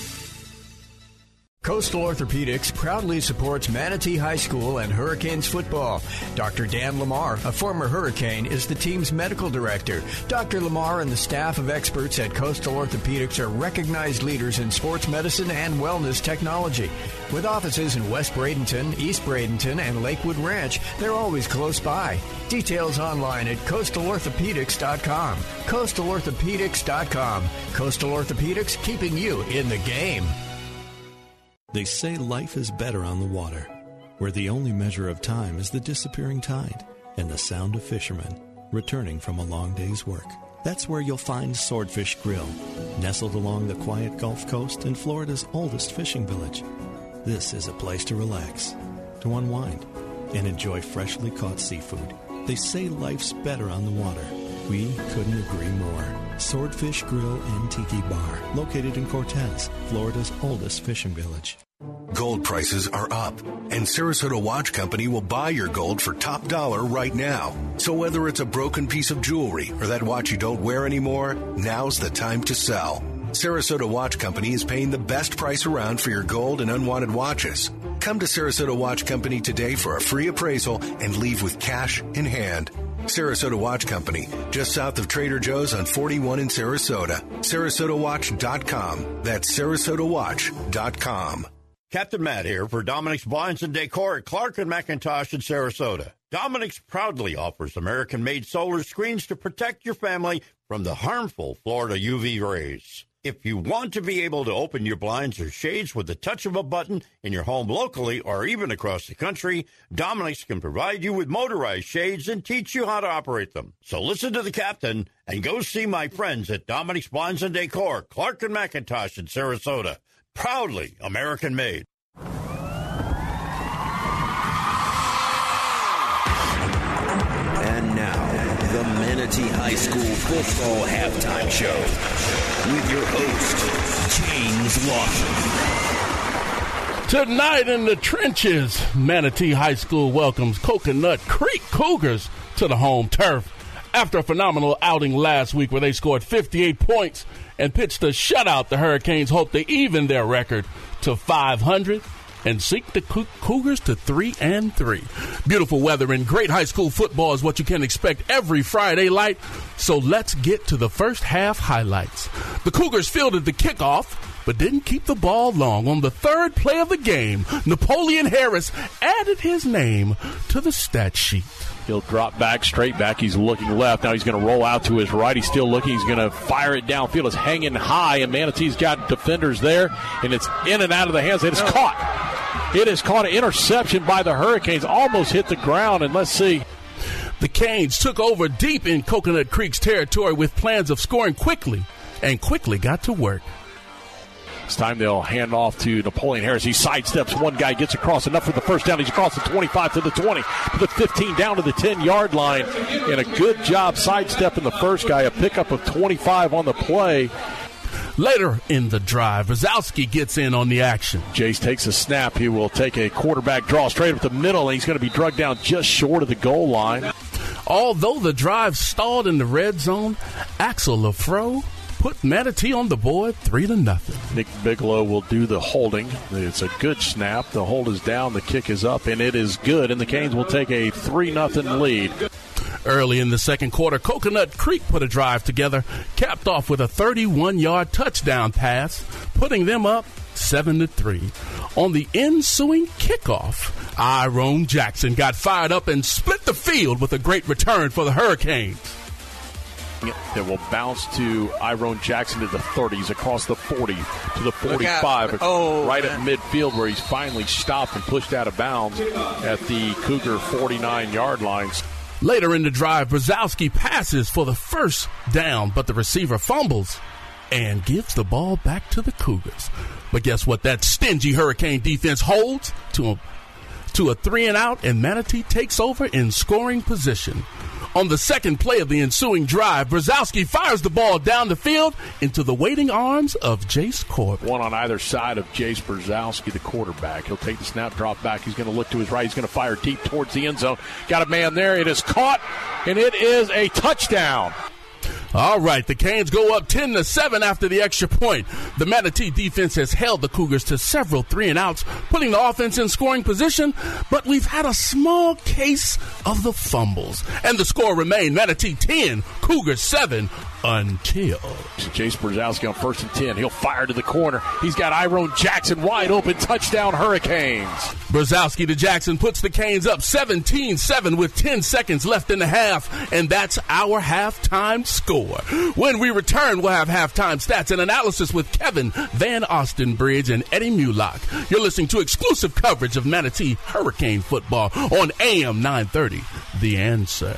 Coastal Orthopedics proudly supports Manatee High School and Hurricanes football. Dr. Dan Lamar, a former Hurricane, is the team's medical director. Dr. Lamar and the staff of experts at Coastal Orthopedics are recognized leaders in sports medicine and wellness technology. With offices in West Bradenton, East Bradenton, and Lakewood Ranch, they're always close by. Details online at coastalorthopedics.com. Coastalorthopedics.com. Coastal Orthopedics keeping you in the game. They say life is better on the water, where the only measure of time is the disappearing tide and the sound of fishermen returning from a long day's work. That's where you'll find Swordfish Grill, nestled along the quiet Gulf Coast in Florida's oldest fishing village. This is a place to relax, to unwind, and enjoy freshly caught seafood. They say life's better on the water. We couldn't agree more. Swordfish Grill and Tiki Bar, located in Cortez, Florida's oldest fishing village. Gold prices are up, and Sarasota Watch Company will buy your gold for top dollar right now. So whether it's a broken piece of jewelry or that watch you don't wear anymore, now's the time to sell. Sarasota Watch Company is paying the best price around for your gold and unwanted watches. Come to Sarasota Watch Company today for a free appraisal and leave with cash in hand. Sarasota Watch Company, just south of Trader Joe's on 41 in Sarasota. SarasotaWatch.com. That's SarasotaWatch.com. Captain Matt here for Dominic's Blinds and Decor at Clark and McIntosh in Sarasota. Dominic's proudly offers American made solar screens to protect your family from the harmful Florida UV rays. If you want to be able to open your blinds or shades with the touch of a button in your home locally or even across the country, Dominic's can provide you with motorized shades and teach you how to operate them. So listen to the captain and go see my friends at Dominic's Blinds and Decor, Clark and McIntosh in Sarasota. Proudly American made. Manatee High School Football Halftime Show with your host, James Lawson. Tonight in the trenches, Manatee High School welcomes Coconut Creek Cougars to the home turf. After a phenomenal outing last week where they scored 58 points and pitched a shutout, the Hurricanes hope to even their record to 500 and sink the Cougars to 3 and 3. Beautiful weather and great high school football is what you can expect every Friday night. So let's get to the first half highlights. The Cougars fielded the kickoff but didn't keep the ball long. On the third play of the game, Napoleon Harris added his name to the stat sheet. He'll drop back, straight back. He's looking left. Now he's going to roll out to his right. He's still looking. He's going to fire it downfield. It's hanging high, and Manatee's got defenders there, and it's in and out of the hands. It is caught. It is caught an interception by the Hurricanes. Almost hit the ground, and let's see. The Canes took over deep in Coconut Creek's territory with plans of scoring quickly, and quickly got to work. This time they'll hand off to Napoleon Harris. He sidesteps one guy, gets across enough for the first down. He's across the 25 to the 20, to the 15, down to the 10 yard line. And a good job sidestepping the first guy. A pickup of 25 on the play. Later in the drive, Brzezowski gets in on the action. Jace takes a snap. He will take a quarterback draw straight up the middle, and he's going to be drugged down just short of the goal line. Although the drive stalled in the red zone, Axel Lafro put Manatee on the board three to nothing. Nick Bigelow will do the holding. It's a good snap. The hold is down, the kick is up, and it is good. And the Canes will take a three nothing lead. Early in the second quarter, Coconut Creek put a drive together, capped off with a 31-yard touchdown pass, putting them up seven to three. On the ensuing kickoff, Iron Jackson got fired up and split the field with a great return for the Hurricanes that will bounce to Iron Jackson to the 30s, across the 40 to the 45, oh, right man. at midfield where he's finally stopped and pushed out of bounds at the Cougar 49 yard lines. Later in the drive, Brzezowski passes for the first down, but the receiver fumbles and gives the ball back to the Cougars. But guess what? That stingy Hurricane defense holds to a, to a three and out, and Manatee takes over in scoring position. On the second play of the ensuing drive, Brzezowski fires the ball down the field into the waiting arms of Jace Corbin. One on either side of Jace Brzezowski, the quarterback. He'll take the snap, drop back. He's going to look to his right. He's going to fire deep towards the end zone. Got a man there. It is caught, and it is a touchdown. All right, the Canes go up 10 to 7 after the extra point. The Manatee defense has held the Cougars to several three and outs, putting the offense in scoring position, but we've had a small case of the fumbles. And the score remained Manatee 10, Cougars 7 until Jace Brzezowski on first and 10. He'll fire to the corner. He's got Iron Jackson wide open. Touchdown, Hurricanes. Brzezowski to Jackson puts the Canes up 17 7 with 10 seconds left in the half, and that's our halftime score. When we return, we'll have halftime stats and analysis with Kevin Van Ostenbridge and Eddie Mulock. You're listening to exclusive coverage of Manatee Hurricane football on AM 930. The answer.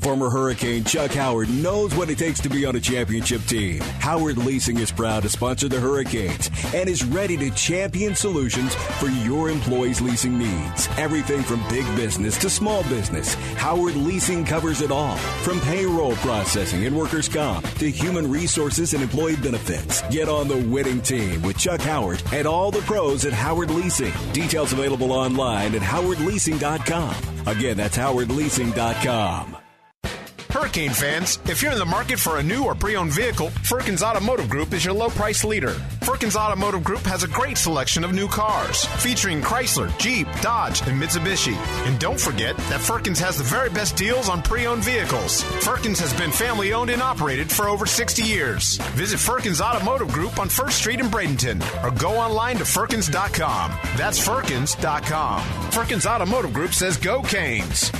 Former Hurricane Chuck Howard knows what it takes to be on a championship team. Howard Leasing is proud to sponsor the Hurricanes and is ready to champion solutions for your employees' leasing needs. Everything from big business to small business, Howard Leasing covers it all. From payroll processing and workers' comp to human resources and employee benefits. Get on the winning team with Chuck Howard and all the pros at Howard Leasing. Details available online at howardleasing.com. Again, that's howardleasing.com. Hurricane fans, if you're in the market for a new or pre-owned vehicle, Firkins Automotive Group is your low price leader. Firkins Automotive Group has a great selection of new cars, featuring Chrysler, Jeep, Dodge, and Mitsubishi. And don't forget that Firkins has the very best deals on pre-owned vehicles. Firkins has been family owned and operated for over 60 years. Visit Firkins Automotive Group on 1st Street in Bradenton or go online to Firkins.com. That's Firkins.com. Firkins Automotive Group says go Canes.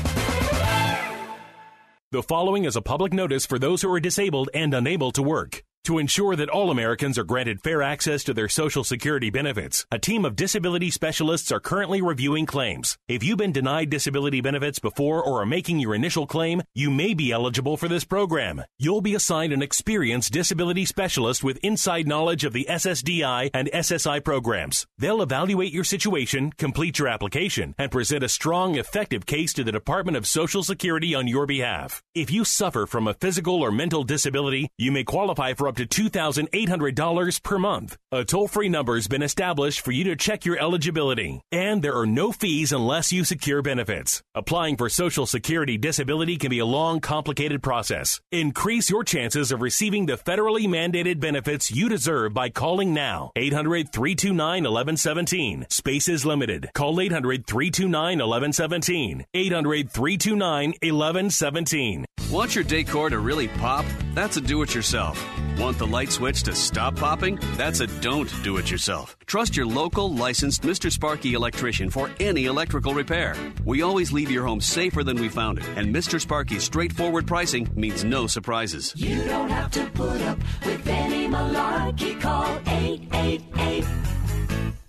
The following is a public notice for those who are disabled and unable to work. To ensure that all Americans are granted fair access to their Social Security benefits, a team of disability specialists are currently reviewing claims. If you've been denied disability benefits before or are making your initial claim, you may be eligible for this program. You'll be assigned an experienced disability specialist with inside knowledge of the SSDI and SSI programs. They'll evaluate your situation, complete your application, and present a strong, effective case to the Department of Social Security on your behalf. If you suffer from a physical or mental disability, you may qualify for up to $2,800 per month. A toll free number has been established for you to check your eligibility, and there are no fees unless you secure benefits. Applying for Social Security disability can be a long, complicated process. Increase your chances of receiving the federally mandated benefits you deserve by calling now. 800 329 1117. Space is limited. Call 800 329 1117. 800 329 1117. Want your decor to really pop? That's a do it yourself. Want the light switch to stop popping? That's a don't do it yourself. Trust your local licensed Mr. Sparky electrician for any electrical repair. We always leave your home safer than we found it, and Mr. Sparky's straightforward pricing means no surprises. You don't have to put up with any malarkey. Call 888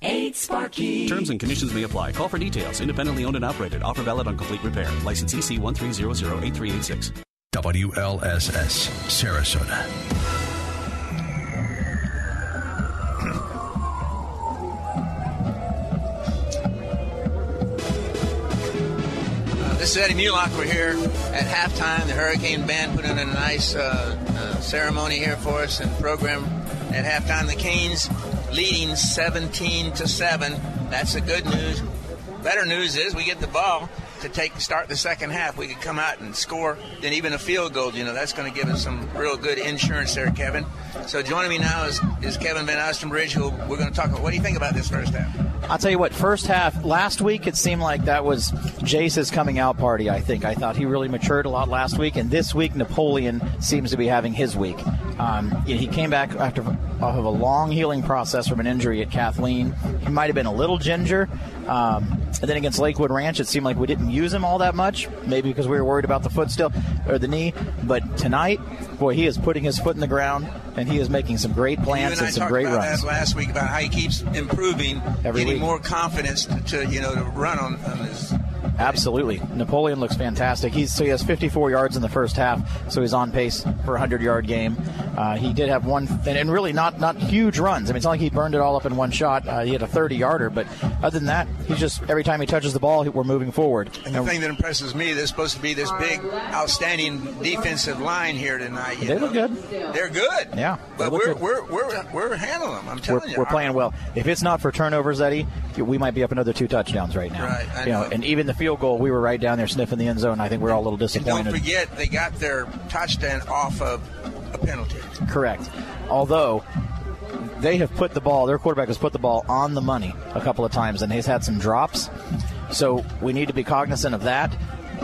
8 Sparky. Terms and conditions may apply. Call for details. Independently owned and operated. Offer valid on complete repair. License EC 13008386. WLSS, Sarasota. This is Eddie Mulock. We're here at halftime. The Hurricane Band put in a nice uh, uh, ceremony here for us and program at halftime. The Canes leading 17 to 7. That's the good news. Better news is we get the ball to take start the second half. We could come out and score, then even a field goal. You know that's going to give us some real good insurance there, Kevin. So joining me now is, is Kevin Van Ostenbridge, who we're going to talk about. What do you think about this first half? I'll tell you what, first half, last week it seemed like that was Jace's coming out party, I think. I thought he really matured a lot last week, and this week Napoleon seems to be having his week. Um, he came back after off of a long healing process from an injury at Kathleen. He might have been a little ginger. Um, and then against Lakewood Ranch, it seemed like we didn't use him all that much, maybe because we were worried about the foot still, or the knee. But tonight, boy, he is putting his foot in the ground, and he is making some great plants and, and, some great about runs. That last week about how he keeps improving, Every getting week. more confidence to, to, you know to run on, on his Absolutely. Napoleon looks fantastic. He's so he has 54 yards in the first half, so he's on pace for a 100 yard game. Uh, he did have one, and, and really not not huge runs. I mean, it's not like he burned it all up in one shot. Uh, he had a 30 yarder, but other than that, he's just every time he touches the ball, we're moving forward. And the thing that impresses me, there's supposed to be this big, outstanding defensive line here tonight. They know. look good. They're good. Yeah, But we're, good. we're we're we're handling them. I'm We're, telling you. we're playing well. If it's not for turnovers, Eddie, we might be up another two touchdowns right now. Right, I you know, know. and even the field goal, we were right down there sniffing the end zone. I think we're all a little And don't disappointed. forget, they got their touchdown off of a penalty. Correct. Although they have put the ball, their quarterback has put the ball on the money a couple of times, and he's had some drops. So we need to be cognizant of that.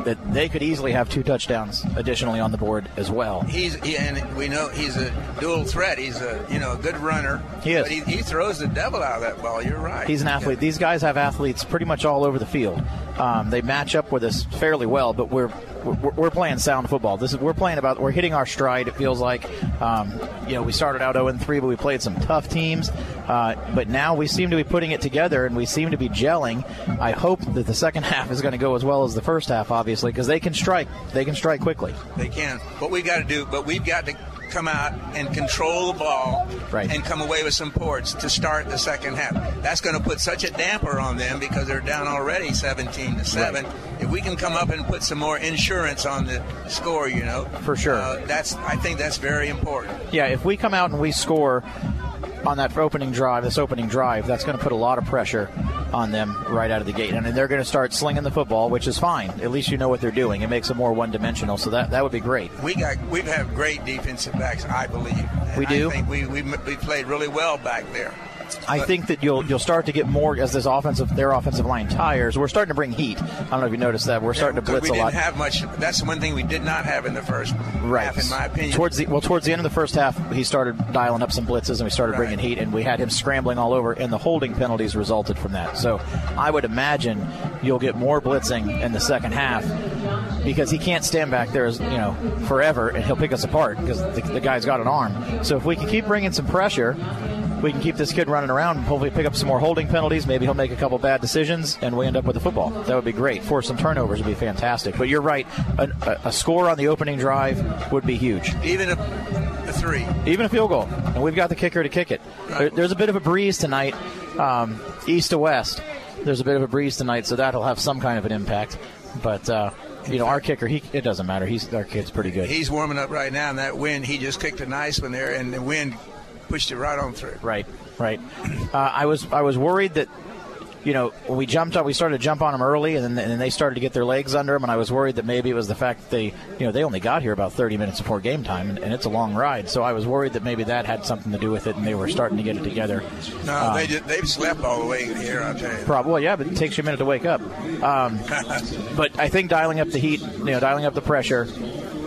That they could easily have two touchdowns additionally on the board as well. He's he, and we know he's a dual threat. He's a you know a good runner. He is. But he, he throws the devil out of that ball. You're right. He's an athlete. These guys have athletes pretty much all over the field. Um, they match up with us fairly well, but we're we're, playing sound football. This is we're playing about we're hitting our stride. It feels like um, you know we started out 0 3, but we played some tough teams. Uh, but now we seem to be putting it together, and we seem to be gelling. I hope that the second half is going to go as well as the first half, obviously, because they can strike. They can strike quickly. They can. What we got to do, but we've got to come out and control the ball Right. and come away with some ports to start the second half. That's going to put such a damper on them because they're down already 17 to 7. If we can come up and put some more insurance on the score, you know. For sure. Uh, that's I think that's very important. Yeah, if we come out and we score on that opening drive, this opening drive, that's going to put a lot of pressure on them right out of the gate, and then they're going to start slinging the football, which is fine. At least you know what they're doing. It makes them more one-dimensional, so that that would be great. We got we've had great defensive backs, I believe. And We do? I think we, we we played really well back there. I think that you'll you'll start to get more as this offensive their offensive line tires. We're starting to bring heat. I don't know if you noticed that. We're starting to Because blitz we a didn't lot. have much. That's the one thing we did not have in the first Right. half, in my opinion. Towards the well, towards the end of the first half, he started dialing up some blitzes, and we started bringing heat, and we had him scrambling all over, and the holding penalties resulted from that. So, I would imagine you'll get more blitzing in the second half because he can't stand back there, as, you know, forever, and he'll pick us apart because the, the guy's got an arm. So, if we can keep bringing some pressure. We can keep this kid running around and hopefully pick up some more holding penalties. Maybe he'll make a couple bad decisions and we end up with the football. That would be great. Force some turnovers would be fantastic. But you're right. A, a, a score on the opening drive would be huge. Even a, a three. Even a field goal, and we've got the kicker to kick it. There, there's a bit of a breeze tonight, um, east to west. There's a bit of a breeze tonight, so that'll have some kind of an impact. But uh, you know, our kicker, he it doesn't matter. He's our kid's pretty good. He's warming up right now, and that wind, he just kicked a nice one there, and the wind pushed it right on through. Right, right. Uh, I was I was worried that. You know, when we jumped up, we started to jump on them early, and then, and they started to get their legs under them. And I was worried that maybe it was the fact that they, you know, they only got here about 30 minutes before game time, and, and it's a long ride. So I was worried that maybe that had something to do with it, and they were starting to get it together. No, Um, they just, they've slept all the way here, I'll tell you. Probably, well, yeah, but it takes you a minute to wake up. Um, but I think dialing up the heat, you know, dialing up the pressure,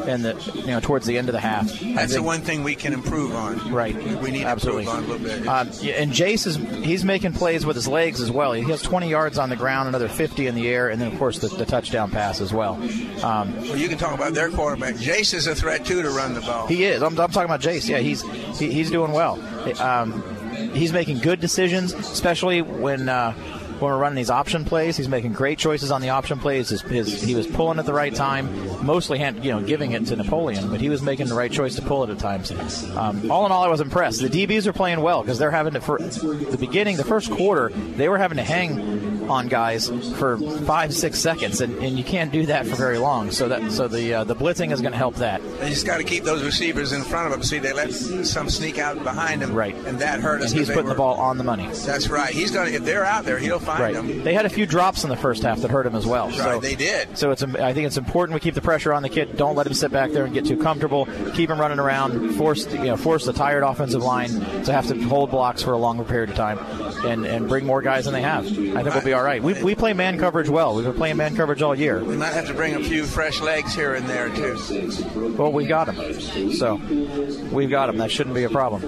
and the you know towards the end of the half. That's the one thing we can improve on. Right. We need Absolutely. to improve on a little bit. Um, and Jace is he's making plays with his legs as well. He has 20 yards on the ground, another 50 in the air, and then of course the, the touchdown pass as well. Um, well, you can talk about their quarterback. Jace is a threat too to run the ball. he is. I'm, I'm talking about Jace. Yeah, he's he, he's doing well. Um, he's making good decisions, especially when. Uh, when we're running these option plays, he's making great choices on the option plays. His, his, he was pulling at the right time, mostly hand, you know giving it to Napoleon, but he was making the right choice to pull it at times. Um, all in all, I was impressed. The DBs are playing well because they're having to for the beginning, the first quarter, they were having to hang on guys for five, six seconds, and, and you can't do that for very long. So that so the uh, the blitzing is going to help that. They just got to keep those receivers in front of them. See, they let some sneak out behind them, Right. And that hurt us. And he's putting the ball on the money. That's right. He's gonna. If they're out there, he'll find Right. them. They had a few drops in the first half that hurt him as well. Right, So they did. So it's I think it's important we keep the pressure on the kid. Don't let him sit back there and get too comfortable. Keep him running around. Force you know force the tired offensive line to have to hold blocks for a longer period of time, and and bring more guys than they have. I think we'll be all right. We, we play man coverage well. We've been playing man coverage all year. We might have to bring a few fresh legs here and there too. Well, we got him. So we've got him. That shouldn't be a problem.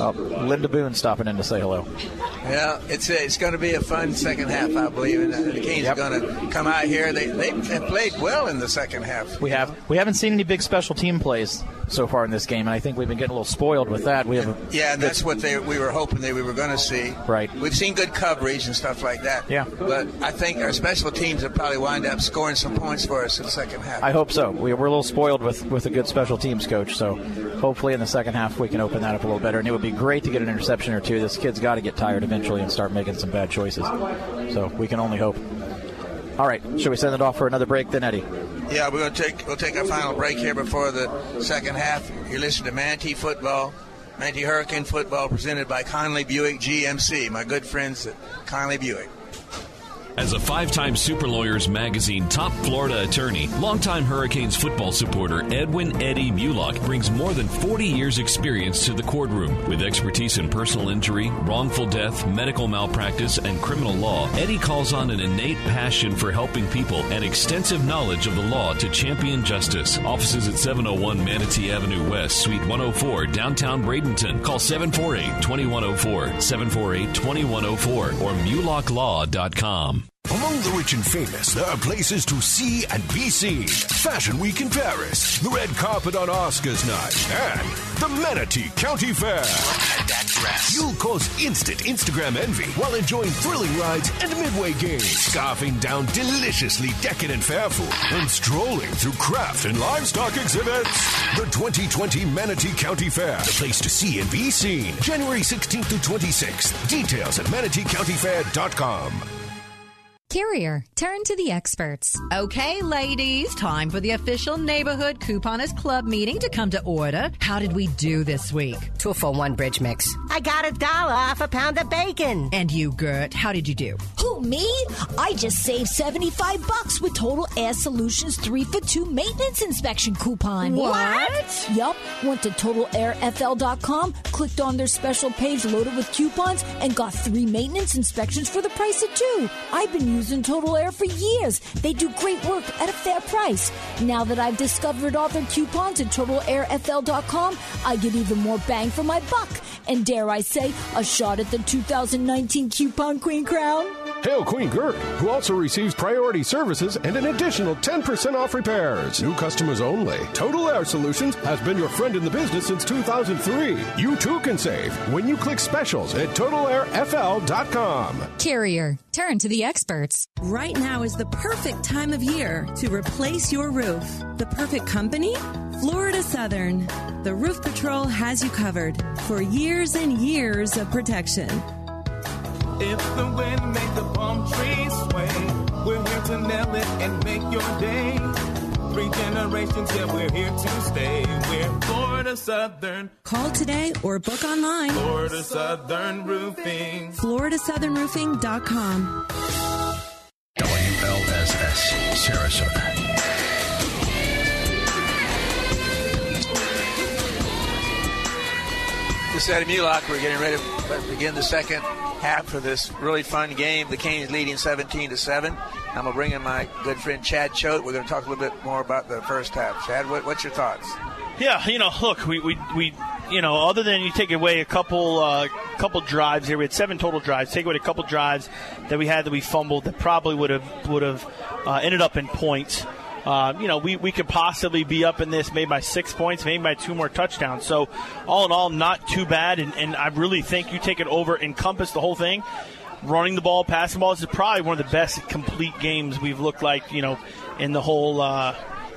Oh, Linda Boone stopping in to say hello. Yeah, it's it's going to be a fun second half, I believe. And the Canes Yep. are going to come out here. They they played well in the second half. We have we haven't seen any big special team plays so far in this game, and I think we've been getting a little spoiled with that. We have a, Yeah, and that's what they we were hoping that we were going to see. Right. We've seen good coverage and stuff like that. Yeah. But I think our special teams will probably wind up scoring some points for us in the second half. I hope so. We, we're a little spoiled with, with a good special teams coach, so hopefully in the second half we can open that up a little better. And it would be great to get an interception or two. This kid's got to get tired eventually and start making some bad choices. So we can only hope. All right, should we send it off for another break then, Eddie? Yeah, we're to take we'll take our final break here before the second half. You're listening to Manatee Football, Manatee Hurricane Football, presented by Conley Buick GMC. My good friends at Conley Buick. As a five time Super Lawyers Magazine top Florida attorney, longtime Hurricanes football supporter Edwin Eddie Mulock brings more than 40 years' experience to the courtroom. With expertise in personal injury, wrongful death, medical malpractice, and criminal law, Eddie calls on an innate passion for helping people and extensive knowledge of the law to champion justice. Offices at 701 Manatee Avenue West, Suite 104, downtown Bradenton. Call 748 2104, 748 2104, or MulockLaw.com. Among the rich and famous, there are places to see and be seen. Fashion Week in Paris, the red carpet on Oscars night, and the Manatee County Fair. That dress. You'll cause instant Instagram envy while enjoying thrilling rides and midway games, scarfing down deliciously decadent fair food, and strolling through craft and livestock exhibits. The 2020 Manatee County Fair, the place to see and be seen. January 16th through 26th. Details at manateecountyfair.com. Carrier, turn to the experts. Okay, ladies, time for the official neighborhood couponist club meeting to come to order. How did we do this week? Two for one bridge mix. I got a dollar off a pound of bacon. And you, Gert, how did you do? Who, me? I just saved 75 bucks with Total Air Solutions 3 for 2 maintenance inspection coupon. What? Yup. Went to TotalAirFL.com, clicked on their special page loaded with coupons, and got 3 maintenance inspections for the price of 2. I've been using Total Air for years. They do great work at a fair price. Now that I've discovered all their coupons at TotalAirFL.com, I get even more bang for my buck. And dare I say, a shot at the 2019 Coupon Queen crown? Hail Queen Gert, who also receives priority services and an additional 10% off repairs. New customers only. Total Air Solutions has been your friend in the business since 2003. You too can save when you click specials at TotalAirFL.com. Carrier, turn to the experts. Right now is the perfect time of year to replace your roof. The perfect company? Florida Southern. The Roof Patrol has you covered for years and years of protection. If the wind make the palm trees sway, we're here to nail it and make your day. Three generations, yeah, we're here to stay. We're Florida Southern. Call today or book online. Florida Southern Roofing. FloridaSouthernRoofing.com. WLSS, Sarasota. Is Eddie Mulock. We're getting ready to begin the second half of this really fun game. The Canes leading 17 to 7. I'm going to bring in my good friend Chad Choate. We're going to talk a little bit more about the first half. Chad, what, what's your thoughts? Yeah, you know, look, we, we, we you know, other than you take away a couple uh, couple drives here, we had seven total drives. Take away a couple drives that we had that we fumbled that probably would have would have uh, ended up in points. Uh, you know, we, we could possibly be up in this maybe by six points, maybe by two more touchdowns. So, all in all, not too bad. And, and I really think you take it over, encompass the whole thing. Running the ball, passing the ball this is probably one of the best complete games we've looked like, you know, in the whole. Uh,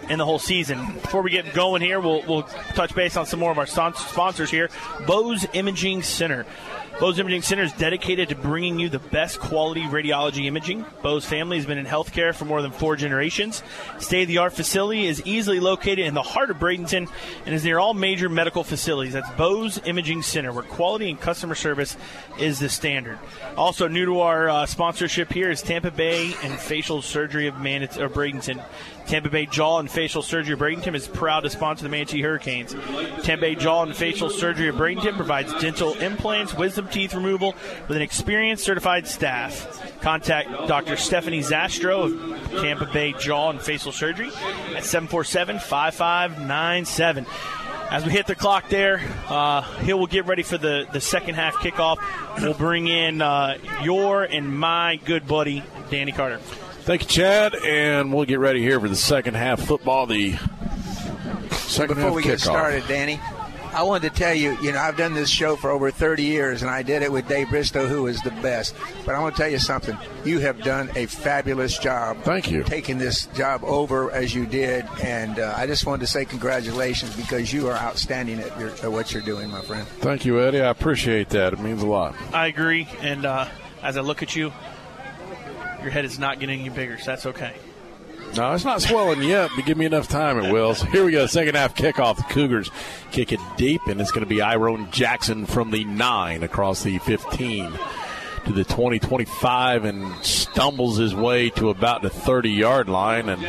in the whole season. Before we get going here, we'll, we'll touch base on some more of our sponsors here. Bose Imaging Center. Bose Imaging Center is dedicated to bringing you the best quality radiology imaging. Bose family has been in healthcare for more than four generations. State of the art facility is easily located in the heart of Bradenton and is near all major medical facilities. That's Bose Imaging Center, where quality and customer service is the standard. Also, new to our uh, sponsorship here is Tampa Bay and Facial Surgery of Manat- or Bradenton. Tampa Bay Jaw and Facial Surgery of Bradenton is proud to sponsor the Manatee Hurricanes. Tampa Bay Jaw and Facial Surgery of Bradenton provides dental implants, wisdom teeth removal with an experienced certified staff. Contact Dr. Stephanie Zastro of Tampa Bay Jaw and Facial Surgery at 747 5597. as we hit the clock there, uh, Hill will get ready for the, the second half kickoff. We'll bring in uh, your and my good buddy, Danny Carter. Thank you, Chad, and we'll get ready here for the second half football. The second Before half we kickoff. get started, Danny, I wanted to tell you, you know, I've done this show for over 30 years, and I did it with Dave Bristow, who is the best. But I want to tell you something. You have done a fabulous job. Thank you. Taking this job over as you did, and uh, I just wanted to say congratulations because you are outstanding at, your, at what you're doing, my friend. Thank you, Eddie. I appreciate that. It means a lot. I agree, and uh, as I look at you, your head is not getting any bigger, so that's okay. No, it's not swelling yet, but give me enough time, it will. So here we go, second half kickoff. The Cougars kick it deep, and it's going to be Iron Jackson from the 9 across the 15 to the 20 25 and stumbles his way to about the 30 yard line. And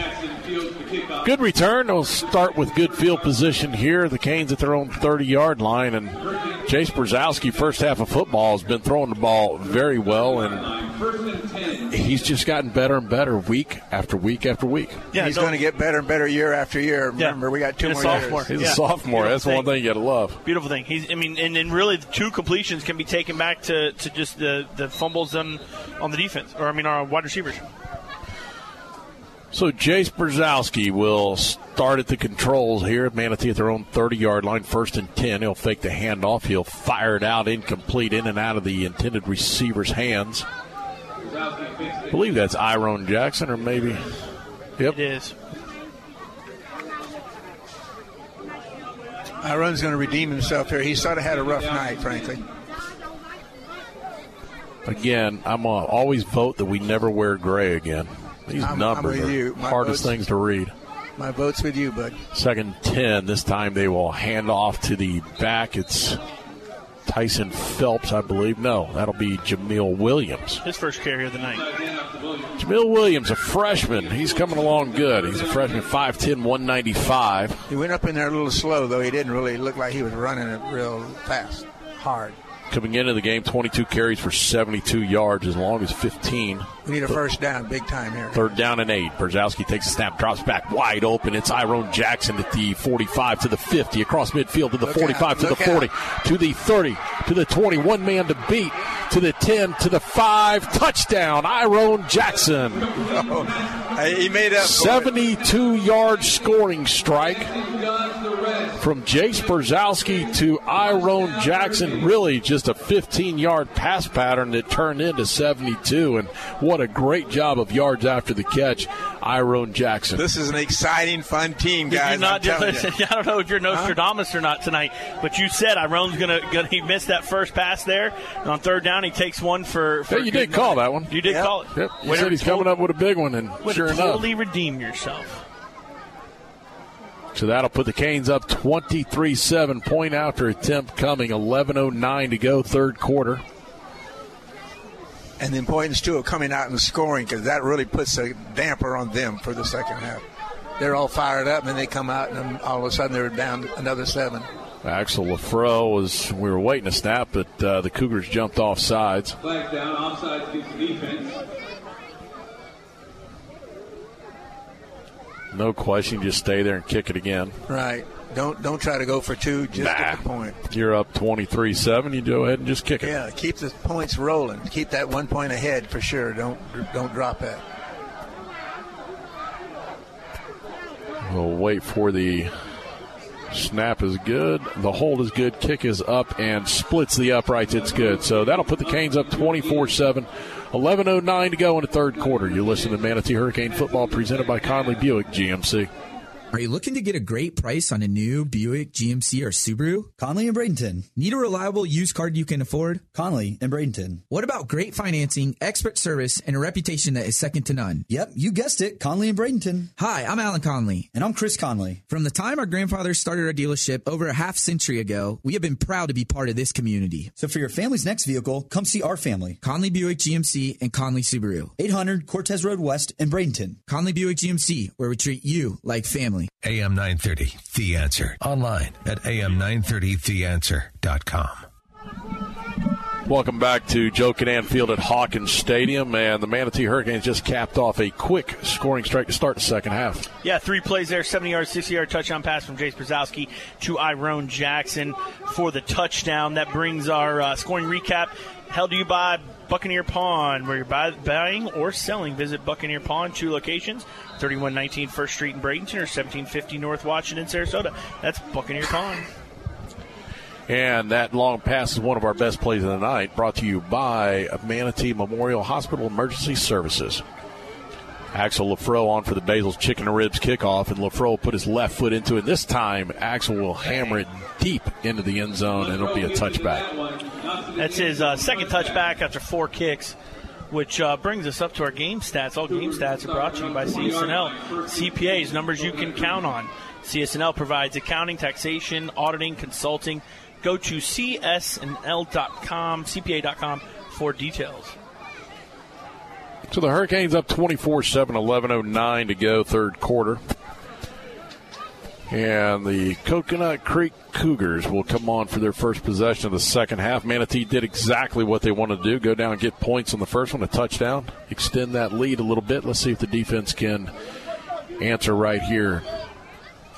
good return. They'll start with good field position here. The Canes at their own 30 yard line. And Jace Brzezowski, first half of football, has been throwing the ball very well. And he's just gotten better and better week after week after week. Yeah, He's no- going to get better and better year after year. Remember, we got two And a more sophomore. years. He's Yeah. a sophomore. Beautiful That's one thing you got to love. Beautiful thing. He's, I mean, and, and really, the two completions can be taken back to, to just the, the fumbles on, on the defense, or I mean, our wide receivers. So Jace Brzezowski will start at the controls here at Manatee at their own 30 yard line, first and 10. He'll fake the handoff. He'll fire it out incomplete in and out of the intended receiver's hands. I believe that's Iron Jackson or maybe. Yep. It is. Iron's going to redeem himself here. He sort of had a rough night, frankly. Again, I'm going to always vote that we never wear gray again. These I'm- I'm numbers are you. Hardest vote's- things to read. My vote's with you, bud. Second 10. This time they will hand off to the back. It's Tyson Phelps, I believe. No, that'll be Jameel Williams. His first carry of the night. Jameel Williams, a freshman. He's coming along good. He's a freshman, 5'10, 195. He went up in there a little slow, though. He didn't really look like he was running it real fast, hard. Coming into the game, 22 carries for 72 yards, as long as 15. We need a first down, big time here. Third down and eight. Brzezowski takes a snap, drops back wide open. It's Iron Jackson at the 45 to the 50, across midfield to the Look 45 out, to the look 40 to the 30 to the 20. One man to beat to the 10 to the 5. Touchdown, Iron Jackson. he made up. 72 yard scoring strike from Jace Brzezowski to Iron Jackson. Really just a 15 yard pass pattern that turned into 72. And what a great job of yards after the catch, Iron Jackson. This is an exciting, fun team, guys. you not I'm telling just, you. I don't know if you're Nostradamus or not tonight, but you said Iron's gonna, gonna he missed that first pass there. And on third down, he takes one for. for Yeah, you did call that one. You did Yep. call it. Yep. You Way to said he's coming up with a big one, and way to sure enough. totally redeem yourself. So that'll put the Canes up 23 7. Point after attempt coming. 11.09 to go, third quarter. And the importance, too, of coming out and scoring because that really puts a damper on them for the second half. They're all fired up, and then they come out, and then all of a sudden they're down another seven. Axel Lafro was, we were waiting to snap, but uh, the Cougars jumped off sides. Flag down, offside against the defense. No question, just stay there and kick it again. Right. Don't don't try to go for two. Just get the point. You're up 23 7. You go ahead and just kick it. Yeah, keep the points rolling. Keep that one point ahead for sure. Don't don't drop that. We'll wait for the snap is good. The hold is good. Kick is up and splits the uprights. It's good. So that'll put the Canes up 24 7. 11.09 to go in the third quarter. You listen to Manatee Hurricane Football presented by Conley Buick GMC. Are you looking to get a great price on a new Buick, GMC, or Subaru? Conley and Bradenton. Need a reliable used car you can afford? Conley and Bradenton. What about great financing, expert service, and a reputation that is second to none? Yep, you guessed it. Conley and Bradenton. Hi, I'm Alan Conley. And I'm Chris Conley. From the time our grandfathers started our dealership over a half century ago, we have been proud to be part of this community. So for your family's next vehicle, come see our family. Conley Buick GMC and Conley Subaru. 800 Cortez Road West in Bradenton. Conley Buick GMC, where we treat you like family. AM 930, The Answer. Online at am930theanswer.com. Welcome back to Joe Kinnan Field at Hawkins Stadium, and the Manatee Hurricanes just capped off a quick scoring strike to start the second half. Yeah, three plays there 70 yard, 60 yard touchdown pass from Jace Brzezowski to Iron Jackson for the touchdown. That brings our uh, scoring recap held to you by Buccaneer Pawn, where you're buy, buying or selling. Visit Buccaneer Pawn, two locations 3119 First Street in Bradenton or 1750 North Washington, Sarasota. That's Buccaneer Pawn. And that long pass is one of our best plays of the night, brought to you by Manatee Memorial Hospital Emergency Services. Axel Lafro on for the Basil's chicken and ribs kickoff, and Lafro put his left foot into it. This time, Axel will hammer it deep into the end zone, and it'll be a touchback. That's his uh, second touchback after four kicks, which uh, brings us up to our game stats. All game stats are brought to you by CSNL. CPAs, numbers you can count on. CSNL provides accounting, taxation, auditing, consulting. Go to csnl.com, cpa.com for details. So the Hurricanes up 24 7, 11.09 to go, third quarter. And the Coconut Creek Cougars will come on for their first possession of the second half. Manatee did exactly what they wanted to do go down and get points on the first one, a touchdown, extend that lead a little bit. Let's see if the defense can answer right here.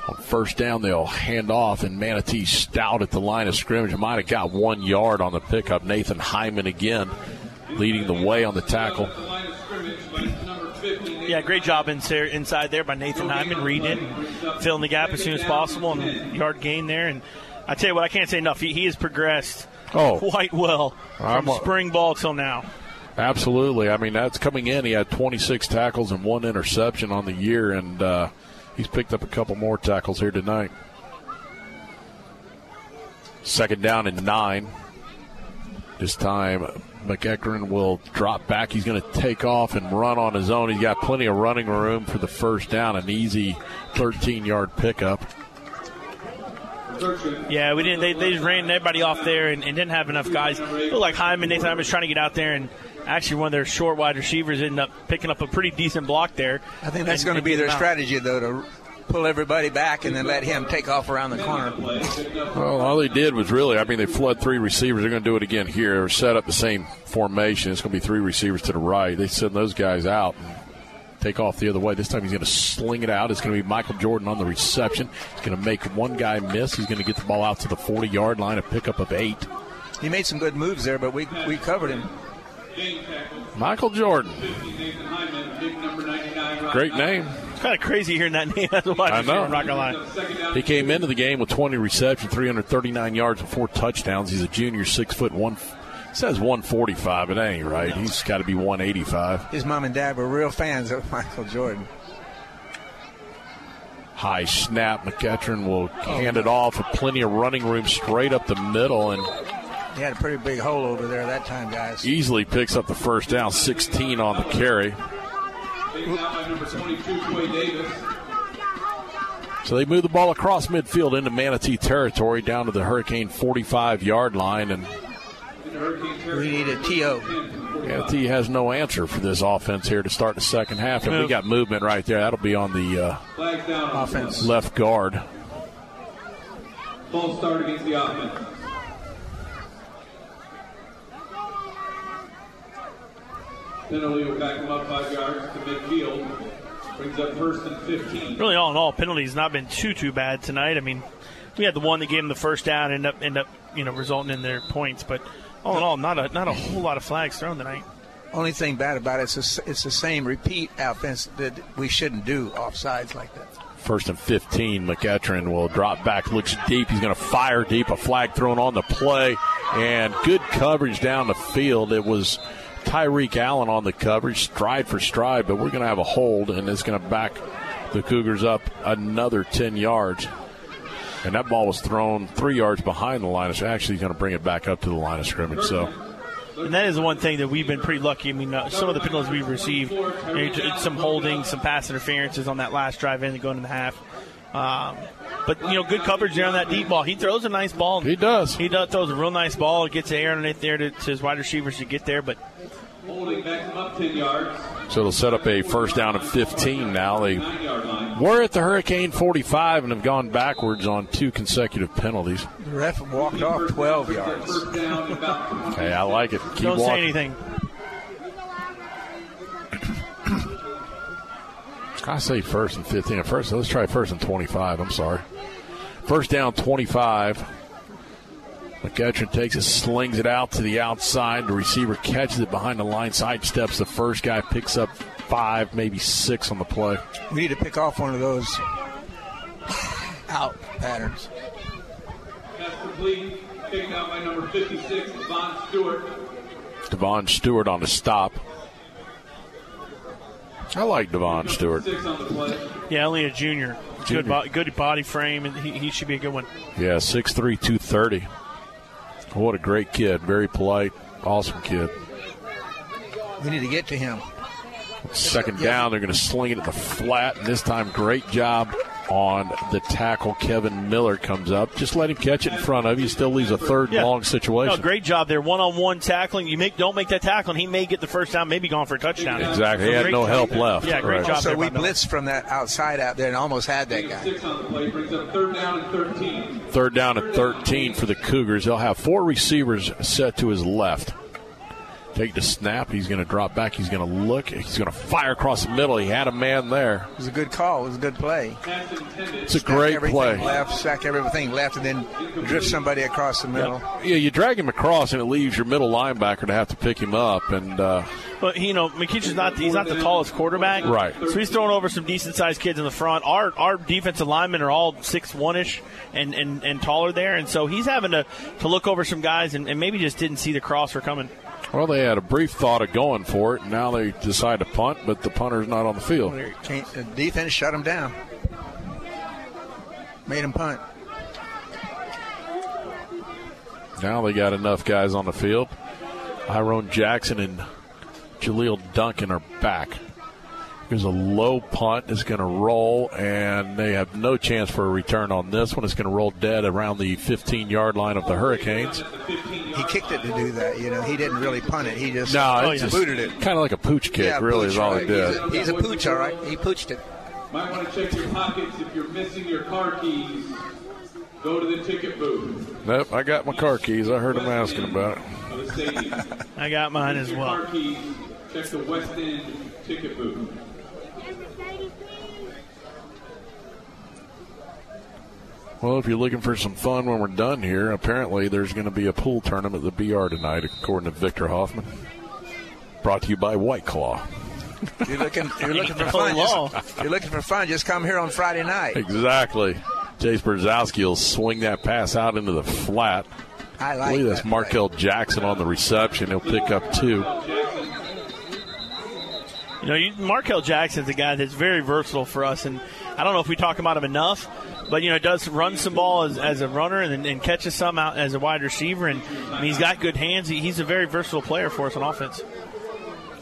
On first down, they'll hand off, and Manatee stout at the line of scrimmage. Might have got one yard on the pickup. Nathan Hyman again leading the way on the tackle. Yeah, great job inside there by Nathan Hyman, reading it, and filling the gap as soon as possible, and yard gain there. And I tell you what, I can't say enough. He, he has progressed oh, quite well from I'm, spring ball till now. Absolutely. I mean, that's coming in. He had 26 tackles and one interception on the year, and uh, he's picked up a couple more tackles here tonight. Second down and nine. This time, McEachern will drop back. He's going to take off and run on his own. He's got plenty of running room for the first down. An easy 13 yard pickup. Yeah, we didn't. They, they just ran everybody off there and, and didn't have enough guys. It looked like Hyman, Nathan Hyman was trying to get out there, and actually one of their short wide receivers ended up picking up a pretty decent block there. I think that's and- going to be their him out. strategy, though, to pull everybody back and then let him take off around the corner. Well, all they did was really, I mean, they flood three receivers. They're going to do it again here. They're set up the same formation. It's going to be three receivers to the right. They send those guys out and take off the other way. This time he's going to sling it out. It's going to be Michael Jordan on the reception. He's going to make one guy miss. He's going to get the ball out to the 40 yard line, a pickup of eight. He made some good moves there, but we, we covered him. Michael Jordan. Great name. It's kind of crazy hearing that name as a wide I receiver, know. I'm not going to lie. He came into the game with 20 receptions, 339 yards, and four touchdowns. He's a junior, six foot one. It says 145, but that ain't right. He's got to be 185. His mom and dad were real fans of Michael Jordan. High snap. McEachern will oh. hand it off with plenty of running room straight up the middle and He had a pretty big hole over there that time, guys. easily picks up the first down. 16 on the carry. So they move the ball across midfield into Manatee territory down to the Hurricane 45 yard line, and We need a TO. Manatee has no answer for this offense here to start the second half. And we got movement right there. That'll be on the uh, offense left guard. False start against the offense. Penalty will back them up five yards to midfield. Brings up first and 15. Really, all in all, penalties not been too too bad tonight. I mean, we had the one that gave them the first down, end up end up you know resulting in their points, but all in all, not a not a whole lot of flags thrown tonight. Only thing bad about it is it's, it's the same repeat offense that we shouldn't do offsides like that. First and 15, McEachern will drop back, looks deep. He's going to fire deep. A flag thrown on the play, and good coverage down the field. It was Tyreek Allen on the coverage, stride for stride, but we're going to have a hold, and it's going to back the Cougars up another 10 yards. And that ball was thrown three yards behind the line. It's actually going to bring it back up to the line of scrimmage. So. And that is the one thing that we've been pretty lucky. I mean, uh, some of the penalties we've received, you know, some holding, some pass interferences on that last drive in going in the half. Um, but you know, good coverage there on that deep ball. He throws a nice ball. He does. He does throws a real nice ball. It gets air underneath there to, to his wide receivers to get there. But Holding backs them up 10 yards. So it'll set up a first down of 15 now. They We're at the Hurricane 45 and have gone backwards on two consecutive penalties. The ref walked off 12 yards. Okay, I like it. Keep Don't walking. say anything. I say first and 15. At First, let's try first and 25. I'm sorry. First down, 25. McEachern takes it, slings it out to the outside. The receiver catches it behind the line, sidesteps the first guy, picks up five, maybe six on the play. We need to pick off one of those out patterns. Pass complete. Picked out by number 56, Devon Stewart. Devon Stewart on the stop. I like Devon Stewart. Six on the play. Yeah, only a junior. Junior. Good, bo- good body frame, and he, he should be a good one. Yeah, 6'3", 230. What a great kid. Very polite. Awesome kid. We need to get to him. Second down, they're going to sling it at the flat, and this time, great job on the tackle. Kevin Miller comes up. Just let him catch it in front of you. Still leaves a third Yeah. long situation. No, great job there. One on one tackling. You make don't make that tackle, and he may get the first down, maybe gone for a touchdown. Exactly. He had no help there. left. Yeah, great Right. job. So there we blitzed from that outside out there and almost had that guy. Six on the play brings up third down and 13. Third down at 13 for the Cougars. They'll have four receivers set to his left. Take the snap. He's going to drop back. He's going to look. He's going to fire across the middle. He had a man there. It was a good call. It was a good play. It's a Stack great everything play. Left, sack everything left, and then drift somebody across the middle. Yeah, you drag him across, and it leaves your middle linebacker to have to pick him up. And uh, But you know, McEachern's not he's not the tallest quarterback, Right. So he's throwing over some decent sized kids in the front. Our our defensive linemen are all six one ish and, and, and taller there, and so he's having to, to look over some guys and, and maybe just didn't see the crosser coming. Well, they had a brief thought of going for it. And now they decide to punt, but the punter's not on the field. The defense shut him down. Made him punt. Now they got enough guys on the field. Tyrone Jackson and Jaleel Duncan are back. There's a low punt. It's going to roll, and they have no chance for a return on this one. It's going to roll dead around the 15 yard line of the Hurricanes. He kicked it to do that. You know, he didn't really punt it. He just No, it's just booted it. kind of like a pooch kick, Yeah, really, pooch, is all right. he did. He's a, he's a pooch, all right. He pooched it. Might want to check your pockets if you're missing your car keys. Go to the ticket booth Nope, I got my car keys. I heard him asking about it. for the stadium. I got mine as well. Car keys. Check the West End ticket booth. Well, if you're looking for some fun when we're done here, apparently there's going to be a pool tournament at the BR tonight, according to Victor Hoffman. Brought to you by White Claw. You're looking, you're looking for fun. Just, you're looking for fun. Just come here on Friday night. Exactly. Jace Brzezowski will swing that pass out into the flat. I I like believe that's that. Markel Jackson on the reception. He'll pick up two. You know, you, Markel Jackson's a guy that's very versatile for us, and I don't know if we talk about him enough, but you know, does run some ball as, as a runner and, and catches some out as a wide receiver, and, he's got good hands. He, he's a very versatile player for us on offense.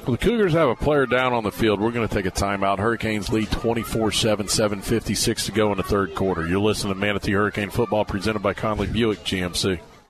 Well, the Cougars have a player down on the field. We're going to take a timeout. Hurricanes lead 24 7, 7.56 to go in the third quarter. You're listening to Manatee Hurricane Football presented by Conley Buick GMC.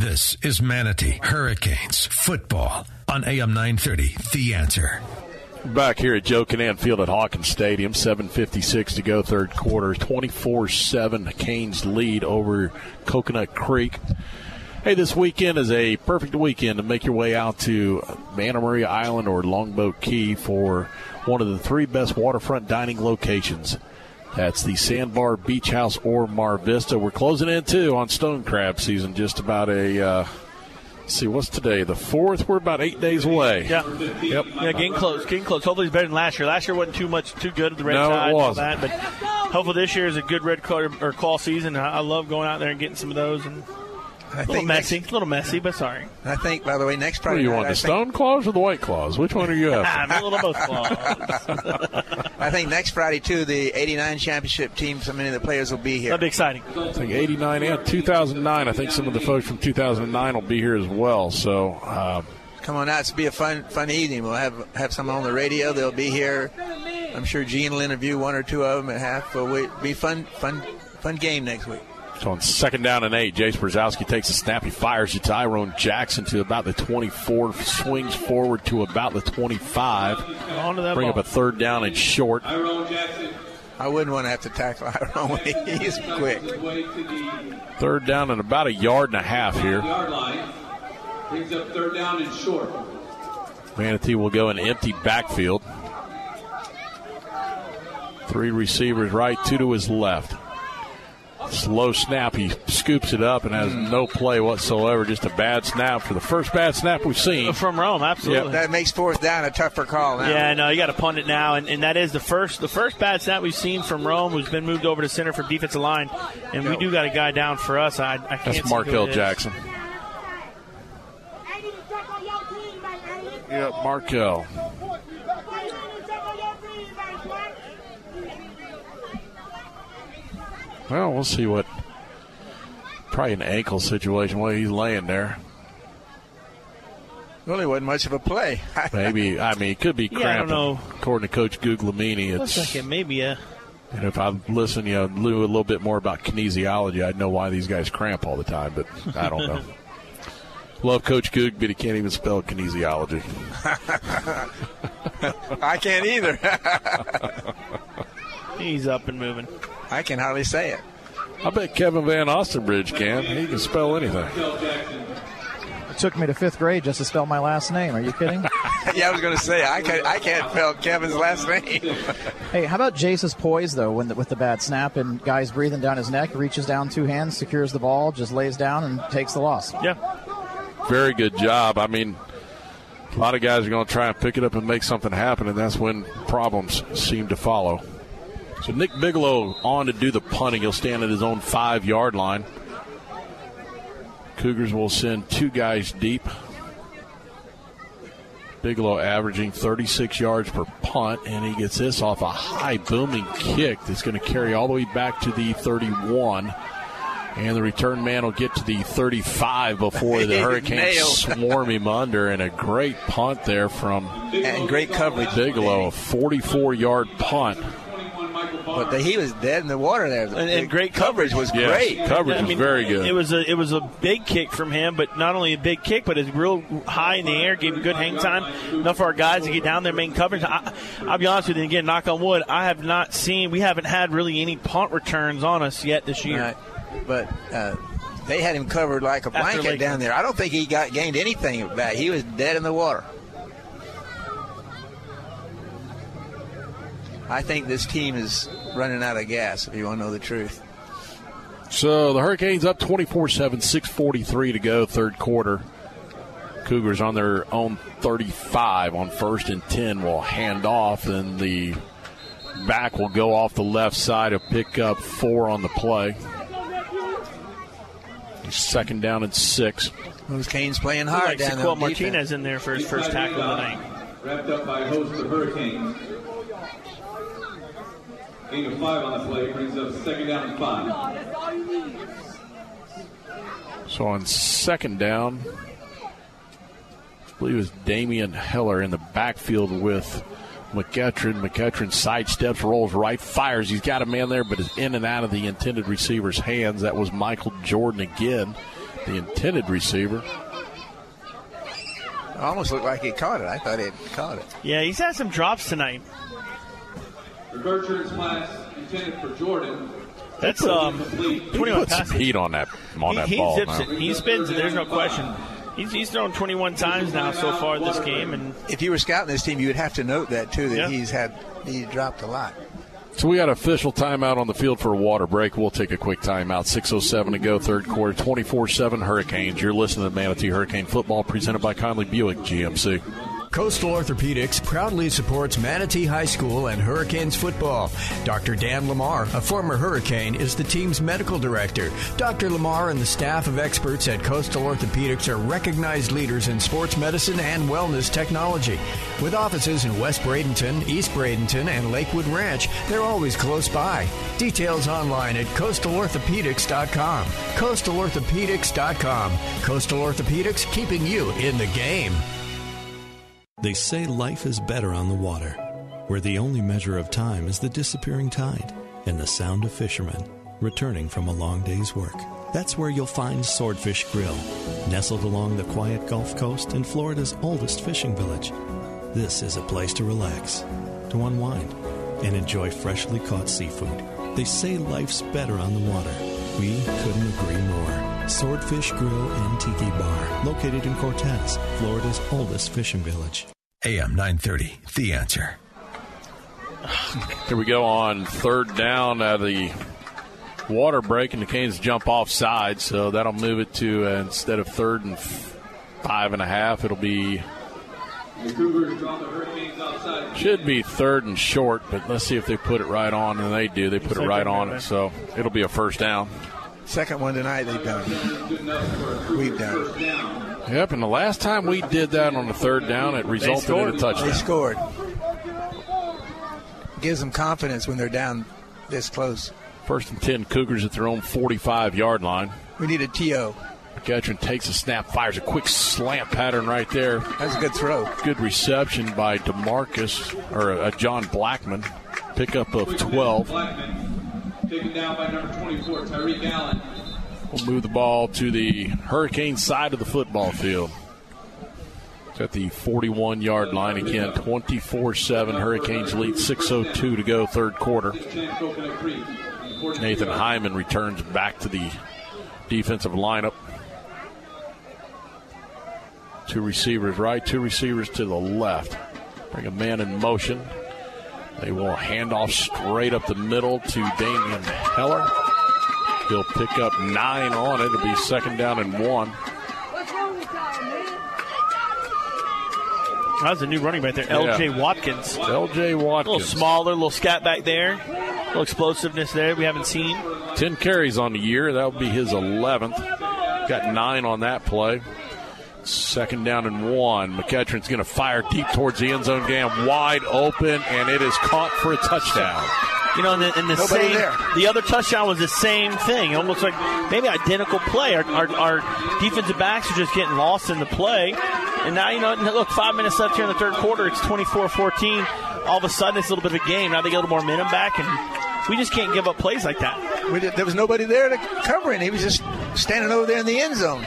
This is Manatee Hurricanes football on AM 930. The answer. Back here at Joe Kinnan Field at Hawkins Stadium, 7.56 to go, third quarter. 24 7 Canes lead over Coconut Creek. Hey, this weekend is a perfect weekend to make your way out to Anna Maria Island or Longboat Key for one of the three best waterfront dining locations. That's the Sandbar Beach House or Mar Vista. We're closing in too on stone crab season. Just about a uh, let's see what's today the fourth. We're about eight days away. Yeah. Yep. Yeah, getting close, getting close. Hopefully, it's better than last year. Last year wasn't too much, too good. The red No, it tide and all wasn't. that, but hopefully this year is a good red claw or claw season. I, I love going out there and getting some of those. And I A little messy, next- a little messy, but sorry. I think, by the way, next What Friday do you night, want, I the think- Stone Claws or the White Claws? Which one are you I'm a little both claws. I think next Friday too, the '89 championship team. So many of the players will be here. That'd be exciting. I think 89 and 2009. I think some of the folks from 2009 will be here as well. So, uh, Come on out. It's be a fun, fun evening. We'll have have some on the radio. They'll be here. I'm sure Gene will interview one or two of them at half. But we be fun, fun, fun game next week. So on second down and eight, Jace Brzezowski takes a snap. He fires to Tyrone Jackson to about the 24, swings forward to about the 25. On to that Bring ball. up a third down and short. I wouldn't want to have to tackle Iron. He's quick. Third down and about a yard and a half here. Brings up third down and short. Manatee will go an empty backfield. Three receivers right, two to his left. Slow snap. He scoops it up and has hmm. no play whatsoever. Just a bad snap for the first bad snap we've seen. From Rome, absolutely. That makes fourth down a tougher call now. Yeah, no, you got to punt it now, and, and that is the first the first bad snap we've seen from Rome, who's been moved over to center for defensive line, and we do got a guy down for us. I, I can't. That's who Markel. Jackson. Yep, Markel. Well, we'll see what. Probably an ankle situation while he's laying there. Really wasn't much of a play. Maybe I mean it could be cramping. Yeah, I don't know. According to Coach Guglielmini, it's Looks it's like it may be a. and if I listen, you know, knew a little bit more about kinesiology, I'd know why these guys cramp all the time. But I don't know. Love Coach Goog, but he can't even spell kinesiology. I can't either. He's up and moving. I can hardly say it. I bet Kevin Van Ostenbridge can. He can spell anything. It took me to fifth grade just to spell my last name. Are you kidding? yeah, I was going to say I can I can't spell Kevin's last name. hey, how about Jace's poise though, when the, with the bad snap and guys breathing down his neck, reaches down two hands, secures the ball, just lays down and takes the loss. Yeah. Very good job. I mean, a lot of guys are going to try and pick it up and make something happen, and that's when problems seem to follow. So Nick Bigelow on to do the punting. He'll stand at his own five yard line. Cougars will send two guys deep. Bigelow averaging 36 yards per punt, and he gets this off a high booming kick that's going to carry all the way back to the 31. And the return man will get to the 35 before the Hurricanes swarm him under. And a great punt there from and great coverage. Bigelow, a 44 yard punt. But the, he was dead in the water there. And, and great coverage was Yeah, great. coverage I was very good. It was a it was a big kick from him, but not only a big kick, but it's real high in the air, gave him good hang time, enough for our guys to get down there, main coverage. I, I'll be honest with you, again, knock on wood, I have not seen, we haven't had really any punt returns on us yet this year. Right. But uh, they had him covered like a blanket down there. I don't think he got gained anything back. He was dead in the water. I think this team is running out of gas. If you want to know the truth. So the Hurricanes up 24 7, 6.43 to go, third quarter. Cougars on their own 35 on first and 10 will hand off, and the back will go off the left side to pick up four on the play. Second down and six. Those Canes playing hard like down there. Sequel defense. Martinez in there for his first tackle of the night. Wrapped up by host the Hurricanes. Gain of five on the play brings up second down and five. So on second down, I believe it was Damian Heller in the backfield with McEachern. McEachern sidesteps, rolls right, fires. He's got a man there, but is in and out of the intended receiver's hands. That was Michael Jordan again, the intended receiver. Almost looked like he caught it. I thought he had caught it. Yeah, he's had some drops tonight. The Gertrude's pass intended for Jordan. That's put- um, 21 put some passes. heat on that on He, that he ball. zips now. it. He spins it. There's no question. He's, he's thrown 21 times now so far this game, and If you were scouting this team, you would have to note that too. That Yeah. he's had he dropped a lot. So we got official timeout on the field for a water break. We'll take a quick timeout. 6.07 to go, third quarter, 24 7 Hurricanes. You're listening to Manatee Hurricane Football presented by Conley Buick GMC. Coastal Orthopedics proudly supports Manatee High School and Hurricanes football. Dr. Dan Lamar, a former Hurricane, is the team's medical director. Dr. Lamar and the staff of experts at Coastal Orthopedics are recognized leaders in sports medicine and wellness technology. With offices in West Bradenton, East Bradenton, and Lakewood Ranch, they're always close by. Details online at coastalorthopedics.com. Coastalorthopedics.com. Coastal Orthopedics, keeping you in the game. They say life is better on the water, where the only measure of time is the disappearing tide and the sound of fishermen returning from a long day's work. That's where you'll find Swordfish Grill, nestled along the quiet Gulf Coast in Florida's oldest fishing village. This is a place to relax, to unwind, and enjoy freshly caught seafood. They say life's better on the water. We couldn't agree more. Swordfish Grill and Tiki Bar, located in Cortez, Florida's oldest fishing village. AM 930, The Answer. Here we go on third down at the water break, and the Canes jump off side, so that'll move it to uh, instead of third and five and a half, it'll be The Cougars draw the Hurricanes outside. should be third and short, but let's see if they put it right on, and they do. They put it right on it, so it'll be a first down. Second one tonight they've done. We've done. Yep, and the last time we did that on the third down, it resulted in a touchdown. They scored. Gives them confidence when they're down this close. First and 10 Cougars at their own 45 yard line. We need a TO. McEachern takes a snap, fires a quick slant pattern right there. That's a good throw. Good reception by Demarcus, or uh, John Blackman. Pickup of 12. Taken down by number 24, Tyreek Allen. We'll move the ball to the Hurricane side of the football field. It's at the 41 yard line again, 24 7. Hurricanes lead 6.02 to go, third quarter. Nathan Hyman returns back to the defensive lineup. Two receivers right, two receivers to the left. Bring a man in motion. They will hand off straight up the middle to Damian Heller. He'll pick up nine on it. It'll be second down and one. That was a new running back there, L.J. Yeah. Watkins. L.J. Watkins. A little smaller, little scat back there. A little explosiveness there we haven't seen. 10 carries on the year. That will be his 11th. Got nine on that play. Second down and one. McEachern's going to fire deep towards the end zone. Game wide open, and it is caught for a touchdown. You know, and the, and the same, there. the other touchdown was the same thing. It almost like maybe identical play. Our, our, our defensive backs are just getting lost in the play. And now, you know, look, five minutes left here in the third quarter. It's 24-14. All of a sudden, it's a little bit of a game. Now they get a little more momentum back, and we just can't give up plays like that. We did, there was nobody there to cover it. He was just standing over there in the end zone.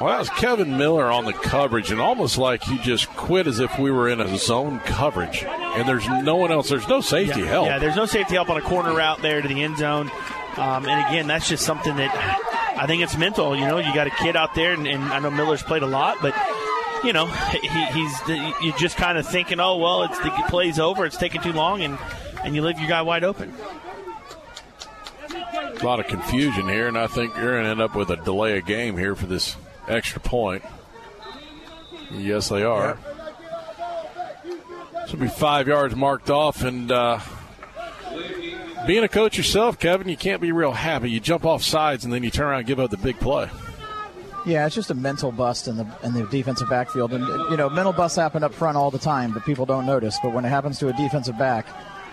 Well, that was Kevin Miller on the coverage, and almost like he just quit as if we were in a zone coverage. And there's no one else. There's no safety yeah, help. Yeah, there's no safety help on a corner route there to the end zone. Um, and again, that's just something that I think it's mental. You know, you got a kid out there, and, and I know Miller's played a lot, but you know, he, he's you're just kind of thinking, oh well, it's the play's over, it's taking too long, and and you leave your guy wide open. A lot of confusion here, and I think you're going to end up with a delay of game here for this extra point. Yes, they are. This will be five yards marked off, and uh, being a coach yourself, Kevin, you can't be real happy. You jump off sides, and then you turn around and give up the big play. Yeah, it's just a mental bust in the in the defensive backfield, and you know, mental busts happen up front all the time, but people don't notice. But when it happens to a defensive back,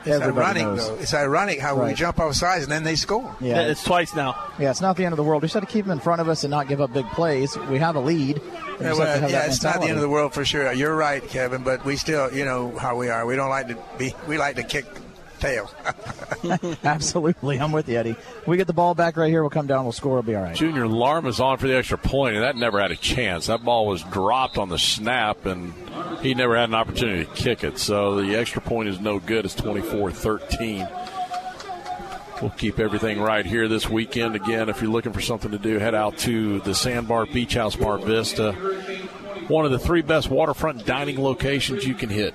It's everybody ironic, knows. though. It's ironic how we jump off sides and then they score. Yeah, it's twice now. Yeah, it's not the end of the world. We just have to keep them in front of us and not give up big plays. We have a lead. We Yeah, well, have yeah, it's not the end of the world for sure. You're right, Kevin, but we still, you know how we are. We don't like to be. We like to kick tail. Absolutely, I'm with you, Eddie. We get the ball back right here. We'll come down. We'll score. We'll be all right. Junior Larm is on for the extra point, and that never had a chance. That ball was dropped on the snap, and he never had an opportunity to kick it. So the extra point is no good. It's 24 13. We'll keep everything right here this weekend. Again, if you're looking for something to do, head out to the Sandbar Beach House Mar Vista. One of the three best waterfront dining locations you can hit.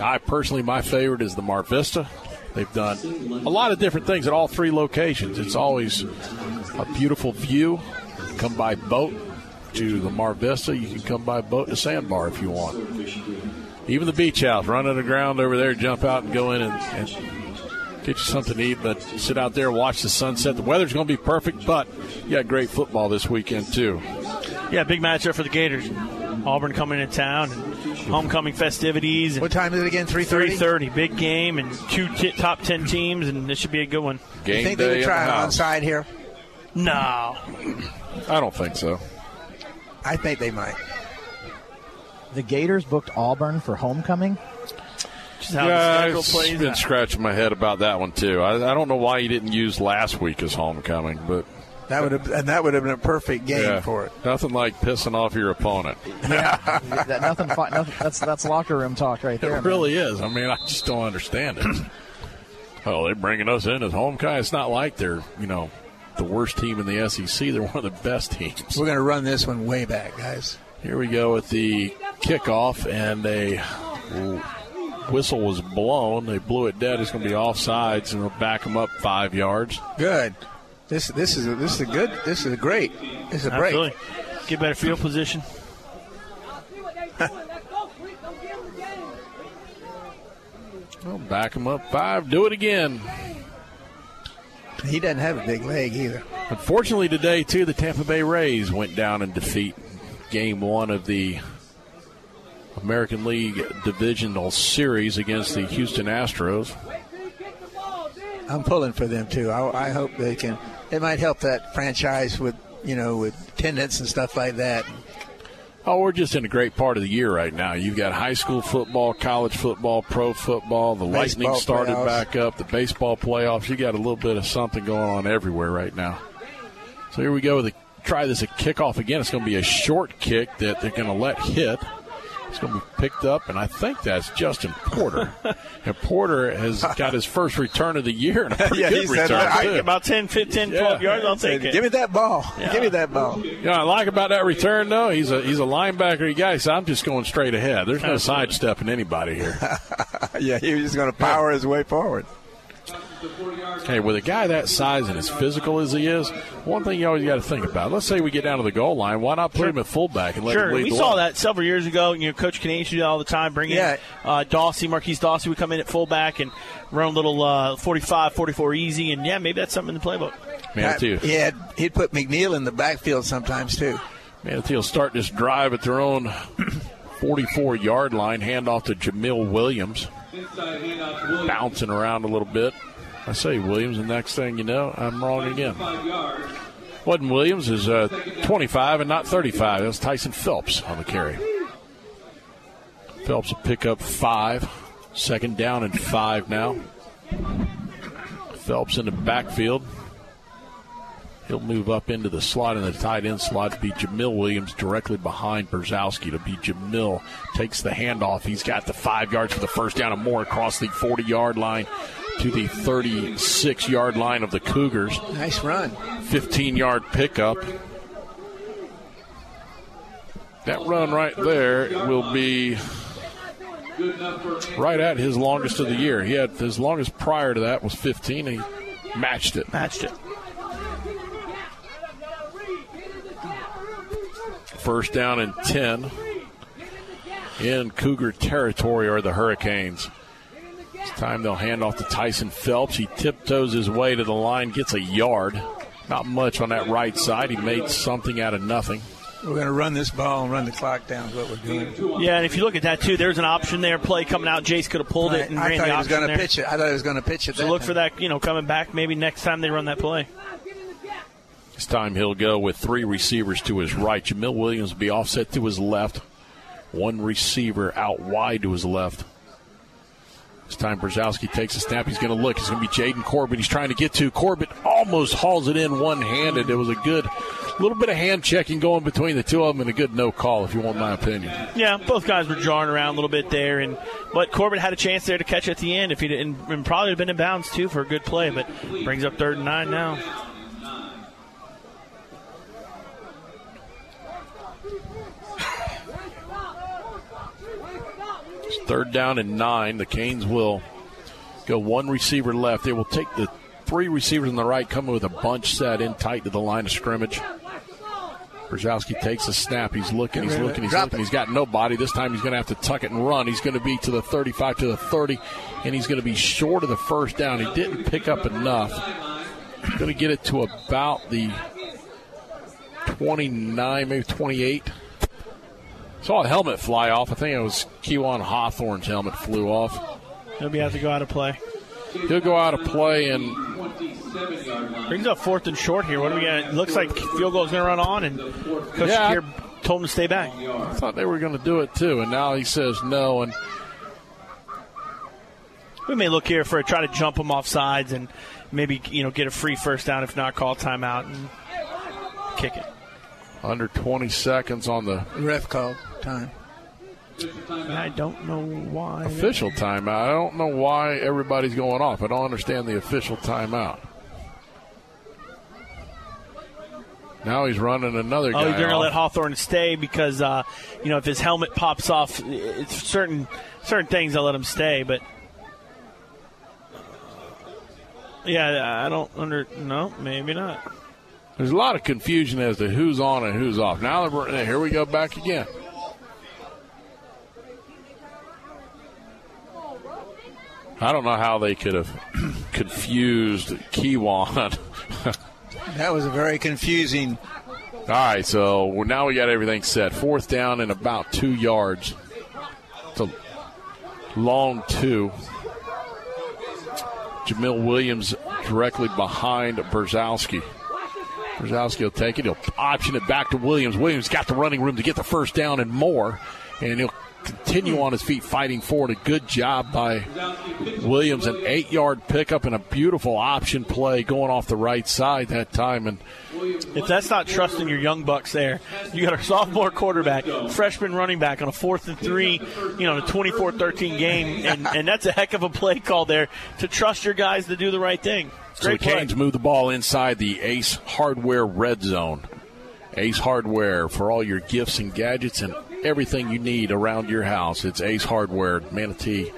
I personally, my favorite is the Mar Vista. They've done a lot of different things at all three locations. It's always a beautiful view. Come by boat, to the Mar Vista, you can come by boat to Sandbar if you want. Even the beach house, run to the ground over there, jump out and go in and, and get you something to eat, but sit out there, watch the sunset. The weather's going to be perfect, but you got great football this weekend, too. Yeah, big matchup for the Gators. Auburn coming into town, and homecoming festivities. And What time is it again? 3:30? Three thirty, big game, and two t- top ten teams, and this should be a good one. you think they would try an onside here? No, I don't think so. I think they might. The Gators booked Auburn for homecoming. yeah, I've been scratching my head about that one too. I, I don't know why you didn't use last week as homecoming, but That would have and that would have been a perfect game yeah, for it. Nothing like pissing off your opponent. that nothing, nothing. That's that's locker room talk right there. It really is. I mean, I just don't understand it. oh, they're bringing us in as homecoming. It's not like they're you know the worst team in the SEC. They're one of the best teams. We're going to run this one way back, guys. Here we go with the kickoff, and a whistle was blown. They blew it dead. It's going to be offsides, and we'll back them up five yards. Good. This this is a, this is a good. This is a great. This is a break. Absolutely. Get better field position. Well, back him up five. Do it again. He doesn't have a big leg either. Unfortunately, today too, the Tampa Bay Rays went down in defeat. Game one of the American League Divisional Series against the Houston Astros. I'm pulling for them too. I, I hope they can. It might help that franchise with you know with attendance and stuff like that. Oh, we're just in a great part of the year right now. You've got high school football, college football, pro football. The Lightning started playoffs. back up. The baseball playoffs. You got a little bit of something going on everywhere right now. So here we go with a try this a kickoff again. It's going to be a short kick that they're going to let hit. It's going to be picked up, and I think that's Justin Porter. and Porter has got his first return of the year and a pretty Yeah, good he return. "I- too. About 10, 15, 12 yards, I'll take it. Give me that ball. Give me that ball. You know, what I like about that return though. He's a he's a linebacker guy. So I'm just going straight ahead. There's no sidestepping anybody here. yeah, he was just going to power his way forward. Hey, with a guy that size and as physical as he is, one thing you always got to think about. Let's say we get down to the goal line. Why not put him at fullback and let Sure, him lead we the saw way? that several years ago. You know, Coach Kinnan used to do that all the time. Bring Yeah. in uh, Dawsey, Marquise Dawsey would come in at fullback and run a little uh, 45, 44 easy. And yeah, maybe that's something in the playbook. Manatee. He had, he'd put McNeil in the backfield sometimes too. Manatee will start this drive at their own 44 yard line. Hand off to Jamil Williams. Inside handoff to Williams. Bouncing around a little bit. I say Williams, and next thing you know, I'm wrong again. Wasn't Williams is uh, 25 and not 35. That was Tyson Phelps on the carry. Phelps will pick up five. Second down and five now. Phelps in the backfield. He'll move up into the slot in the tight end slot to be Jamil Williams directly behind Brzezowski. To be Jamil takes the handoff. He's got the five yards for the first down and more across the 40 yard line to the 36 yard line of the Cougars. Nice run. 15 yard pickup. That run right there will be Good enough for right at his longest of the year. He had his longest prior to that was 15, he matched it. Matched it. First down and 10 in Cougar territory are the Hurricanes. This time they'll hand off to Tyson Phelps. He tiptoes his way to the line, gets a yard. Not much on that right side. He made something out of nothing. We're going to run this ball and run the clock down. Is what we're doing. Yeah, and if you look at that too, there's an option there. Play coming out. Jace could have pulled it and I ran thought the he was going to pitch it. I thought he was going to pitch it. So look time. for that. You know, coming back maybe next time they run that play. This time he'll go with three receivers to his right. Jamil Williams will be offset to his left. One receiver out wide to his left. This time Brzezowski takes a snap. He's going to look. It's going to be Jaden Corbett. He's trying to get to. Corbett almost hauls it in one handed. It was a good little bit of hand checking going between the two of them and a good no call, if you want my opinion. Yeah, both guys were jarring around a little bit there, and but Corbett had a chance there to catch at the end if he didn't, and probably have been in bounds too for a good play, but brings up third and nine now. Third down and nine. The Canes will go one receiver left. They will take the three receivers on the right, coming with a bunch set in tight to the line of scrimmage. Brzezowski takes a snap. He's looking, he's Get rid of looking, he's Drop looking. it. He's got nobody. This time he's going to have to tuck it and run. He's going to be to the 35, to the 30, and he's going to be short of the first down. He didn't pick up enough. Going to get it to about the 29, maybe 28. Saw a helmet fly off. I think it was Kewan Hawthorne's helmet flew off. He'll be have to go out of play. He'll go out of play and Brings up fourth and short here. What do we got? It looks like field goal is going to run on, and Coach Yeah. Shakir told him to stay back. I thought they were going to do it too, and now he says no. And We may look here for a try to jump him off sides and maybe you know get a free first down. If not, call timeout and kick it. under 20 seconds on the Ref call time. I don't know why. official timeout. I don't know why everybody's going off. I don't understand the official timeout. Now he's running another Oh, guy. they're going to let Hawthorne stay because uh, you know if his helmet pops off, it's certain certain things they'll let him stay. But yeah, I don't under no, maybe not. There's a lot of confusion as to who's on and who's off. Now they're, here we go back again. I don't know how they could have confused Kiwan. That was a very confusing. All right, so now we got everything set. Fourth down and about two yards. It's a long two. Jamil Williams directly behind Brzezowski. Brzezowski will take it. He'll option it back to Williams. Williams got the running room to get the first down and more, and he'll continue on his feet fighting forward. A good job by Williams. An eight-yard pickup and a beautiful option play going off the right side that time. And If that's not trusting your young bucks there, you got a sophomore quarterback, freshman running back on a fourth and three, you know, in a 24-13 game, and, and that's a heck of a play call there to trust your guys to do the right thing. So the play. Canes move the ball inside the Ace Hardware red zone. Ace Hardware for all your gifts and gadgets and everything you need around your house. It's Ace Hardware, Manatee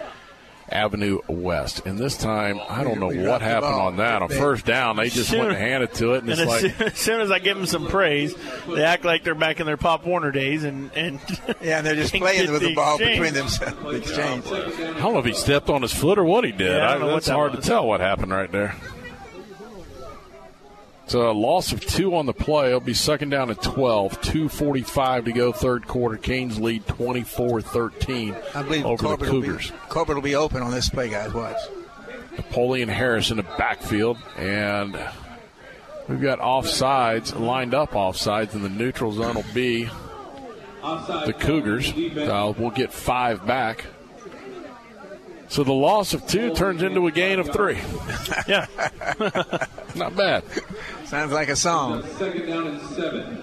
Avenue West. And this time, I don't know what happened on that. On They- first down, they just Soon- went and handed to it, and And it's as, like, soon, as soon as I give them some praise, they act like they're back in their Pop Warner days, and and Yeah, and they're just playing with the ball exchange. between themselves. The exchange. I don't know if he stepped on his foot or what he did. Yeah, I don't know what that's that hard was. to tell what happened right there. A loss of two on the play. It'll be second down at 12. 2.45 to go third quarter. Canes lead 24-13 I believe over Corbett the will, be, Cougars. Corbett will be open on this play, guys. Watch. Napoleon Harris in the backfield. And we've got offsides, lined up offsides, and the neutral zone will be the Cougars. Uh, we'll get five back. So the loss of two turns into a gain of three. yeah. Not bad. Sounds like a song. Second down and seven.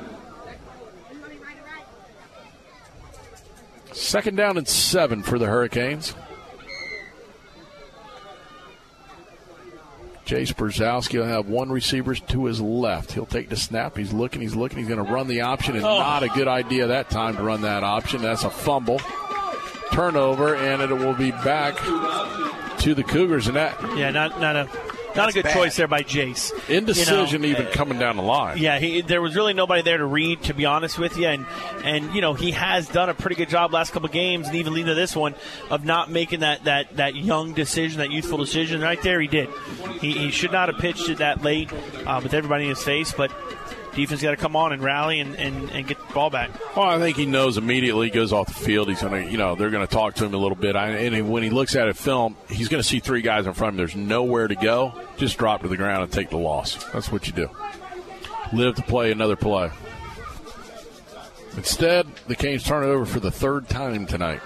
Second down and seven for the Hurricanes. Jace Brzezowski will have one receiver to his left. He'll take the snap. He's looking, he's looking, he's going to run the option, and Oh. not a good idea that time to run that option. That's a fumble. Turnover, and it will be back to the Cougars. And that yeah, not not a not a good bad. choice there by Jace. indecision You know, even coming down the line. Yeah, he, there was really nobody there to read, to be honest with you, and and you know he has done a pretty good job last couple games, and even leading to this one of not making that that that young decision, that youthful decision. Right there, he did. He, he should not have pitched it that late uh, with everybody in his face, but defense got to come on and rally and, and, and get the ball back. Well, I think he knows immediately he goes off the field. He's going to, you know, they're going to talk to him a little bit. I, and when he looks at a film, he's going to see three guys in front of him. There's nowhere to go. Just drop to the ground and take the loss. That's what you do. Live to play another play. Instead, the Canes turn it over for the third time tonight.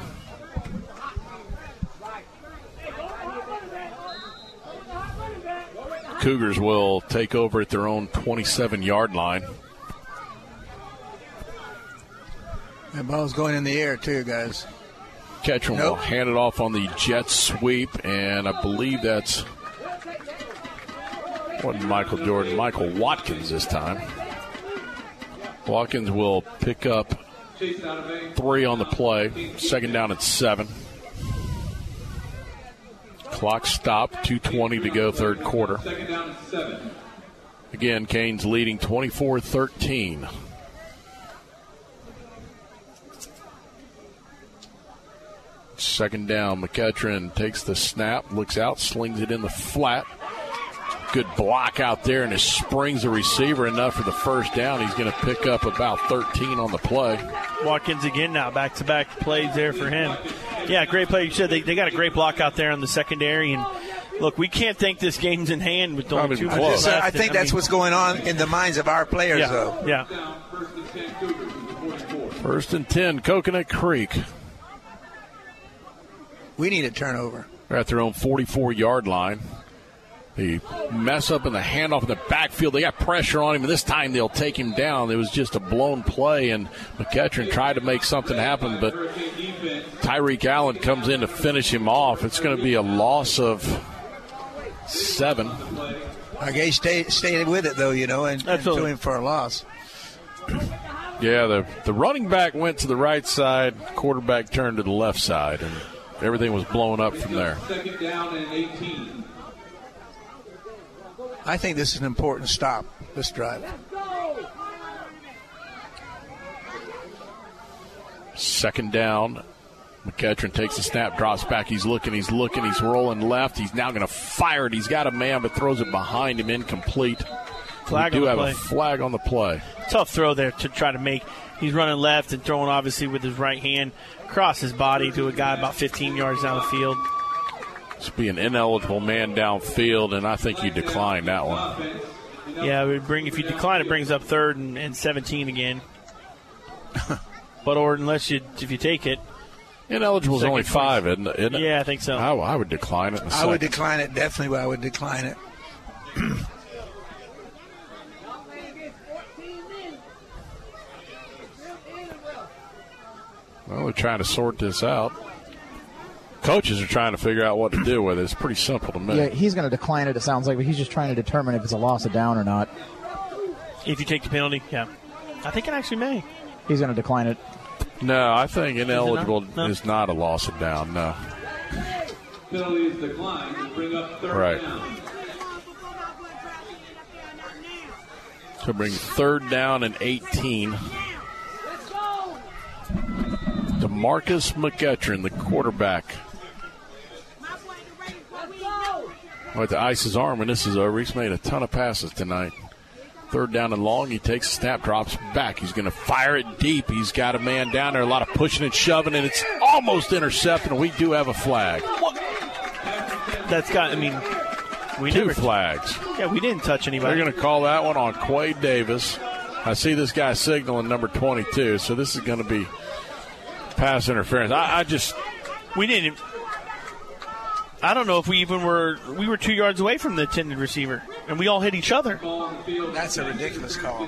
Cougars will take over at their own 27 yard line. That ball's going in the air too, guys. Ketchum will hand it off on the jet sweep, and I believe that's what Michael Jordan, Michael Watkins this time. Watkins will pick up three on the play. Second down at seven. Clock stopped, 2.20 to go, third quarter. Again, Canes leading 24 13. Second down, McEachern takes the snap, looks out, slings it in the flat. Good block out there, and it springs the receiver enough for the first down. He's going to pick up about 13 on the play. Watkins again now, back to back plays there for him. Yeah, great play. You said they, they got a great block out there on the secondary, and look, we can't think this game's in hand with only two minutes left. I think I that's mean, what's going on in the minds of our players, yeah, though. Yeah. First and 10, Coconut Creek. We need a turnover. They're at their own 44 yard line. The mess up in the handoff in the backfield. They got pressure on him, and this time they'll take him down. It was just a blown play, and McEachern tried to make something happen, but Tyreek Allen comes in to finish him off. It's going to be a loss of seven. Our guys stayed, stayed with it, though, you know, and, and threw him for a loss. Yeah, the the running back went to the right side, quarterback turned to the left side, and everything was blown up from there. Second down and 18. I think this is an important stop, this drive. Second down. McEachern takes the snap, drops back. He's looking, he's looking, he's rolling left. He's now going to fire it. He's got a man, but throws it behind him, incomplete. Flag we on do the have play. a flag on the play. Tough throw there to try to make. He's running left and throwing obviously with his right hand across his body to a guy about 15 yards down the field. It's be an ineligible man downfield, and I think you decline that one. Yeah, it would bring if you decline, it brings up third and, and 17 again. but or unless you if you take it, Ineligible is only five, isn't it? Isn't it? Yeah, I think so. I, I would decline it. In a I would decline it, definitely, I would decline it. Well, they're trying to sort this out. Coaches are trying to figure out what to do with it. It's pretty simple to me. Yeah, he's going to decline it. It sounds like, but he's just trying to determine if it's a loss of down or not. if you take the penalty, yeah, I think it actually may. He's going to decline it. No, I think ineligible No? is not a loss of down. No. Penalty is declined to bring up third Right. down. To bring third down and 18. Demarcus McEachern, the quarterback. With to ice arm and this is uh, over. He's made a ton of passes tonight. Third down and long. He takes a snap, drops back. He's going to fire it deep. He's got a man down there. A lot of pushing and shoving, and it's almost intercepted. And we do have a flag. That's got. I mean, we Two never. flags. Yeah, we didn't touch anybody. They're going to call that one on Quay Davis. I see this guy signaling number 22, so this is going to be pass interference. I, I just we didn't. I don't know if we even were. We were two yards away from the intended receiver, and we all hit each other. That's a ridiculous call.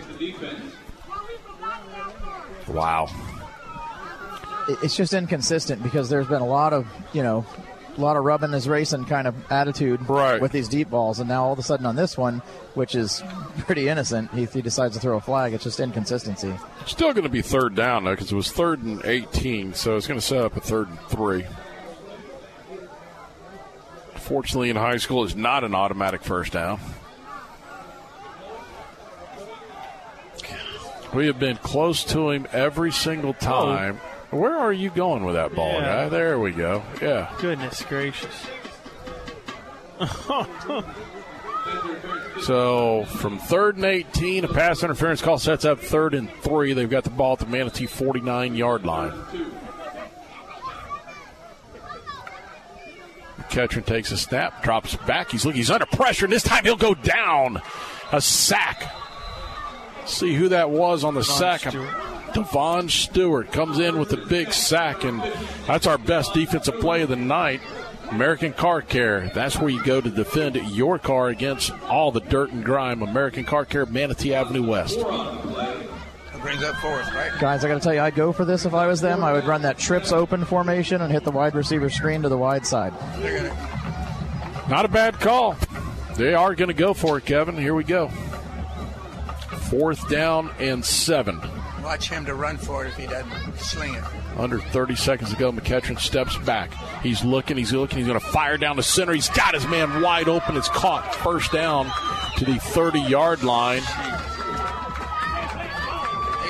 wow. It's just inconsistent because there's been a lot of, you know, a lot of rubbing is racing kind of attitude with these deep balls, and now all of a sudden on this one, which is pretty innocent, he, he decides to throw a flag. It's just inconsistency. Still going to be third down, though, because it was third and 18, so it's going to set up a third and three. Fortunately, in high school, is not an automatic first down. We have been close to him every single oh. time. Where are you going with that ball, Yeah. guy? There we go. Yeah. Goodness gracious. So from third and 18, a pass interference call sets up third and three. They've got the ball at the Manatee 49 yard line. Ketron takes a snap, drops back. He's looking. He's under pressure, and this time he'll go down. A sack. See who that was on the sack. Devon Stewart comes in with a big sack, and that's our best defensive play of the night. American Car Care. That's where you go to defend your car against all the dirt and grime. American Car Care, Manatee Avenue West. It brings up fourth, right? Guys, I got to tell you, I'd go for this if I was them. I would run that trips open formation and hit the wide receiver screen to the wide side. Not a bad call. They are going to go for it, Kevin. Here we go. Fourth down and seven. Watch him to run for it if he doesn't sling it. Under 30 seconds to go, McEachern steps back. He's looking, he's looking, he's going to fire down the center. He's got his man wide open. It's caught. First down to the 30 yard line.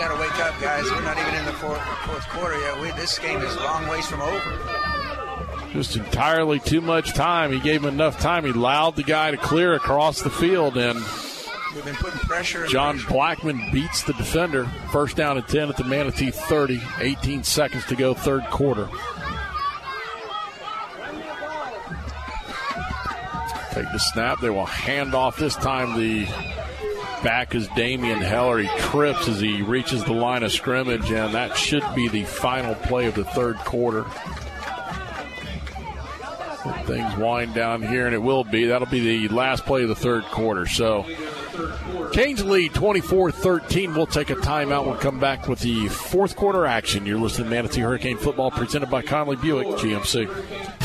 Got to wake up, guys. We're not even in the fourth, fourth quarter yet. We, this game is a long ways from over. Just entirely too much time. He gave him enough time. He allowed the guy to clear across the field, and We've been putting pressure. John pressure. Blackman beats the defender. First down and 10 at the Manatee 30. 18 seconds to go, third quarter. Take the snap. They will hand off this time. The back is Damian Heller. He trips as he reaches the line of scrimmage, and that should be the final play of the third quarter. Things wind down here, and it will be. That'll be the last play of the third quarter. So, Canes lead 24 13. We'll take a timeout. We'll come back with the fourth quarter action. You're listening to Manatee Hurricane Football presented by Conley Buick GMC.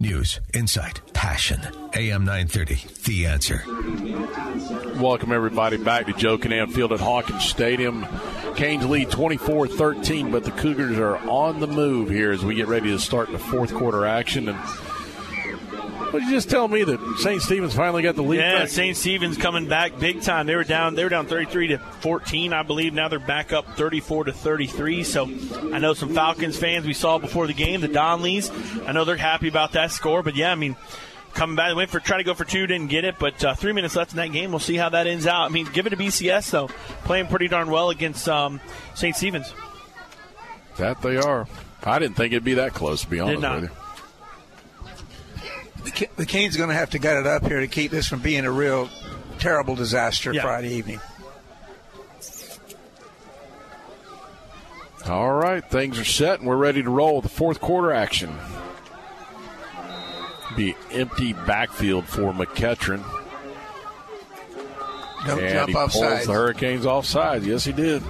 News, insight, passion. AM 930, The Answer. Welcome, everybody, back to Joe Kinnan Field at Hawkins Stadium. Canes lead 24 13, but the Cougars are on the move here as we get ready to start the fourth quarter action. And what you just tell me that St. Stephen's finally got the lead Yeah? St. Stephen's coming back big time. They were down. They were down 33 to 14, I believe. Now they're back up 34 to 33. So I know some Falcons fans we saw before the game, the Donleys. I know they're happy about that score. But yeah, I mean, coming back, they went for try to go for two, didn't get it. But uh, three minutes left in that game. We'll see how that ends out. I mean, give it to BCS though, playing pretty darn well against um, St. Stephen's. That they are. I didn't think it'd be that close, to be honest with you. The Ca- Canes going to have to gut it up here to keep this from being a real terrible disaster Yeah. Friday evening. All right, things are set, and we're ready to roll with the fourth quarter action. Be empty backfield for McEachern. Don't and jump he off pulls sides. the Hurricanes offside. Yes, he did.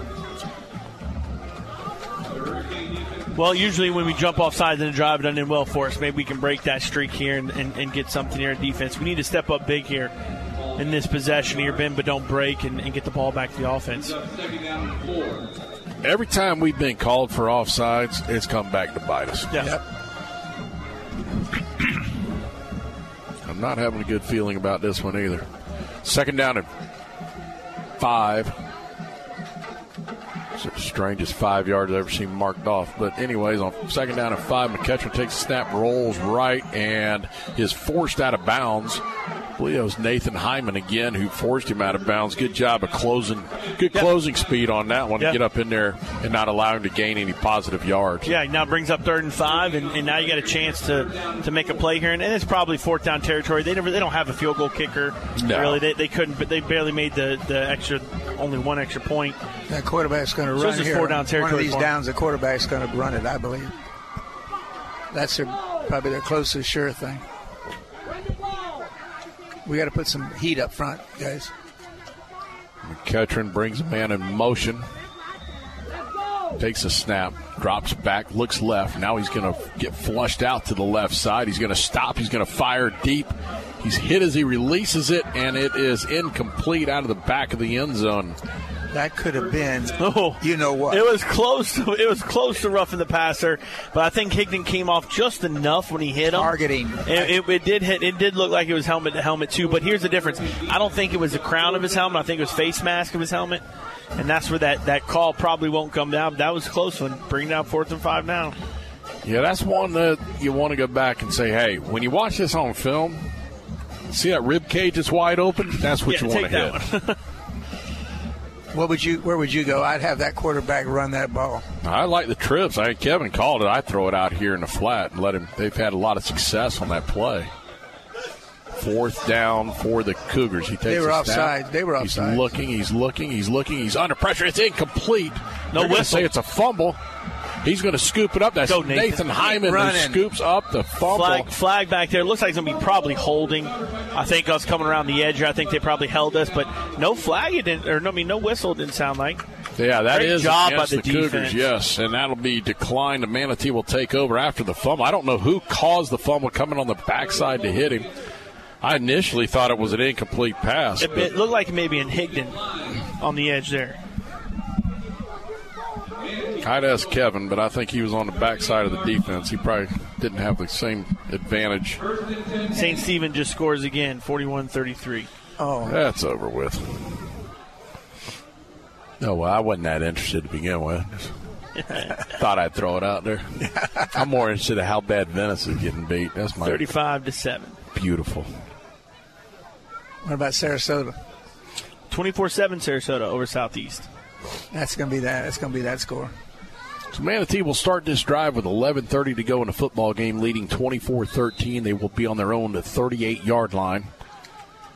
Well, usually when we jump off sides in a drive, it doesn't end well for us. Maybe we can break that streak here and, and, and get something here in defense. We need to step up big here in this possession here, Ben, but don't break and, and get the ball back to the offense. Every time we've been called for offsides, it's come back to bite us. Yeah. I'm not having a good feeling about this one either. Second down and five. It's the strangest five yards I've ever seen marked off. But, anyways, on second down and five, McEachern takes a snap, rolls right, and is forced out of bounds. I believe it was Nathan Hyman again who forced him out of bounds. Good job of closing, good closing speed on that one Yeah. to get up in there and not allow him to gain any positive yards. Yeah, he now brings up third and five, and, and now you got a chance to, to make a play here, and, and it's probably fourth down territory. They never they don't have a field goal kicker. No. Really, they, they couldn't, but they barely made the, the extra only one extra point. That quarterback's going to So run here. four down One of these for 'em. downs, the quarterback's going to run it, I believe. That's their, probably their closest sure thing. We got to put some heat up front, guys. McEachern brings a man in motion. Takes a snap, drops back, looks left. Now he's going to get flushed out to the left side. He's going to stop. He's going to fire deep. He's hit as he releases it, and it is incomplete out of the back of the end zone. That could have been, oh, you know what? It was close. To, it was close to roughing the passer, but I think Higdon came off just enough when he hit him. Targeting. It, it, it did hit. It did look like it was helmet to helmet too. But here's the difference. I don't think it was the crown of his helmet. I think it was face mask of his helmet, and that's where that, that call probably won't come down. That was a close one. Bring down fourth and five now. Yeah, that's one that you want to go back and say, hey, when you watch this on film, see that rib cage is wide open? That's what Yeah, you want to take hit. that What would you? Where would you go? I'd have that quarterback run that ball. I like the trips. I Kevin called it. I throw it out here in the flat and let him. They've had a lot of success on that play. Fourth down for the Cougars. He takes. They were a offside. snap. They were offside. He's looking. He's looking. He's looking. He's under pressure. It's incomplete. No They're gonna whistle. Say it's a fumble. He's going to scoop it up. That's Go, Nathan. Nathan. Hyman who scoops up the fumble. Flag, flag back there. Looks like it's going to be probably holding. I think us coming around the edge here. I think they probably held us, but no flag. It didn't, or no, I mean no whistle. It didn't sound like. Yeah, that Great is job by the the, Cougars, defense. yes, and that'll be declined. The Manatee will take over after the fumble. I don't know who caused the fumble coming on the backside to hit him. I initially thought it was an incomplete pass. It, it looked like maybe in Higdon on the edge there. I'd ask Kevin, but I think he was on the backside of the defense. He probably didn't have the same advantage. St. Stephen just scores again, 41-33. Oh, That's over with. No, well, I wasn't that interested to begin with. Thought I'd throw it out there. I'm more interested in how bad Venice is getting beat. That's my 35 to 7. beautiful. what about Sarasota? 24-7 Sarasota over Southeast. That's gonna be that. That's gonna be that score. So Manatee will start this drive with 11:30 to go in the football game, leading 24-13. They will be on their own 38-yard line.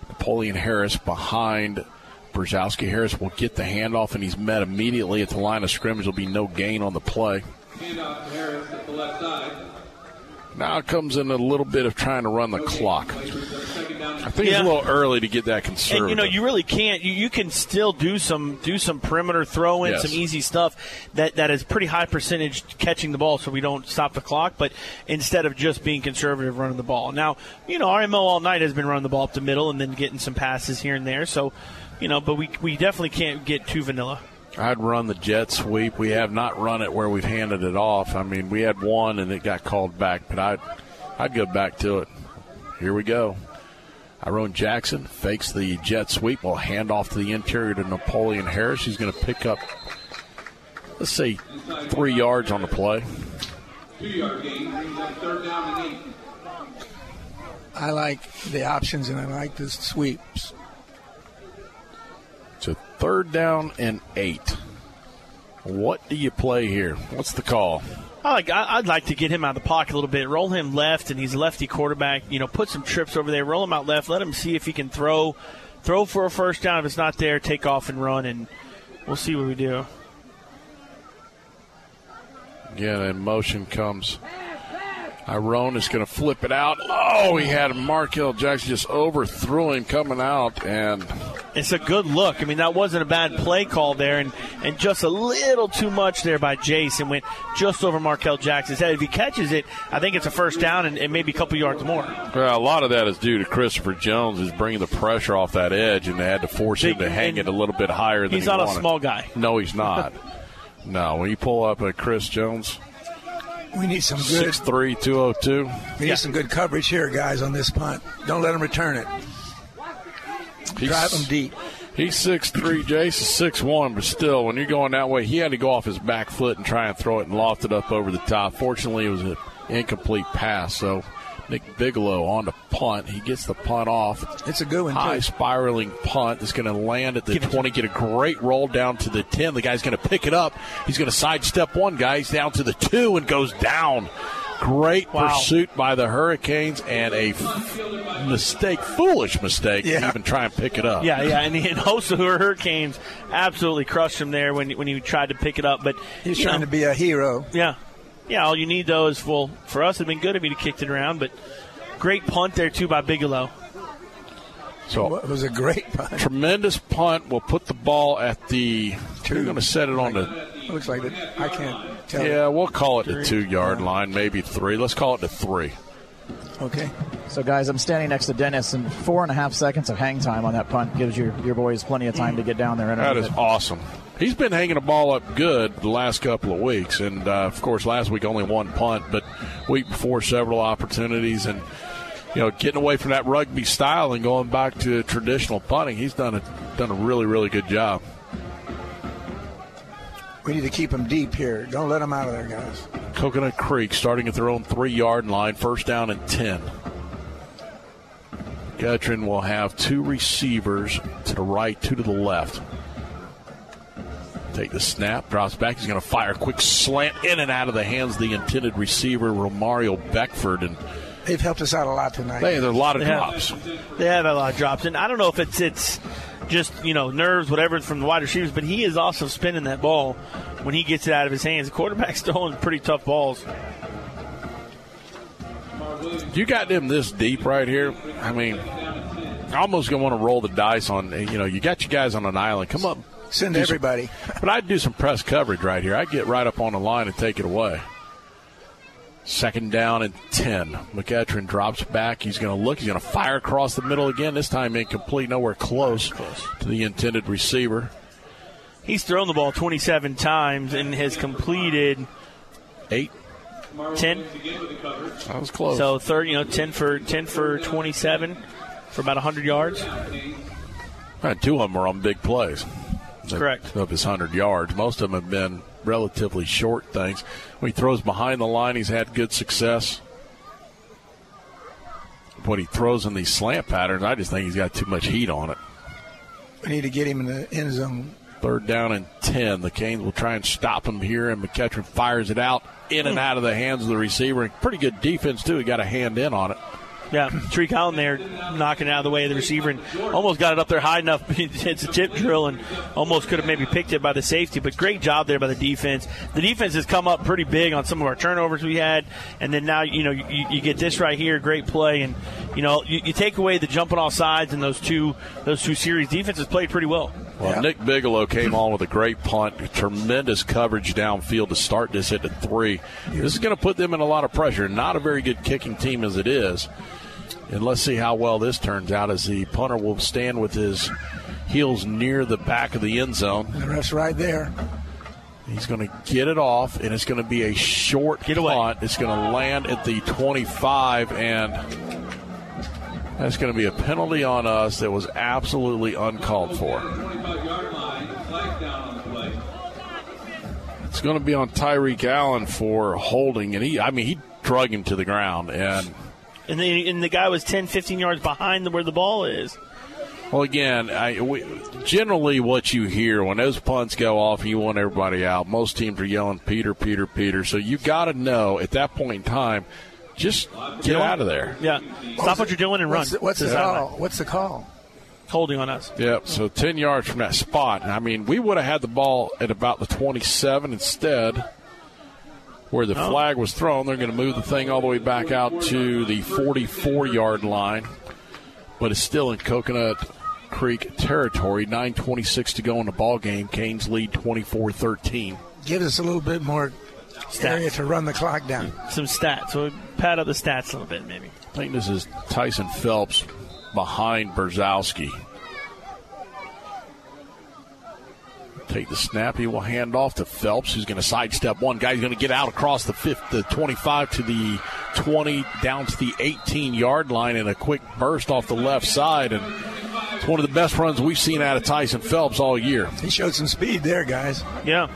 Napoleon Harris behind Brzezowski. Harris will get the handoff, and he's met immediately at the line of scrimmage. There'll be no gain on the play. Handoff Harris at the left side. Now it comes in a little bit of trying to run the clock. I think it's a little early to get that conservative. And you know, you really can't. You, you can still do some do some perimeter throw in, Yes. some easy stuff that that is pretty high percentage catching the ball, so we don't stop the clock. But instead of just being conservative running the ball, now you know our MO all night has been running the ball up the middle and then getting some passes here and there. So you know, but we we definitely can't get too vanilla. I'd run the jet sweep. We have not run it where we've handed it off. I mean, we had one and it got called back, but I'd I'd go back to it. Here we go. Iron Jackson fakes the jet sweep. Will hand off to the interior to Napoleon Harris. He's going to pick up, let's say, three yards on the play. Two yard gain third down and eight. I like the options and I like the sweeps. So third down and eight. What do you play here? What's the call? I like. I'd like to get him out of the pocket a little bit, roll him left, and he's a lefty quarterback. You know, put some trips over there, roll him out left, let him see if he can throw, throw for a first down. If it's not there, take off and run, and we'll see what we do. Again, in motion comes. Iron is going to flip it out. Oh, he had Markel Jackson just overthrew him coming out, and It's a good look. I mean, that wasn't a bad play call there, and, and just a little too much there by Jason. Went just over Markel Jackson's head. If he catches it, I think it's a first down and, and maybe a couple yards more. well, a lot of that is due to Christopher Jones is bringing the pressure off that edge, and they had to force him to hang it a little bit higher than He's he not a small guy. No, he's not. no, when you pull up a Chris Jones, We need some good. 6'3", 202. We need some good coverage here, guys, on this punt. Don't let them return it. Drive them deep. He's 6'3", Jace is 6'1", but still, when you're going that way, he had to go off his back foot and try and throw it and loft it up over the top. Fortunately, it was an incomplete pass, so Nick Bigelow on the punt. He gets the punt off. It's a good one, High too. spiraling punt that's going to land at the 20, get a great roll down to the 10. The guy's going to pick it up. He's going to sidestep one guy. He's down to the 2 and goes down. Great Wow. pursuit by the Hurricanes and a f- mistake, foolish mistake, to Yeah. even try and pick it up. Yeah, yeah, and, the, and Hosa Hurricanes absolutely crushed him there when when he tried to pick it up. But He's trying know, to be a hero. Yeah, yeah. All you need though is well for us it'd been good if he'd kicked it around, but great punt there too by Bigelow. So it was a great punt. Tremendous punt. We'll put the ball at the. We're going to set it on the. Looks like it. I can't tell. Yeah, we'll call it the two yard line, maybe three. Let's call it the three. Okay. So, guys, I'm standing next to Dennis, and four and a half seconds of hang time on that punt gives your, your boys plenty of time to get down there. And That is awesome. He's been hanging the ball up good the last couple of weeks, and uh, of course, last week only one punt, but week before several opportunities, and you know, getting away from that rugby style and going back to traditional punting. He's done a done a really really good job. We need to keep them deep here. Don't let them out of there, guys. Coconut Creek starting at their own three yard line, first down and 10. Gutrin will have two receivers to the right, two to the left. Take the snap, drops back. He's going to fire a quick slant in and out of the hands of the intended receiver, Romario Beckford. And They've helped us out a lot tonight. Hey, there's a lot of They have- drops. They have a lot of drops, and I don't know if it's it's just you know nerves, whatever from the wide receivers, but he is also spinning that ball when he gets it out of his hands. The quarterback's throwing pretty tough balls. You got them this deep right here. I mean, almost going to want to roll the dice on. You know, you got you guys on an island. Come up Send do some- everybody. but I'd do some press coverage right here. I'd get right up on the line and take it away. Second down and 10. McEachern drops back. He's going to look. He's going to fire across the middle again. This time incomplete, nowhere close to the intended receiver. He's thrown the ball 27 times and has completed eight, 10. That was close. So third, you know, 10 for 10 for 27 for about 100 yards. And two of them were on big plays. Correct. Of his 100 yards. Most of them have been relatively short things. When he throws behind the line, he's had good success. When he throws in these slant patterns, I just think he's got too much heat on it. We need to get him in the end zone. Third down and 10. The Canes will try and stop him here, and McEachern fires it out in and hmm. out of the hands of the receiver. Pretty good defense, too. He got a hand in on it. Yeah, Tariq Allen there knocking it out of the way of the receiver and almost got it up there high enough. it's a tip drill and almost could have maybe picked it by the safety, but great job there by the defense. The defense has come up pretty big on some of our turnovers we had, and then now you know you, you get this right here, great play, and you know you, you take away the jumping off sides in those two those two series. Defense has played pretty well. Well, Nick Bigelow came on with a great punt, tremendous coverage downfield to start this at the three. This is going to put them in a lot of pressure. Not a very good kicking team as it is. And let's see how well this turns out as the punter will stand with his heels near the back of the end zone. The ref's right there. He's going to get it off, and it's going to be a short get punt. It's going to land at the 25, and that's going to be a penalty on us that was absolutely uncalled for. It's going to be on Tyreek Allen for holding, and he, I mean, he drug him to the ground, and And the, and the guy was 10, 15 yards behind where the ball is. Well, again, I, we, generally what you hear when those punts go off you want everybody out, most teams are yelling Peter, Peter, Peter. So you got to know at that point in time, just get out of there. Yeah, stop what you're doing and run. What's the, what's the sideline. call? What's the call? Holding on us. Yep. So ten yards from that spot. I mean, we would have had the ball at about the 27 instead. Where the Oh. flag was thrown, they're going to move the thing all the way back out to the 44 yard line, but it's still in Coconut Creek territory. 9:26 to go in the ball game. Canes lead 24-13. Give us a little bit more area to run the clock down. Some stats. So pad up the stats a little bit, maybe. I think this is Tyson Phelps behind Brzezowski. Take the snap. He will hand off to Phelps, who's going to sidestep one guy. He's going to get out across the fifth, the 25 to the 20, down to the 18 yard line in a quick burst off the left side. And it's one of the best runs we've seen out of Tyson Phelps all year. He showed some speed there, guys. Yeah.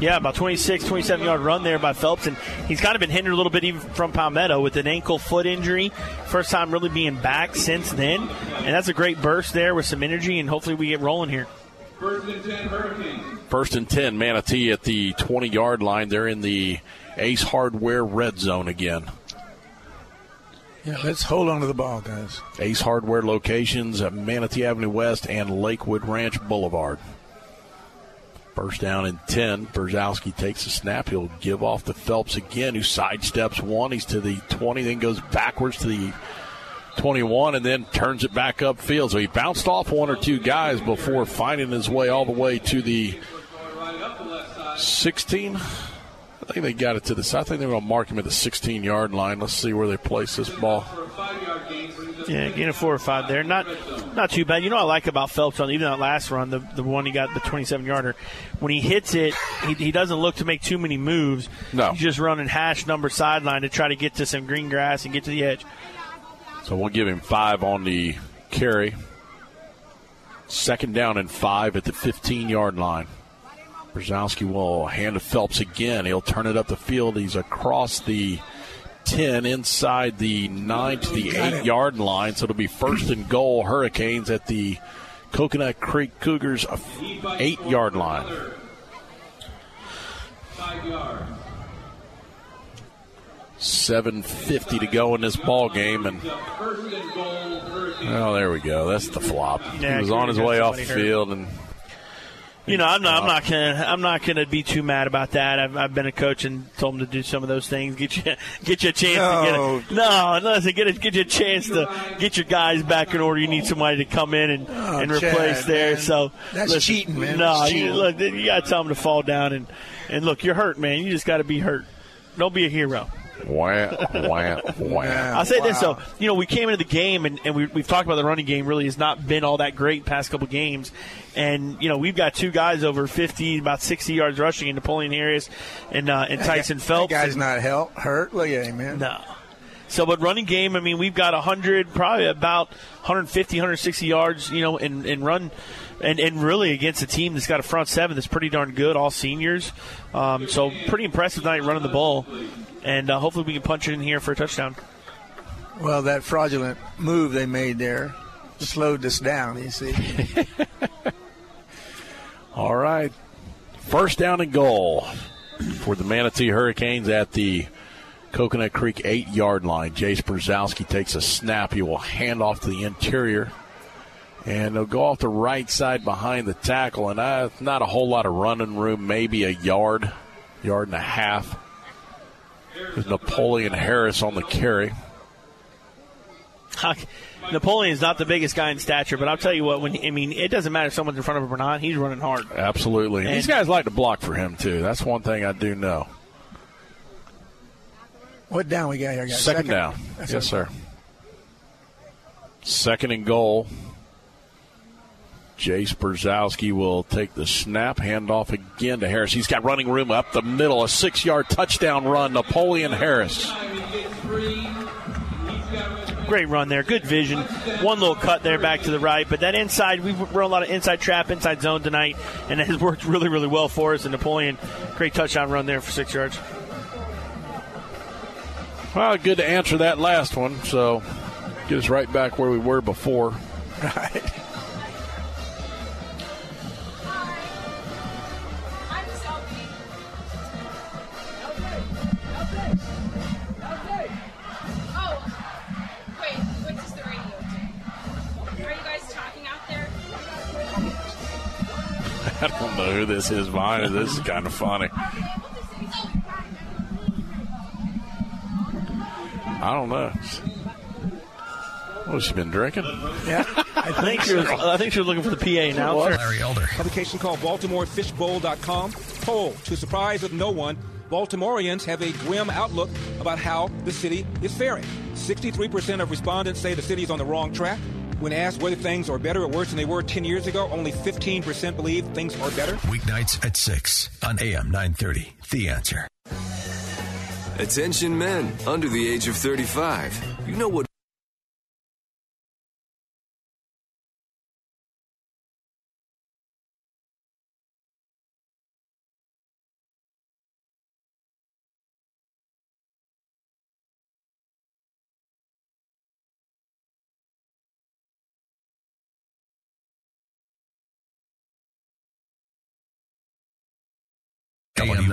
Yeah, about 26, 27 yard run there by Phelps. And he's kind of been hindered a little bit even from Palmetto with an ankle foot injury. First time really being back since then. And that's a great burst there with some energy, and hopefully we get rolling here. First and 10 Hurricanes. First and 10, Manatee at the 20 yard line. They're in the Ace Hardware red zone again. Yeah, let's hold on to the ball, guys. Ace Hardware locations at Manatee Avenue West and Lakewood Ranch Boulevard. First down and 10. Brzezowski takes a snap. He'll give off to Phelps again, who sidesteps one. He's to the 20, then goes backwards to the 21, and then turns it back upfield. So he bounced off one or two guys before finding his way all the way to the 16. I think they got it to the side. I think they're going to mark him at the 16 yard line. Let's see where they place this ball. Yeah, gain of four or five there. Not not too bad. You know what I like about Phelps on even that last run, the, the one he got, the 27 yarder. When he hits it, he, he doesn't look to make too many moves. No. He's just running hash number sideline to try to get to some green grass and get to the edge. So we'll give him five on the carry. Second down and five at the 15 yard line. Brzezowski will hand to Phelps again. He'll turn it up the field. He's across the 10 inside the 9 to the 8 yard line. So it'll be first and goal Hurricanes at the Coconut Creek Cougars 8 yard line. Five yards. 7.50 to go in this ball game. And First and goal Hurricanes. Oh, there we go. That's the flop. Yeah, he was on his way off the hurt. field, and You know, I'm not. I'm not gonna. I'm not gonna be too mad about that. I've, I've been a coach and told them to do some of those things. Get you, get you a chance No. to get. A, no, listen. Get a, get you a chance to get your guys back in order. You need somebody to come in and, Oh, and Chad, replace there. man. So That's listen, cheating, man. No, That's you, look, you got to tell them to fall down and and look. You're hurt, man. You just got to be hurt. Don't be a hero. Wah, wah, wah. I'll say this though, you know, we came into the game and, and we, we've talked about the running game. Really, has not been all that great past couple games, and you know we've got two guys over fifty, about sixty yards rushing in Napoleon Harris and uh, and Tyson Phelps. That guy's And- not help, hurt. Look at him, man. No. So, but running game, I mean, we've got 100, probably about 150, 160 yards, you know, and, in run. And, and really against a team that's got a front seven that's pretty darn good, all seniors. Um, so, pretty impressive night running the ball. And uh, hopefully we can punch it in here for a touchdown. Well, that fraudulent move they made there slowed us down. You see. All right. First down and goal for the Manatee Hurricanes at the Coconut Creek eight yard line. Jace Brzezowski takes a snap. He will hand off to the interior. And they'll go off the right side behind the tackle. And uh, not a whole lot of running room, maybe a yard, yard and a half. There's Napoleon Harris on the carry. Napoleon is not the biggest guy in stature, but I'll tell you what, when I mean, it doesn't matter if someone's in front of him or not, he's running hard. Absolutely. And And- these guys like to block for him, too. That's one thing I do know. What down we got here, guys? Second, down. That's yes, okay. sir. Second and goal. Jace Brzezowski will take the snap, hand off again to Harris. He's got running room up the middle, a six yard touchdown run. Napoleon Harris. Great run there. Good vision. One little cut there back to the right. But that inside, we run a lot of inside trap, inside zone tonight, and it has worked really, really well for us. And Napoleon, great touchdown run there for six yards. Well, good to answer that last one. So get us right back where we were before. Right. I don't know who this is behind it. This is kind of funny. I don't know. Oh, what, she been drinking? Yeah, I think she was, I think she was looking for the PA now. Larry Elder. Publication called BaltimoreFishBowl.com. Poll to surprise of no one, Baltimoreans have a grim outlook about how the city is faring. 63% of respondents say the city is on the wrong track. When asked whether things are better or worse than they were 10 years ago, only 15% believe things are better. Weeknights at 6 on AM 930. The answer. Attention men under the age of 35. You know what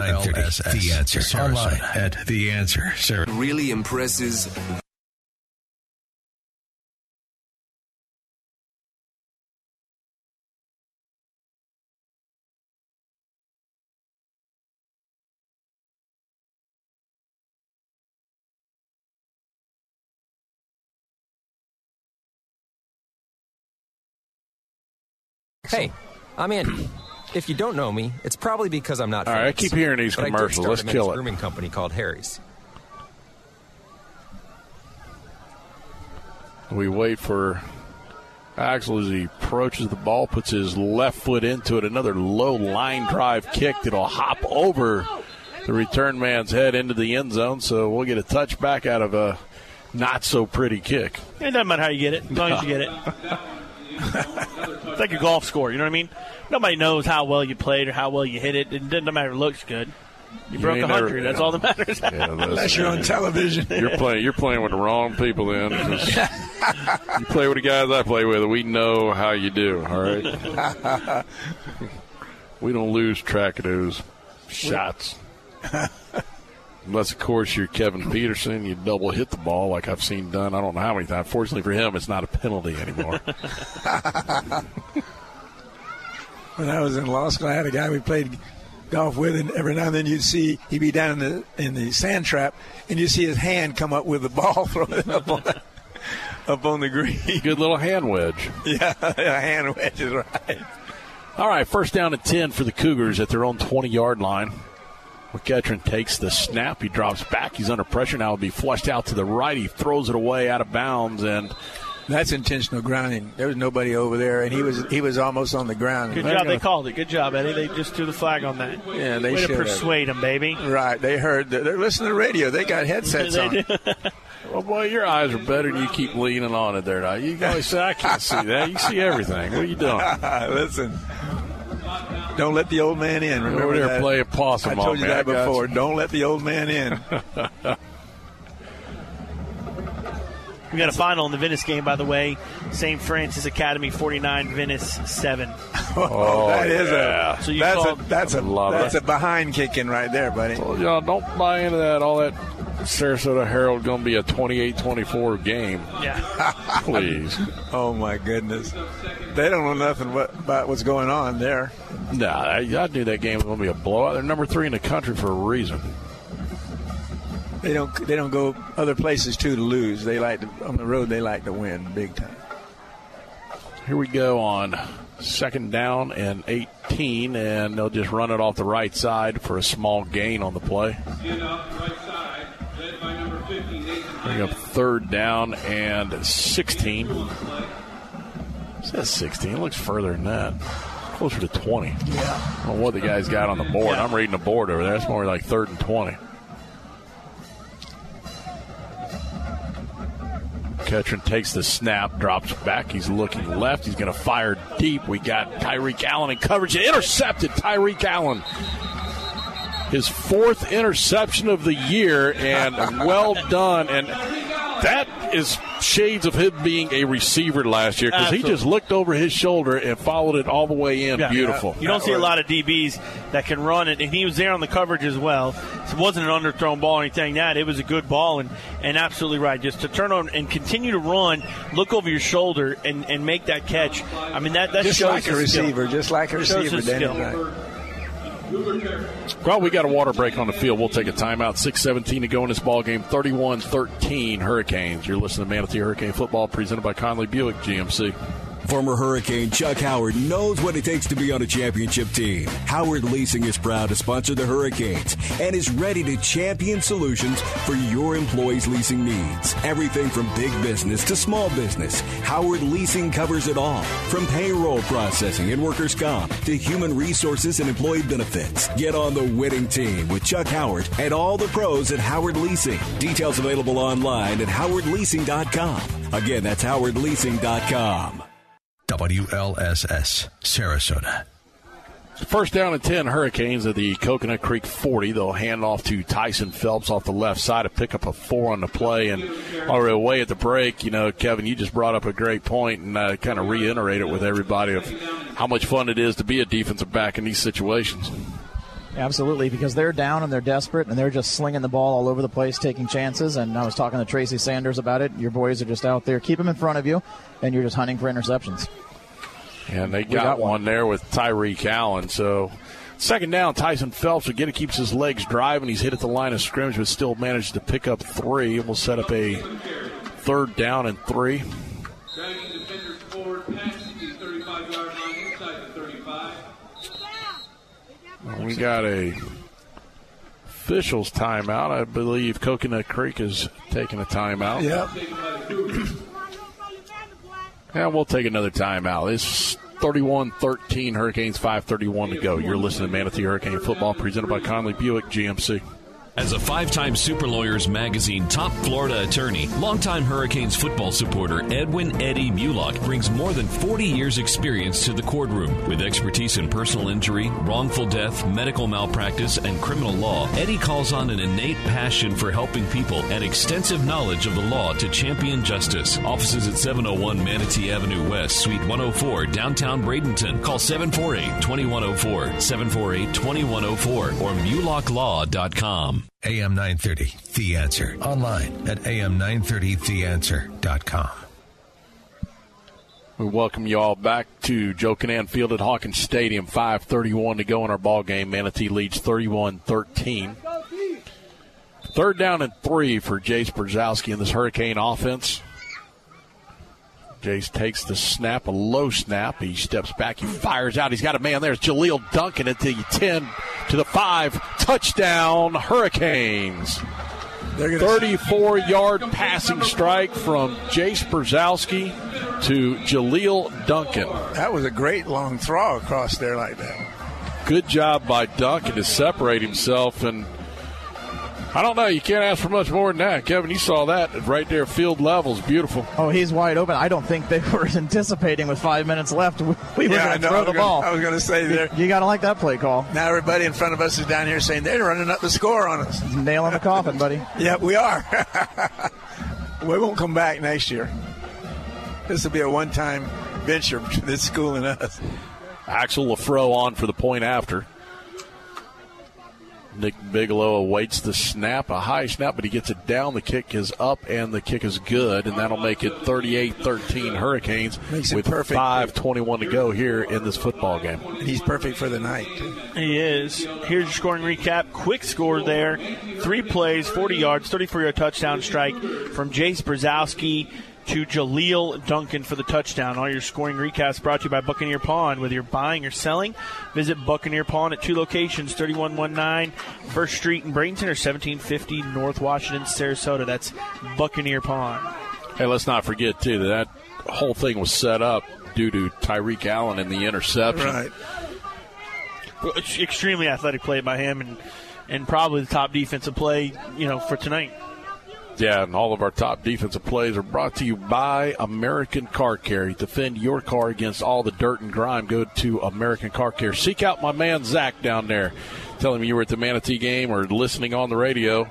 930. The answer. Online at The Answer. Sarah. really impresses Hey, I'm Andy. If you don't know me, it's probably because I'm not. All right, I keep hearing these But I did commercials. start Let's a kill it. Grooming company called Harry's. We wait for Axel as he approaches the ball, puts his left foot into it. Another low line drive kick that'll hop over the return man's head into the end zone. So we'll get a touchback out of a not so pretty kick. It doesn't matter how you get it, as long as you get it. it's like a golf score, you know what I mean? Nobody knows how well you played or how well you hit it. It doesn't matter if it looks good. You, You broke ain't a hundred. never- That's all that matters. Yeah, that's- Unless you're on television. You're playing. You're playing with the wrong people. Then you play with the guys I play with. We know how you do. All right. we don't lose track of those shots. Unless, of course, you're Kevin Peterson, you double hit the ball like I've seen done. I don't know how many times. Fortunately for him, it's not a penalty anymore. When I was in law school, I had a guy we played golf with, and every now and then you'd see he'd be down in the in the sand trap, and you see his hand come up with the ball, throw it up on, up on the green. Good little hand wedge. Yeah, a hand wedge is right. All right, first down at 10 for the Cougars at their own 20 yard line. McEachern takes the snap. He drops back. He's under pressure now. Will be flushed out to the right. He throws it away out of bounds, and That's intentional grounding. There was nobody over there, and he was he was almost on the ground. Good job. They called it. Good job, Eddie. They just threw the flag on that. Yeah, they Way to should have. persuade them, baby. Right, they heard. that- They're listening to the radio. They got headsets They on. well, boy, your eyes are better, and you keep leaning on it there. Now you always say, "I can't see that." You see everything. What are you doing? Listen, don't let the old man in. Remember Over there that? playing possum I told on you me. That got before. you. Don't let the old man in. We got a final in the Venice game, by the way. St. Frances Academy 49, Venice 7. Oh, that is yeah. a So you that's called- a that's a Love that's it. a behind kicking right there, buddy. Told y'all don't buy into that. All that Sarasota Herald going to be a 28-24 game. Yeah. Please. Oh my goodness, they don't know nothing what, about what's going on there. Nah, I, I knew that game was going to be a blowout. They're number three in the country for a reason. They don't they don't go other places too to lose. They like to, on the road. They like to win big time. Here we go on second down and 18, and they'll just run it off the right side for a small gain on the play. Get off the right side, led by number 50, Nathan Bring up third down and 16. It says 16. It looks further than that. Closer to 20. Yeah. I don't know what the guy's got on the board. I'm reading the board over there. It's more like third and 20. Ketron takes the snap, drops back. He's looking left. He's going to fire deep. We got Tyreek Allen in coverage. Intercepted Tyreek Allen. His fourth interception of the year, and well done. And that is shades of him being a receiver last year because he just looked over his shoulder and followed it all the way in. Yeah. Beautiful. You don't see a lot of DBs that can run it, and he was there on the coverage as well. So it wasn't an underthrown ball or anything like that. It was a good ball, and, and absolutely right. Just to turn on and continue to run, look over your shoulder, and, and make that catch. I mean, that, that just shows like a his skill. receiver, just like a receiver. his Danny, skill. right. Well, we got a water break on the field. We'll take a timeout. 6.17 to go in this ball game. 31-13 Hurricanes. You're listening to Manatee Hurricane Football presented by Conley Buick GMC. Former Hurricane Chuck Howard knows what it takes to be on a championship team. Howard Leasing is proud to sponsor the Hurricanes and is ready to champion solutions for your employees' leasing needs. Everything from big business to small business, Howard Leasing covers it all. From payroll processing and workers' comp to human resources and employee benefits. Get on the winning team with Chuck Howard and all the pros at Howard Leasing. Details available online at howardleasing.com. Again, that's howardleasing.com. WLSS, Sarasota. First down and 10 Hurricanes at the Coconut Creek 40. They'll hand off to Tyson Phelps off the left side to pick up a four on the play. And already away at the break, you know, Kevin, you just brought up a great point and uh, kind of reiterate it with everybody of how much fun it is to be a defensive back in these situations. Absolutely, because they're down and they're desperate and they're just slinging the ball all over the place, taking chances. And I was talking to Tracy Sanders about it. Your boys are just out there, keep them in front of you, and you're just hunting for interceptions. And they got, got one. one. there with Tyreek Allen. So second down, Tyson Phelps again keeps his legs driving. He's hit at the line of scrimmage, but still managed to pick up three. And we'll set up a third down and three. Dragging defenders forward past the 35 yard line inside the 35. We got a officials timeout. I believe Coconut Creek is taking a timeout. Yep. Yeah, we'll take another timeout. It's 31-13 Hurricanes 5:31 to go. You're listening to Manatee Hurricane Football presented by Conley Buick GMC. As a five time Super Lawyers Magazine top Florida attorney, longtime Hurricanes football supporter Edwin Eddie Mulock brings more than 40 years' experience to the courtroom. With expertise in personal injury, wrongful death, medical malpractice, and criminal law, Eddie calls on an innate passion for helping people and extensive knowledge of the law to champion justice. Offices at 701 Manatee Avenue West, Suite 104, downtown Bradenton. Call 748 2104, 748 2104, or mulocklaw.com. AM 930, The Answer. Online at am930theanswer.com. We welcome you all back to Joe Kinnan Field at Hawkins Stadium. 5.31 to go in our ball game. Manatee leads 31 13. Third down and three for Jace Brzezowski in this Hurricane offense. Jace takes the snap, a low snap. He steps back, he fires out. He's got a man there. It's Jaleel Duncan at the 10 to the 5. Touchdown, Hurricanes. 34 yard passing strike from Jace Brzezowski to Jaleel Duncan. That was a great long throw across there like that. Good job by Duncan to separate himself and I don't know. You can't ask for much more than that, Kevin. You saw that right there, field levels, beautiful. Oh, he's wide open. I don't think they were anticipating with five minutes left we were Yeah, I going to throw I was the gonna- ball. I was going to say there. You got to like that play call. Now everybody in front of us is down here saying they're running up the score on us. Nail in the coffin, buddy. Yeah, we are. we won't come back next year. This will be a one-time venture between this school and us. Axel Lafro on for the point after. Nick Bigelow awaits the snap, a high snap, but he gets it down. The kick is up, and the kick is good, and that'll make it 38 13 Hurricanes Makes with perfect. 5.21 to go here in this football game. He's perfect for the night. He is. Here's your scoring recap. Quick score there. Three plays, 40 yards, 34 yard touchdown strike from Jace Brzezowski to Jaleel Duncan for the touchdown. All your scoring recaps brought to you by Buccaneer Pawn. Whether you're buying or selling, visit Buccaneer Pawn at two locations 3119 First Street in Bradenton or 1750 North Washington, Sarasota. That's Buccaneer Pawn. Hey, let's not forget, too, that that whole thing was set up due to Tyreek Allen and the interception. Right. Extremely athletic play by him and, and probably the top defensive play, you know, for tonight. Yeah, and all of our top defensive plays are brought to you by American Car Care. Defend your car against all the dirt and grime. Go to American Car Care. Seek out my man Zach down there. Tell him you were at the Manatee game or listening on the radio.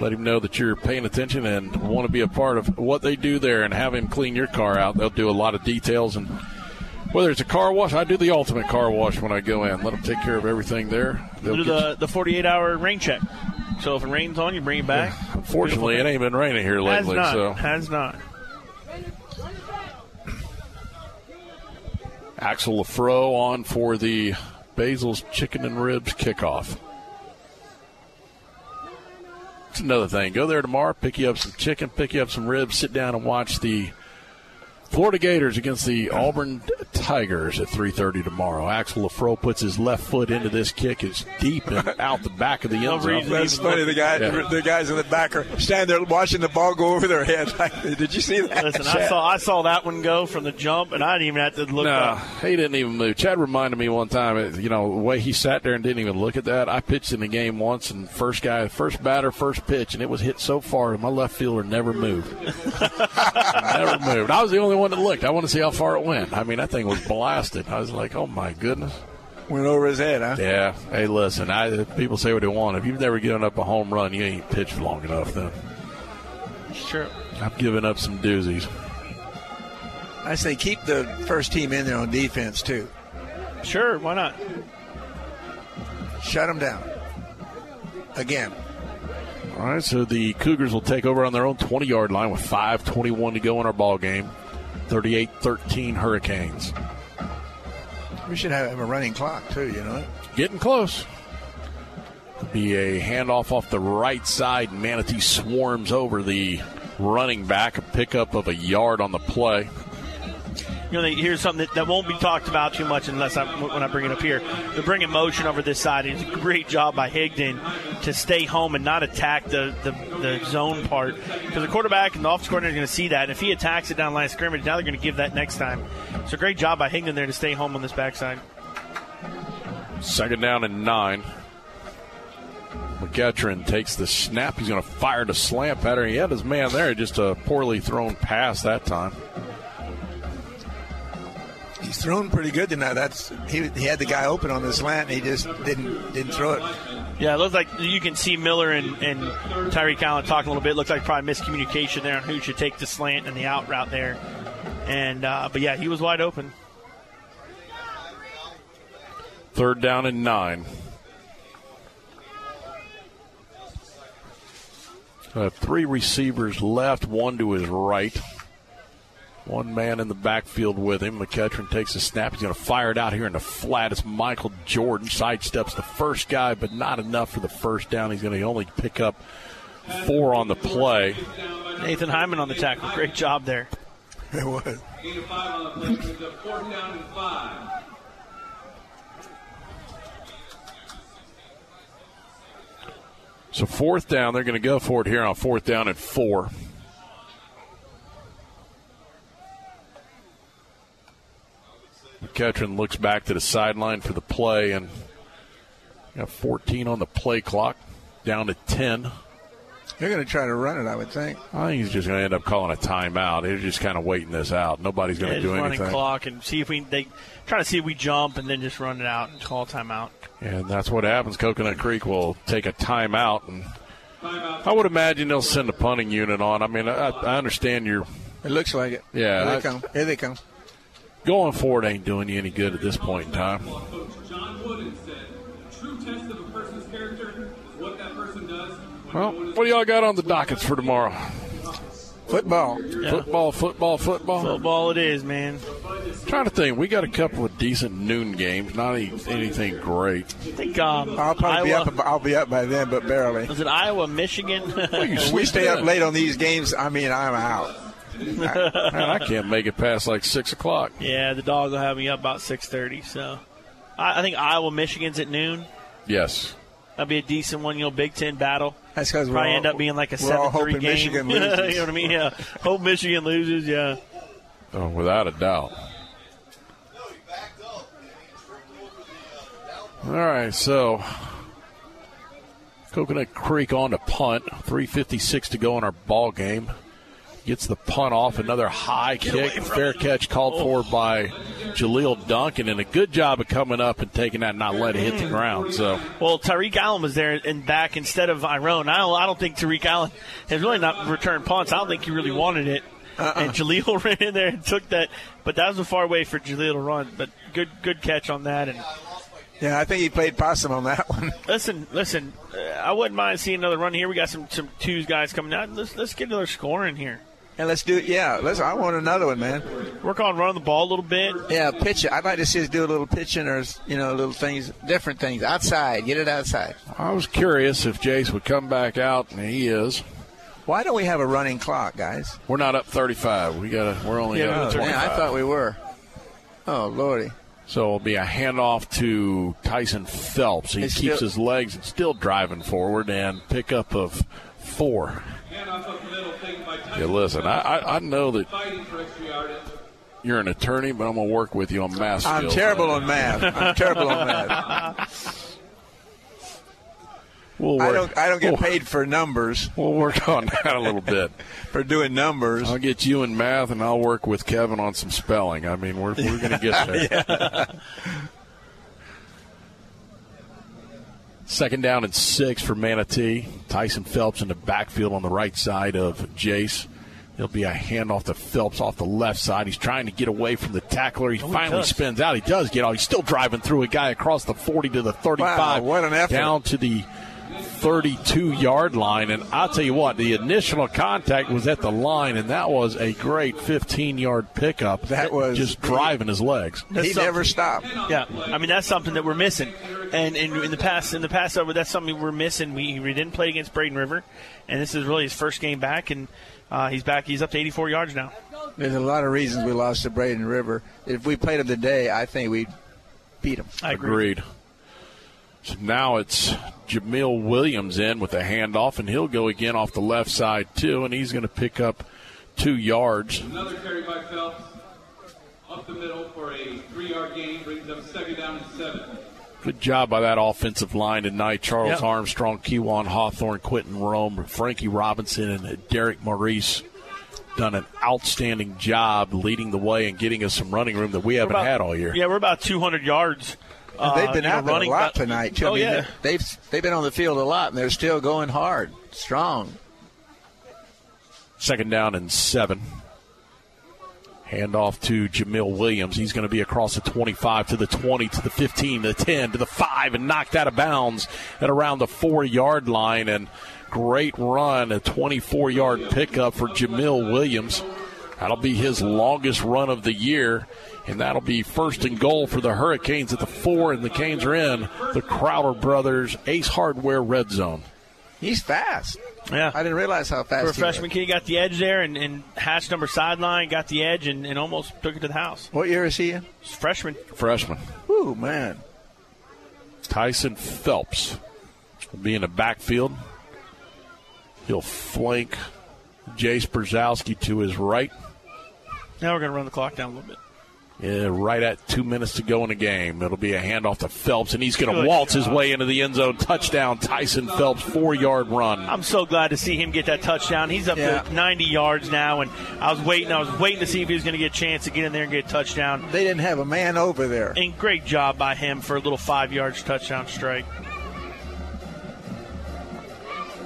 Let him know that you're paying attention and want to be a part of what they do there and have him clean your car out. They'll do a lot of details and whether it's a car wash, I do the ultimate car wash when I go in. Let them take care of everything there. They'll do you- the, the 48 hour rain check. So if it rains on you, bring it back. Unfortunately, it ain't been raining here Has lately. not. So Has not. Axel Lafro on for the Basil's Chicken and Ribs kickoff. It's another thing. Go there tomorrow, pick you up some chicken, pick you up some ribs, sit down and watch the Florida Gators against the Auburn Tigers at 3:30 tomorrow. Axel Lafro puts his left foot into this kick. It's deep and out the back of the end zone. That's funny. The guy, Yeah. the guys in the back are standing there watching the ball go over their head. Like, did you see that? Listen, I saw I saw that one go from the jump, and I didn't even have to look No, up. he didn't even move. Chad reminded me one time, uh, you know, the way he sat there and didn't even look at that. I pitched in the game once, and first guy, first batter, first pitch, and it was hit so far that my left fielder never moved. never moved. I was the only one that looked. I want to see how far it went. I mean, that thing was blasted. I was like, oh my goodness. Went over his head, huh? Yeah. Hey, listen. I people say what they want. If you've never given up a home run, you ain't pitched long enough. Then Sure. I've given up some doozies. I say keep the first team in there on defense too. Sure, why not? Shut them down. Again. All right, so the Cougars will take over on their own 20 yard line with 5.21 to go in our ball game. 38 13 Hurricanes. We should have a running clock too. You know. Getting close. Be a handoff off the right side. Manatee swarms over the running back, a pickup of a yard on the play. You know, they, here's something that, that won't be talked about too much unless I when I bring it up here. They're bringing motion over this side. It's a great job by Higdon to stay home and not attack the, the, the zone part because the quarterback and the offensive coordinator are going to see that. And if he attacks it down line of scrimmage, now they're going to give that next time. So great job by Higdon there to stay home on this backside. Second down and nine. McEachern takes the snap. He's going to fire the slant pattern. He had his man there, just a poorly thrown pass that time. He's thrown pretty good tonight. That's he, he had the guy open on the slant. And he just didn't didn't throw it. Yeah, it looks like you can see Miller and, and Tyreek Allen talking a little bit. Looks like probably miscommunication there on who should take the slant and the out route there. And uh, but yeah, he was wide open. Third down and nine. Uh, three receivers left, one to his right. One man in the backfield with him. McCutcheon takes a snap. He's going to fire it out here in the flat. It's Michael Jordan. Sidesteps the first guy, but not enough for the first down. He's going to only pick up four on the play. Nathan Hyman on the tackle. Great job there. It was. Gain five on the play brings up fourth down and five. So fourth down, they're going to go for it here on fourth down at four. McCutcheon looks back to the sideline for the play and got 14 on the play clock, down to 10. They're going to try to run it, I would think. I think he's just going to end up calling a timeout. They're just kind of waiting this out. Nobody's going Yeah, to just do running anything. clock and see if we they try to see if we jump and then just run it out and call a timeout. And that's what happens. Coconut Creek will take a timeout, and I would imagine they'll send a punting unit on. I mean, I, I understand you're. It looks like it. Yeah, Here I- they come. Here they come. Going forward ain't doing you any good at this point in time. John Wooden said, true test of a person's character what that person does Well, no one is what do y'all got on the dockets for tomorrow? Football. Football, football, football. Football it is, man. Trying to think, we got a couple of decent noon games. Not any, anything great. I think um, I'll probably Iowa, be up. I'll be up by then, but barely. Was it Iowa, Michigan? If we stay up late on these games, I mean, I'm out. Man, I can't make it past like six o'clock. yeah, the dog will have me up about six thirty. So, I, I think Iowa, Michigan's at noon. Yes. That'll be a decent one. You know, Big Ten battle. That's because we're probably all- end up being like a seven three hoping game. Michigan you know what I mean? Yeah. Hope Michigan loses. Yeah. Oh, without a doubt. All right, so Coconut Creek on to punt. 3.56 to go in our ball game. Gets the punt off. Another high kick. Fair catch called for by Jaleel Duncan. And a good job of coming up and taking that and not letting it hit the ground. So Well, Tyreek Allen was there and back instead of Iron. I don't, I don't think Tyreek Allen has really not returned punts. I don't think he really wanted it. And Jaleel ran in there and took that, but that was a far way for Jaleel to run. But good, good catch on that. And Yeah, I think he played possum on that one. listen, listen, uh, I wouldn't mind seeing another run here. We got some some twos guys coming out. Let's let's get another score in here. And let's do it. Yeah, let's. I want another one, man. Work on running the ball a little bit. Yeah, pitch it. I'd like to see us do a little pitching or you know little things, different things outside. Get it outside. I was curious if Jace would come back out, and he is. Why don't we have a running clock, guys? We're not up 35. We gotta. We're only Yeah, up 25. man, I thought we were. Oh lordy. So it'll be a handoff to Tyson Phelps. He It's keeps still- his legs still driving forward and pickup of four. Handoff up the middle taken by Tyson Yeah, listen, I, I, I know that fighting for extra yardage. you're an attorney, but I'm going to work with you on math I'm skills. terrible on math. I'm terrible on math. We'll I work- don't. I don't get we'll- paid for numbers. We'll work on that a little bit. for doing numbers. I'll get you in math, and I'll work with Kevin on some spelling. I mean, we're, we're going to get there. Second down and six for Manatee. Tyson Phelps in the backfield on the right side of Jace. There'll be a handoff to Phelps off the left side. He's trying to get away from the tackler. He Oh, finally does. spins out. He does get out. He's still driving through a guy across the 40 to the 35. Wow, what an effort. Down to the 32 yard line. And I'll tell you what, the initial contact was at the line, and that was a great 15 yard pickup. That was- just driving his legs. He never stopped. Yeah, I mean that's something that we're missing, and in, in the past, in the past, over that's something we're missing. We, we didn't play against Braden River, and this is really his first game back, and uh, he's back. He's up to 84 yards now. There's a lot of reasons we lost to Braden River. If we played him today, I think we'd beat him. I agree. Agreed. So now it's Jamil Williams in with a handoff, and he'll go again off the left side too, and he's going to pick up two yards. Another carry by Phelps up the middle for a three-yard gain brings up second down and seven. Good job by that offensive line tonight. Charles Yep. Armstrong, Kewan Hawthorne, Quentin Rome, Frankie Robinson, and Derek Maurice done an outstanding job leading the way and getting us some running room that we haven't about- had all year. Yeah, we're about 200 yards. And they've uh, been you know, out there a lot about- tonight too. I Oh mean, yeah, they've they've been on the field a lot, and they're still going hard, strong. Second down and seven. Hand off to Jamil Williams. He's going to be across the 25 to the 20 to the 15 to the 10 to the 5 and knocked out of bounds at around the four yard line. And great run, a 24 yard pickup for Jamil Williams. That'll be his longest run of the year, and that'll be first and goal for the Hurricanes at the four, and the Canes are in the Crowder Brothers Ace Hardware Red Zone. He's fast. Yeah. I didn't realize how fast For a freshman was. kid, he got the edge there, and, and hatch number sideline got the edge, and, and almost took it to the house. What year is he in? Freshman. Freshman. Ooh, man. Tyson Phelps will be in the backfield. He'll flank Jace Brzezowski to his right. Now we're going to run the clock down a little bit. Yeah, right at two minutes to go in the game. It'll be a handoff to Phelps, and he's going to Good waltz his way into the end zone. Touchdown, Tyson Phelps, four yard run. I'm so glad to see him get that touchdown. He's up Yeah. to 90 yards now, and I was waiting. I was waiting to see if he was going to get a chance to get in there and get a touchdown. They didn't have a man over there. And great job by him for a little five yards touchdown strike.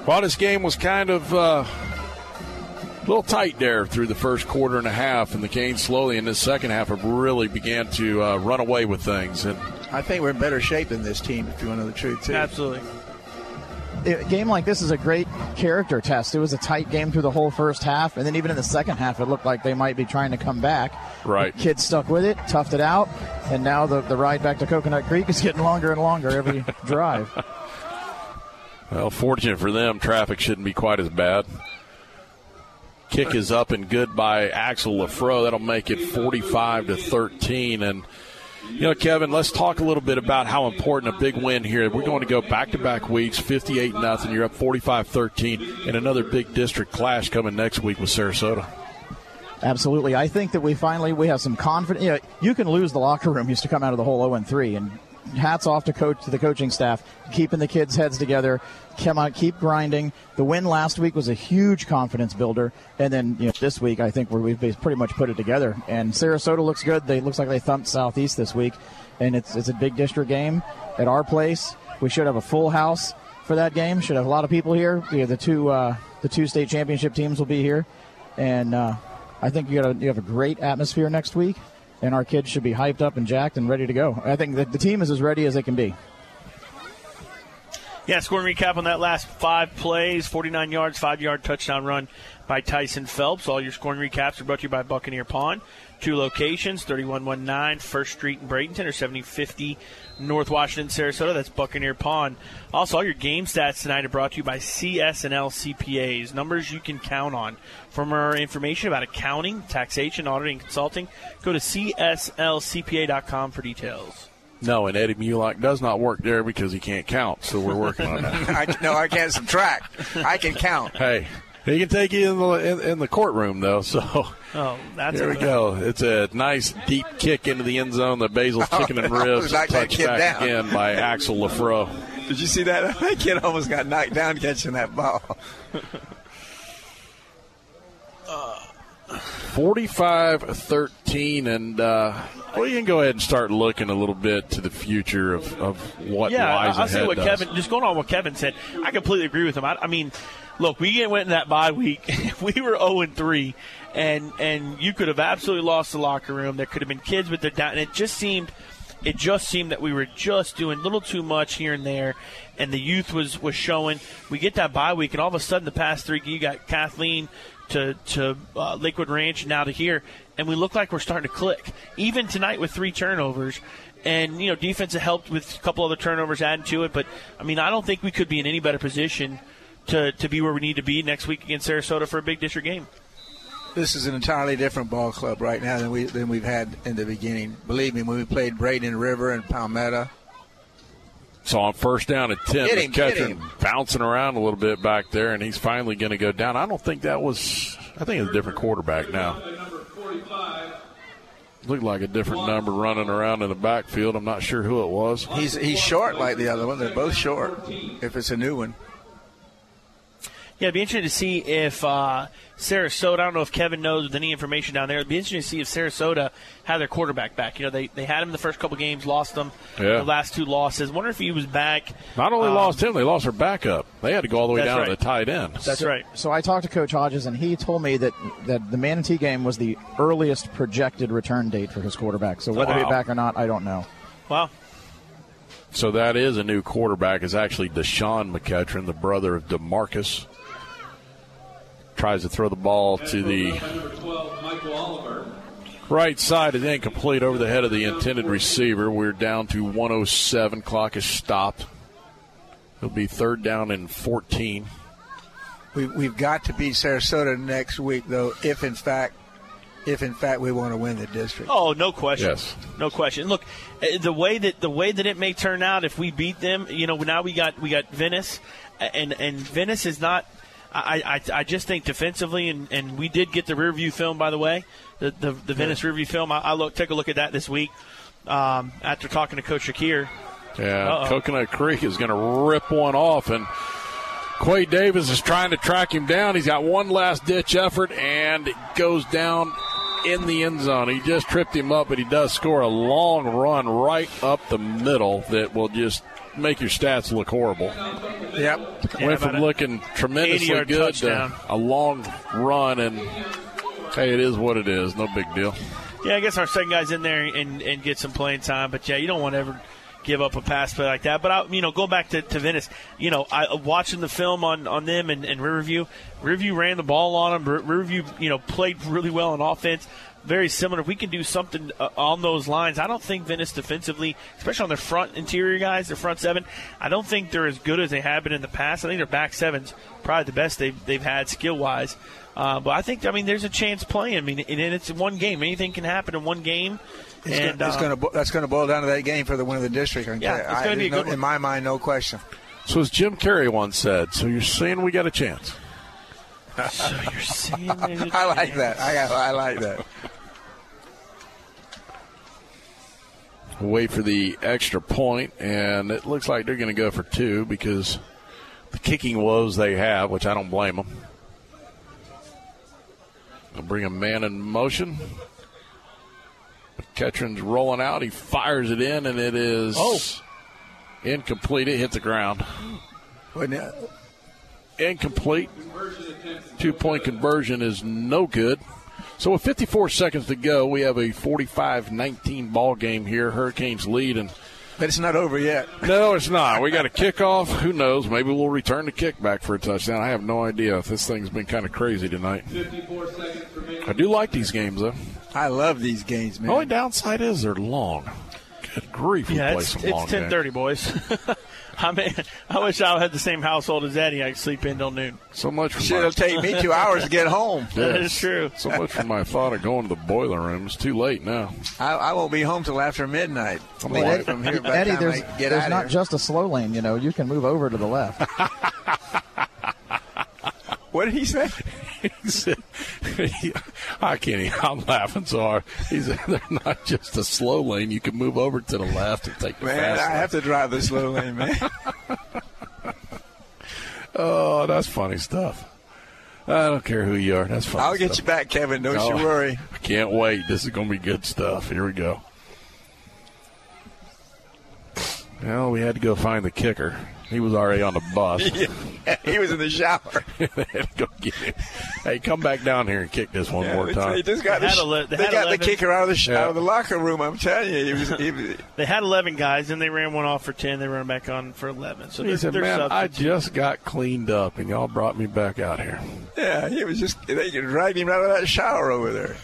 Well, this game was kind of uh, a little tight there through the first quarter and a half, and the Canes slowly in the second half have really began to uh, run away with things. And I think we're in better shape than this team, if you want to know the truth, too. Absolutely. a game like this is a great character test. It was a tight game through the whole first half, and then even in the second half, it looked like they might be trying to come back. Right. The kids stuck with it, toughed it out, and now the, the ride back to Coconut Creek is getting longer and longer every drive. Well, fortunate for them, traffic shouldn't be quite as bad. Kick is up and good by Axel Lafro. That'll make it 45 to 13. And you know, Kevin, let's talk a little bit about how important a big win here. We're going to go back to back weeks, 58 nothing. You're up 45 13, and another big district clash coming next week with Sarasota. Absolutely. I think that we finally we have some confidence. You, know, you can lose the locker room used to come out of the whole 0 and 3 and hats off to coach to the coaching staff keeping the kids heads together come out keep grinding. The win last week was a huge confidence builder. And then you know this week i think we've pretty much put it together. And sarasota looks good. They looks like they thumped southeast this week. And it's it's a big district game at our place. We should have a full house for that game. Should have a lot of people here. The two uh, the two state championship teams will be here. And uh, I think you got you have a great atmosphere next week, and our kids should be hyped up and jacked and ready to go. I think that the team is as ready as they can be. Yeah, scoring recap on that last five plays 49 yards, five yard touchdown run by Tyson Phelps. All your scoring recaps are brought to you by Buccaneer Pawn. Two locations 3119 First Street in Bradenton or 7050 North Washington, Sarasota. That's Buccaneer Pawn. Also, all your game stats tonight are brought to you by CSNL CPAs. Numbers you can count on. For more information about accounting, taxation, auditing, consulting, go to CSLCPA.com for details. No, and Eddie Mulock does not work there because he can't count, so we're working on that. I, no, I can't subtract. I can count. hey, he can take you in the in, in the courtroom though. So Oh, that's there we okay. go. It's a nice deep kick into the end zone. The Basil's chicken and I ribs was touched back down. again by Axel Lafro. Did you see that? That kid almost got knocked down catching that ball. 45-13, and uh, well, you can go ahead and start looking a little bit to the future of, of what yeah, lies I- ahead. say what does. Kevin. Just going on what Kevin said, I completely agree with him. I, I mean, look, we went in that bye week. we were zero and three, and and you could have absolutely lost the locker room. There could have been kids with their down, and it just seemed. It just seemed that we were just doing a little too much here and there, and the youth was, was showing. We get that bye week, and all of a sudden, the past three, you got Kathleen to to uh, Lakewood Ranch, and now to here, and we look like we're starting to click. Even tonight with three turnovers, and you know defense helped with a couple other turnovers adding to it. But I mean, I don't think we could be in any better position to to be where we need to be next week against Sarasota for a big district game. This is an entirely different ball club right now than we than we've had in the beginning. Believe me, when we played Braden River and Palmetto, So on first down at 10, Get him, get McCutcheon bouncing around a little bit back there, and he's finally going to go down. I don't think that was, I think it's a different quarterback now. Looked like a different number running around in the backfield. I'm not sure who it was. he's he's short like the other one. They're both short. If it's a new one, Yeah, it'd be interesting to see if uh, Sarasota. I don't know if Kevin knows with any information down there. It'd be interesting to see if Sarasota had their quarterback back. You know, they they had him the first couple games, lost them. Yeah. The last two losses. Wonder if he was back. Not only Um, lost him, they lost their backup. They had to go all the way down right. to the tight end. That's right. So I talked to Coach Hodges, and he told me that, that the Manatee game was the earliest projected return date for his quarterback. So whether Wow. he's back or not, I don't know. Wow. So that is a new quarterback. Is actually Deshaun McCutcheon, the brother of Demarcus. Tries to throw the ball to the 12, right side is incomplete over the head of the intended receiver. We're down to 107. Clock is stopped. It'll be third down and 14. We, we've got to beat Sarasota next week, though, if in fact, if in fact we want to win the district. Oh, no question. Yes. No question. Look, uh, the way that the way that it may turn out if we beat them, you know, now we got we got Venice, and and Venice is not. I, I, I just think defensively, and, and we did get the Riverview film, by the way, the the, the Venice Riverview film. I, I look take a look at that this week um, after talking to Coach Shakir. Yeah, Uh-oh. Coconut Creek is going to rip one off, and Quay Davis is trying to track him down. He's got one last ditch effort, and it goes down in the end zone. He just tripped him up, but he does score a long run right up the middle that will just make your stats look horrible. Yep. Went from looking tremendously good touchdown. to a long run, and hey, it is what it is. No big deal. Yeah, I guess our second guy's in there and, and get some playing time. But yeah, you don't want to ever give up a pass play like that. But I, you know, go back to, to Venice. You know, I watching the film on, on them and, and Riverview. Riverview ran the ball on them. Ri- Riverview, you know, played really well on offense. Very similar. If we can do something uh, on those lines, I don't think Venice defensively, especially on their front interior guys, their front seven, I don't think they're as good as they have been in the past. I think their back seven's probably the best they've, they've had skill wise. Uh, but I think, I mean, there's a chance playing. I mean, and it's one game. Anything can happen in one game. It's and, gonna, it's uh, gonna bo- that's going to boil down to that game for the win of the district. I Yeah, tell it's gonna be a good no- one. in my mind, no question. So as Jim Carrey once said, so you're saying we got a chance. So you're saying there's a I like chance. that. I, I like that. Wait for the extra point, and it looks like they're going to go for two because the kicking woes they have, which I don't blame them. They'll bring a man in motion. Ketron's rolling out. He fires it in, and it is Oh. incomplete. It hit the ground. Incomplete. Two point conversion is no good. So with 54 seconds to go, we have a 45-19 ball game here. Hurricanes lead, and But it's not over yet. no, it's not. We got a kickoff. Who knows? Maybe we'll return the kickback for a touchdown. I have no idea. This thing's been kind of crazy tonight. 54 seconds remaining. I do like these games, though. I love these games, man. The only downside is they're long. Good grief, we Yeah, play it's, some it's long ten games. boys. I mean, I wish I had the same household as Eddie. I could sleep in till noon. So much for Shit, my, it'll take me two hours to get home. That Yes. is true. So much for my thought of going to the boiler room. It's too late now. I, I won't be home till after midnight. I'm Leaving like- from here by the Eddie, time there's, I get there's out not here. just a slow lane. You know, you can move over to the left. What did he say? He said, I can't even, I'm laughing so hard. He said, they're not just a slow lane. You can move over to the left and take the Man, fast I lane. have to drive the slow lane, man. Oh, that's funny stuff. I don't care who you are. That's funny I'll get stuff. you back, Kevin. Don't Oh, you worry. I can't wait. This is going to be good stuff. Here we go. Well, we had to go find the kicker. He was already on the bus. he was in the shower. They had to go get. Hey, come back down here and kick this one Yeah, more they- time. They just got, They the, had ele- they they had got the kicker out of the sh- Yeah. out of the locker room. I'm telling you, he was. He was They had eleven guys, and they ran one off for ten. They ran back on for eleven. So he they're, said, they're "Man, I just got cleaned up, and y'all brought me back out here." yeah, he was just. They dragged him out of that shower over there.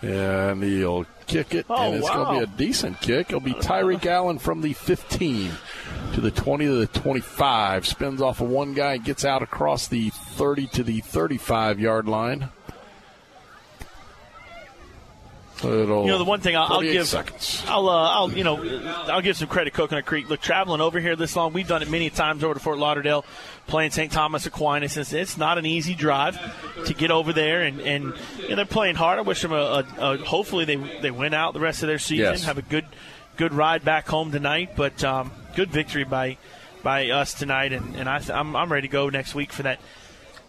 And he'll kick it, Oh, and it's going to be a decent kick. It'll be Tyreek Allen from the 15 to the 20 to the 25. Spins off of one guy, gets out across the 30 to the 35 yard line. You know, the one thing I'll, I'll give, seconds. I'll, uh, I'll, you know, I'll give some credit Coconut Creek. Look, traveling over here this long, we've done it many times over to Fort Lauderdale, playing St. Thomas Aquinas. It's, it's not an easy drive to get over there, and and you know, they're playing hard. I wish them a, a, a hopefully they they win out the rest of their season, Yes. have a good good ride back home tonight. But um, good victory by by us tonight, and and I th- I'm I'm ready to go next week for that.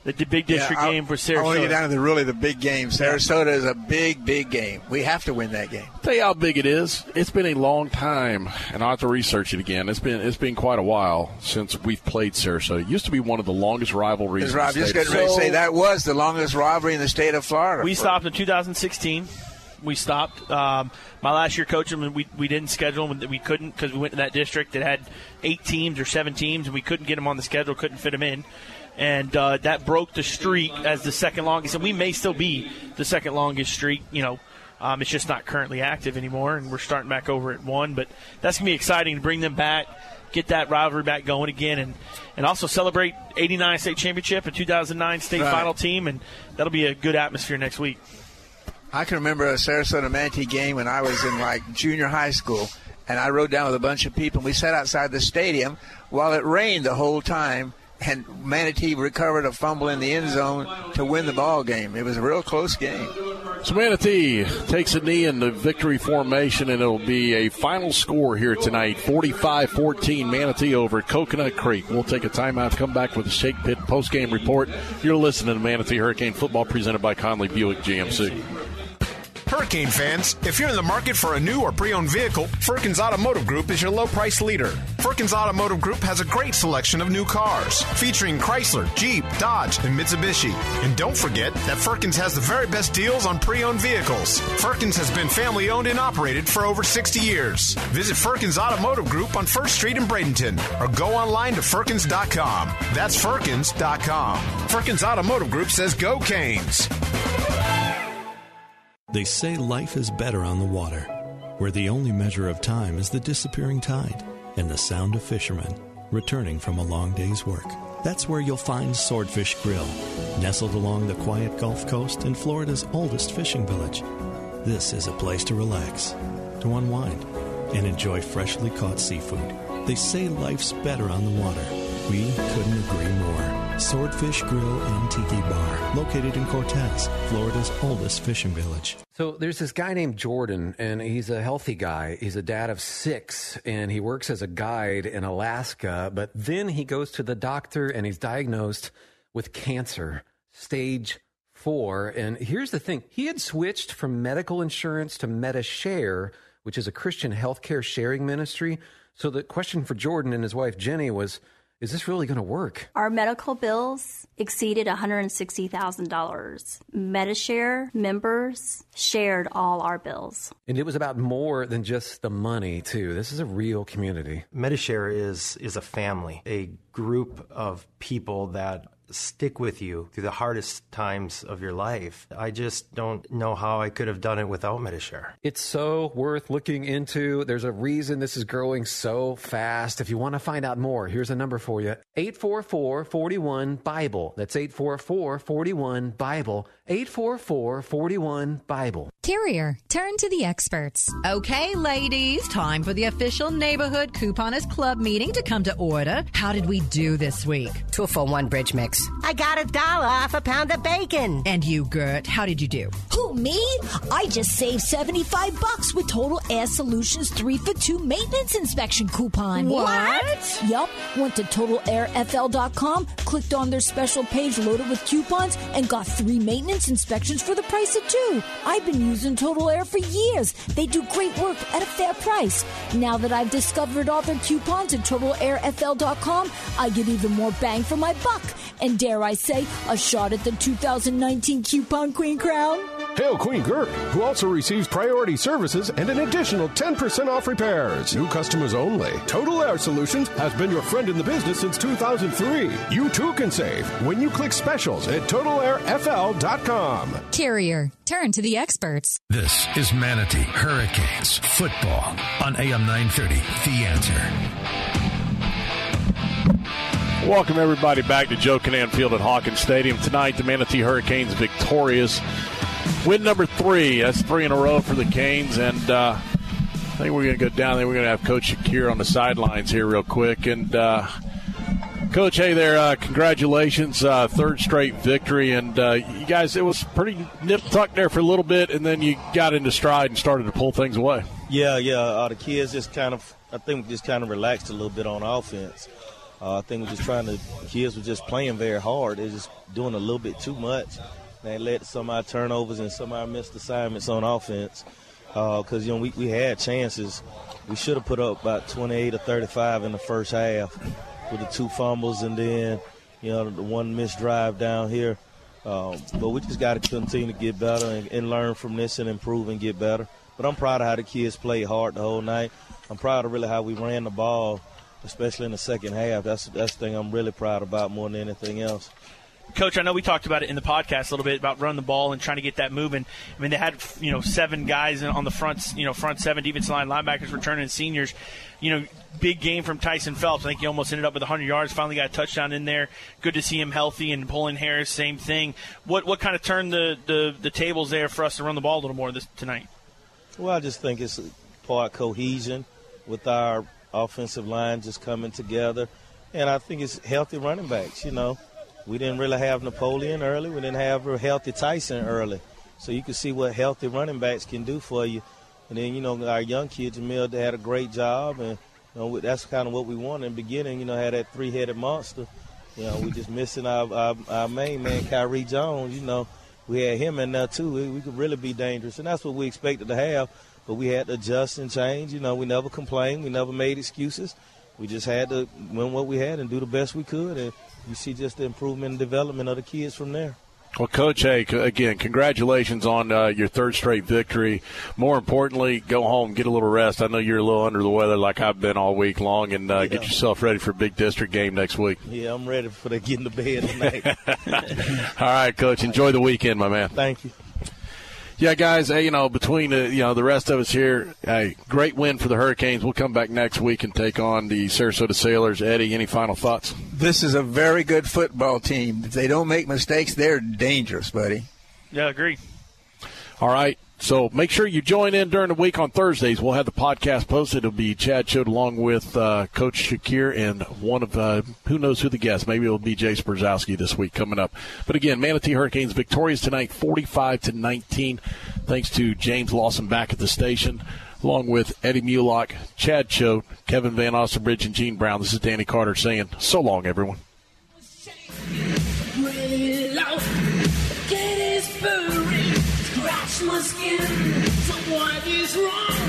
The, the big district Yeah, game for I want to get Sarasota. down to the really the big game. Sarasota is a big, big game. We have to win that game. tell you how big it is. It's been a long time, and I'll have to research it again. It's been it's been quite a while since we've played Sarasota. It used to be one of the longest rivalries. As Rob just getting ready to say, that was the longest rivalry in the state of Florida. We stopped in 2016. We stopped. Um, my last year coaching, we we didn't schedule them. We couldn't because we went to that district that had eight teams or seven teams, and we couldn't get them on the schedule. Couldn't fit them in. And uh, that broke the streak as the second longest, and we may still be the second longest streak. You know, um, it's just not currently active anymore, and we're starting back over at one. But that's gonna be exciting to bring them back, get that rivalry back going again, and and also celebrate '89 state championship and 2009 state Right. final team, and that'll be a good atmosphere next week. I can remember a Sarasota Manatee game when I was in like junior high school, and I rode down with a bunch of people. and We sat outside the stadium while it rained the whole time, and Manatee recovered a fumble in the end zone to win the ball game. It was a real close game. So Manatee takes a knee in the victory formation, and it'll be a final score here tonight 45 14 Manatee over Coconut Creek. We'll take a timeout, come back with the Shake Pit post game report. You're listening to Manatee Hurricane Football presented by Conley Buick GMC. Hurricane fans, if you're in the market for a new or pre-owned vehicle, Firkins Automotive Group is your low price leader. Firkins Automotive Group has a great selection of new cars, featuring Chrysler, Jeep, Dodge, and Mitsubishi. And don't forget that Firkins has the very best deals on pre-owned vehicles. Firkins has been family owned and operated for over 60 years. Visit Firkins Automotive Group on 1st Street in Bradenton or go online to Firkins.com. That's Firkins.com. Firkins Automotive Group says go Canes. They say life is better on the water, where the only measure of time is the disappearing tide and the sound of fishermen returning from a long day's work. That's where you'll find Swordfish Grill, nestled along the quiet Gulf Coast in Florida's oldest fishing village. This is a place to relax, to unwind, and enjoy freshly caught seafood. They say life's better on the water. We couldn't agree more. Swordfish Grill and Tiki Bar, located in Cortez, Florida's oldest fishing village. So there's this guy named Jordan, and he's a healthy guy. He's a dad of six, and he works as a guide in Alaska. But then he goes to the doctor, and he's diagnosed with cancer, stage four. And here's the thing: he had switched from medical insurance to Medi-Share, which is a Christian healthcare sharing ministry. So the question for Jordan and his wife Jenny was. Is this really going to work? Our medical bills exceeded $160,000. Medi-Share members shared all our bills. And it was about more than just the money, too. This is a real community. Medi-Share is is a family, a group of people that stick with you through the hardest times of your life. I just don't know how I could have done it without Medi-Share. It's so worth looking into. There's a reason this is growing so fast. If you want to find out more, here's a number for you 844 41 Bible. That's 844 41 Bible. 844 41 Bible. Carrier, turn to the experts. Okay, ladies, time for the official neighborhood couponers club meeting to come to order. How did we do this week? Two for one bridge mix. I got a dollar off a pound of bacon. And you, Gert, how did you do? Who, me? I just saved 75 bucks with Total Air Solutions 3 for 2 maintenance inspection coupon. What? Yup. Went to TotalAirFL.com, clicked on their special page loaded with coupons, and got 3 maintenance inspections for the price of 2. I've been using Total Air for years. They do great work at a fair price. Now that I've discovered all their coupons at TotalAirFL.com, I get even more bang for my buck. And dare I say, a shot at the 2019 Coupon Queen crown? Hail Queen Gert, who also receives priority services and an additional 10% off repairs. New customers only. Total Air Solutions has been your friend in the business since 2003. You too can save when you click specials at TotalAirFL.com. Carrier, turn to the experts. This is Manatee Hurricanes football on AM 930. The answer. Welcome, everybody, back to Joe Kinnan Field at Hawkins Stadium. Tonight, the Manatee Hurricanes victorious. Win number three. That's three in a row for the Canes. And uh, I think we're going to go down there. We're going to have Coach Shakir on the sidelines here, real quick. And, uh, Coach, hey there. Uh, congratulations. Uh, third straight victory. And uh, you guys, it was pretty nip tuck there for a little bit, and then you got into stride and started to pull things away. Yeah, yeah. Uh, the kids just kind of, I think, just kind of relaxed a little bit on offense. Uh, I think we're just trying to, kids were just playing very hard. They're just doing a little bit too much. They led some of our turnovers and some of our missed assignments on offense. Because, you know, we, we had chances. We should have put up about 28 or 35 in the first half with the two fumbles and then, you know, the one missed drive down here. Um, but we just got to continue to get better and, and learn from this and improve and get better. But I'm proud of how the kids played hard the whole night. I'm proud of really how we ran the ball, especially in the second half. That's that's the thing I'm really proud about more than anything else. Coach, I know we talked about it in the podcast a little bit about running the ball and trying to get that moving. I mean, they had you know seven guys on the front, you know, front seven defense line, linebackers returning, seniors. You know, big game from Tyson Phelps. I think he almost ended up with 100 yards. Finally got a touchdown in there. Good to see him healthy. And Pulling Harris, same thing. What what kind of turned the, the, the tables there for us to run the ball a little more this tonight? Well, I just think it's part cohesion with our offensive line just coming together, and I think it's healthy running backs. You know we didn't really have Napoleon early. We didn't have a healthy Tyson early. So you can see what healthy running backs can do for you. And then, you know, our young kids, Jamil, they had a great job. And, you know, that's kind of what we wanted in the beginning, you know, had that three headed monster. You know, we just missing our, our, our main man, Kyrie Jones. You know, we had him in there too. We could really be dangerous. And that's what we expected to have. But we had to adjust and change. You know, we never complained. We never made excuses. We just had to win what we had and do the best we could. And you see just the improvement and development of the kids from there. Well, Coach, hey, again, congratulations on uh, your third straight victory. More importantly, go home, get a little rest. I know you're a little under the weather, like I've been all week long, and uh, yeah. get yourself ready for a big district game next week. Yeah, I'm ready for the getting to bed tonight. all right, Coach, enjoy the weekend, my man. Thank you. Yeah, guys, hey, you know, between the, you know the rest of us here, hey, great win for the Hurricanes. We'll come back next week and take on the Sarasota Sailors. Eddie, any final thoughts? This is a very good football team. If they don't make mistakes, they're dangerous, buddy. Yeah, agree. All right. So make sure you join in during the week on Thursdays. We'll have the podcast posted. It'll be Chad Choate along with uh, Coach Shakir and one of uh, who knows who the guest. Maybe it'll be Jace Brzezowski this week coming up. But again, Manatee Hurricanes victorious tonight, forty-five to nineteen, thanks to James Lawson back at the station, along with Eddie Mulock, Chad Choate, Kevin Van Ostenbridge, and Gene Brown. This is Danny Carter saying so long, everyone. My skin. Wrong?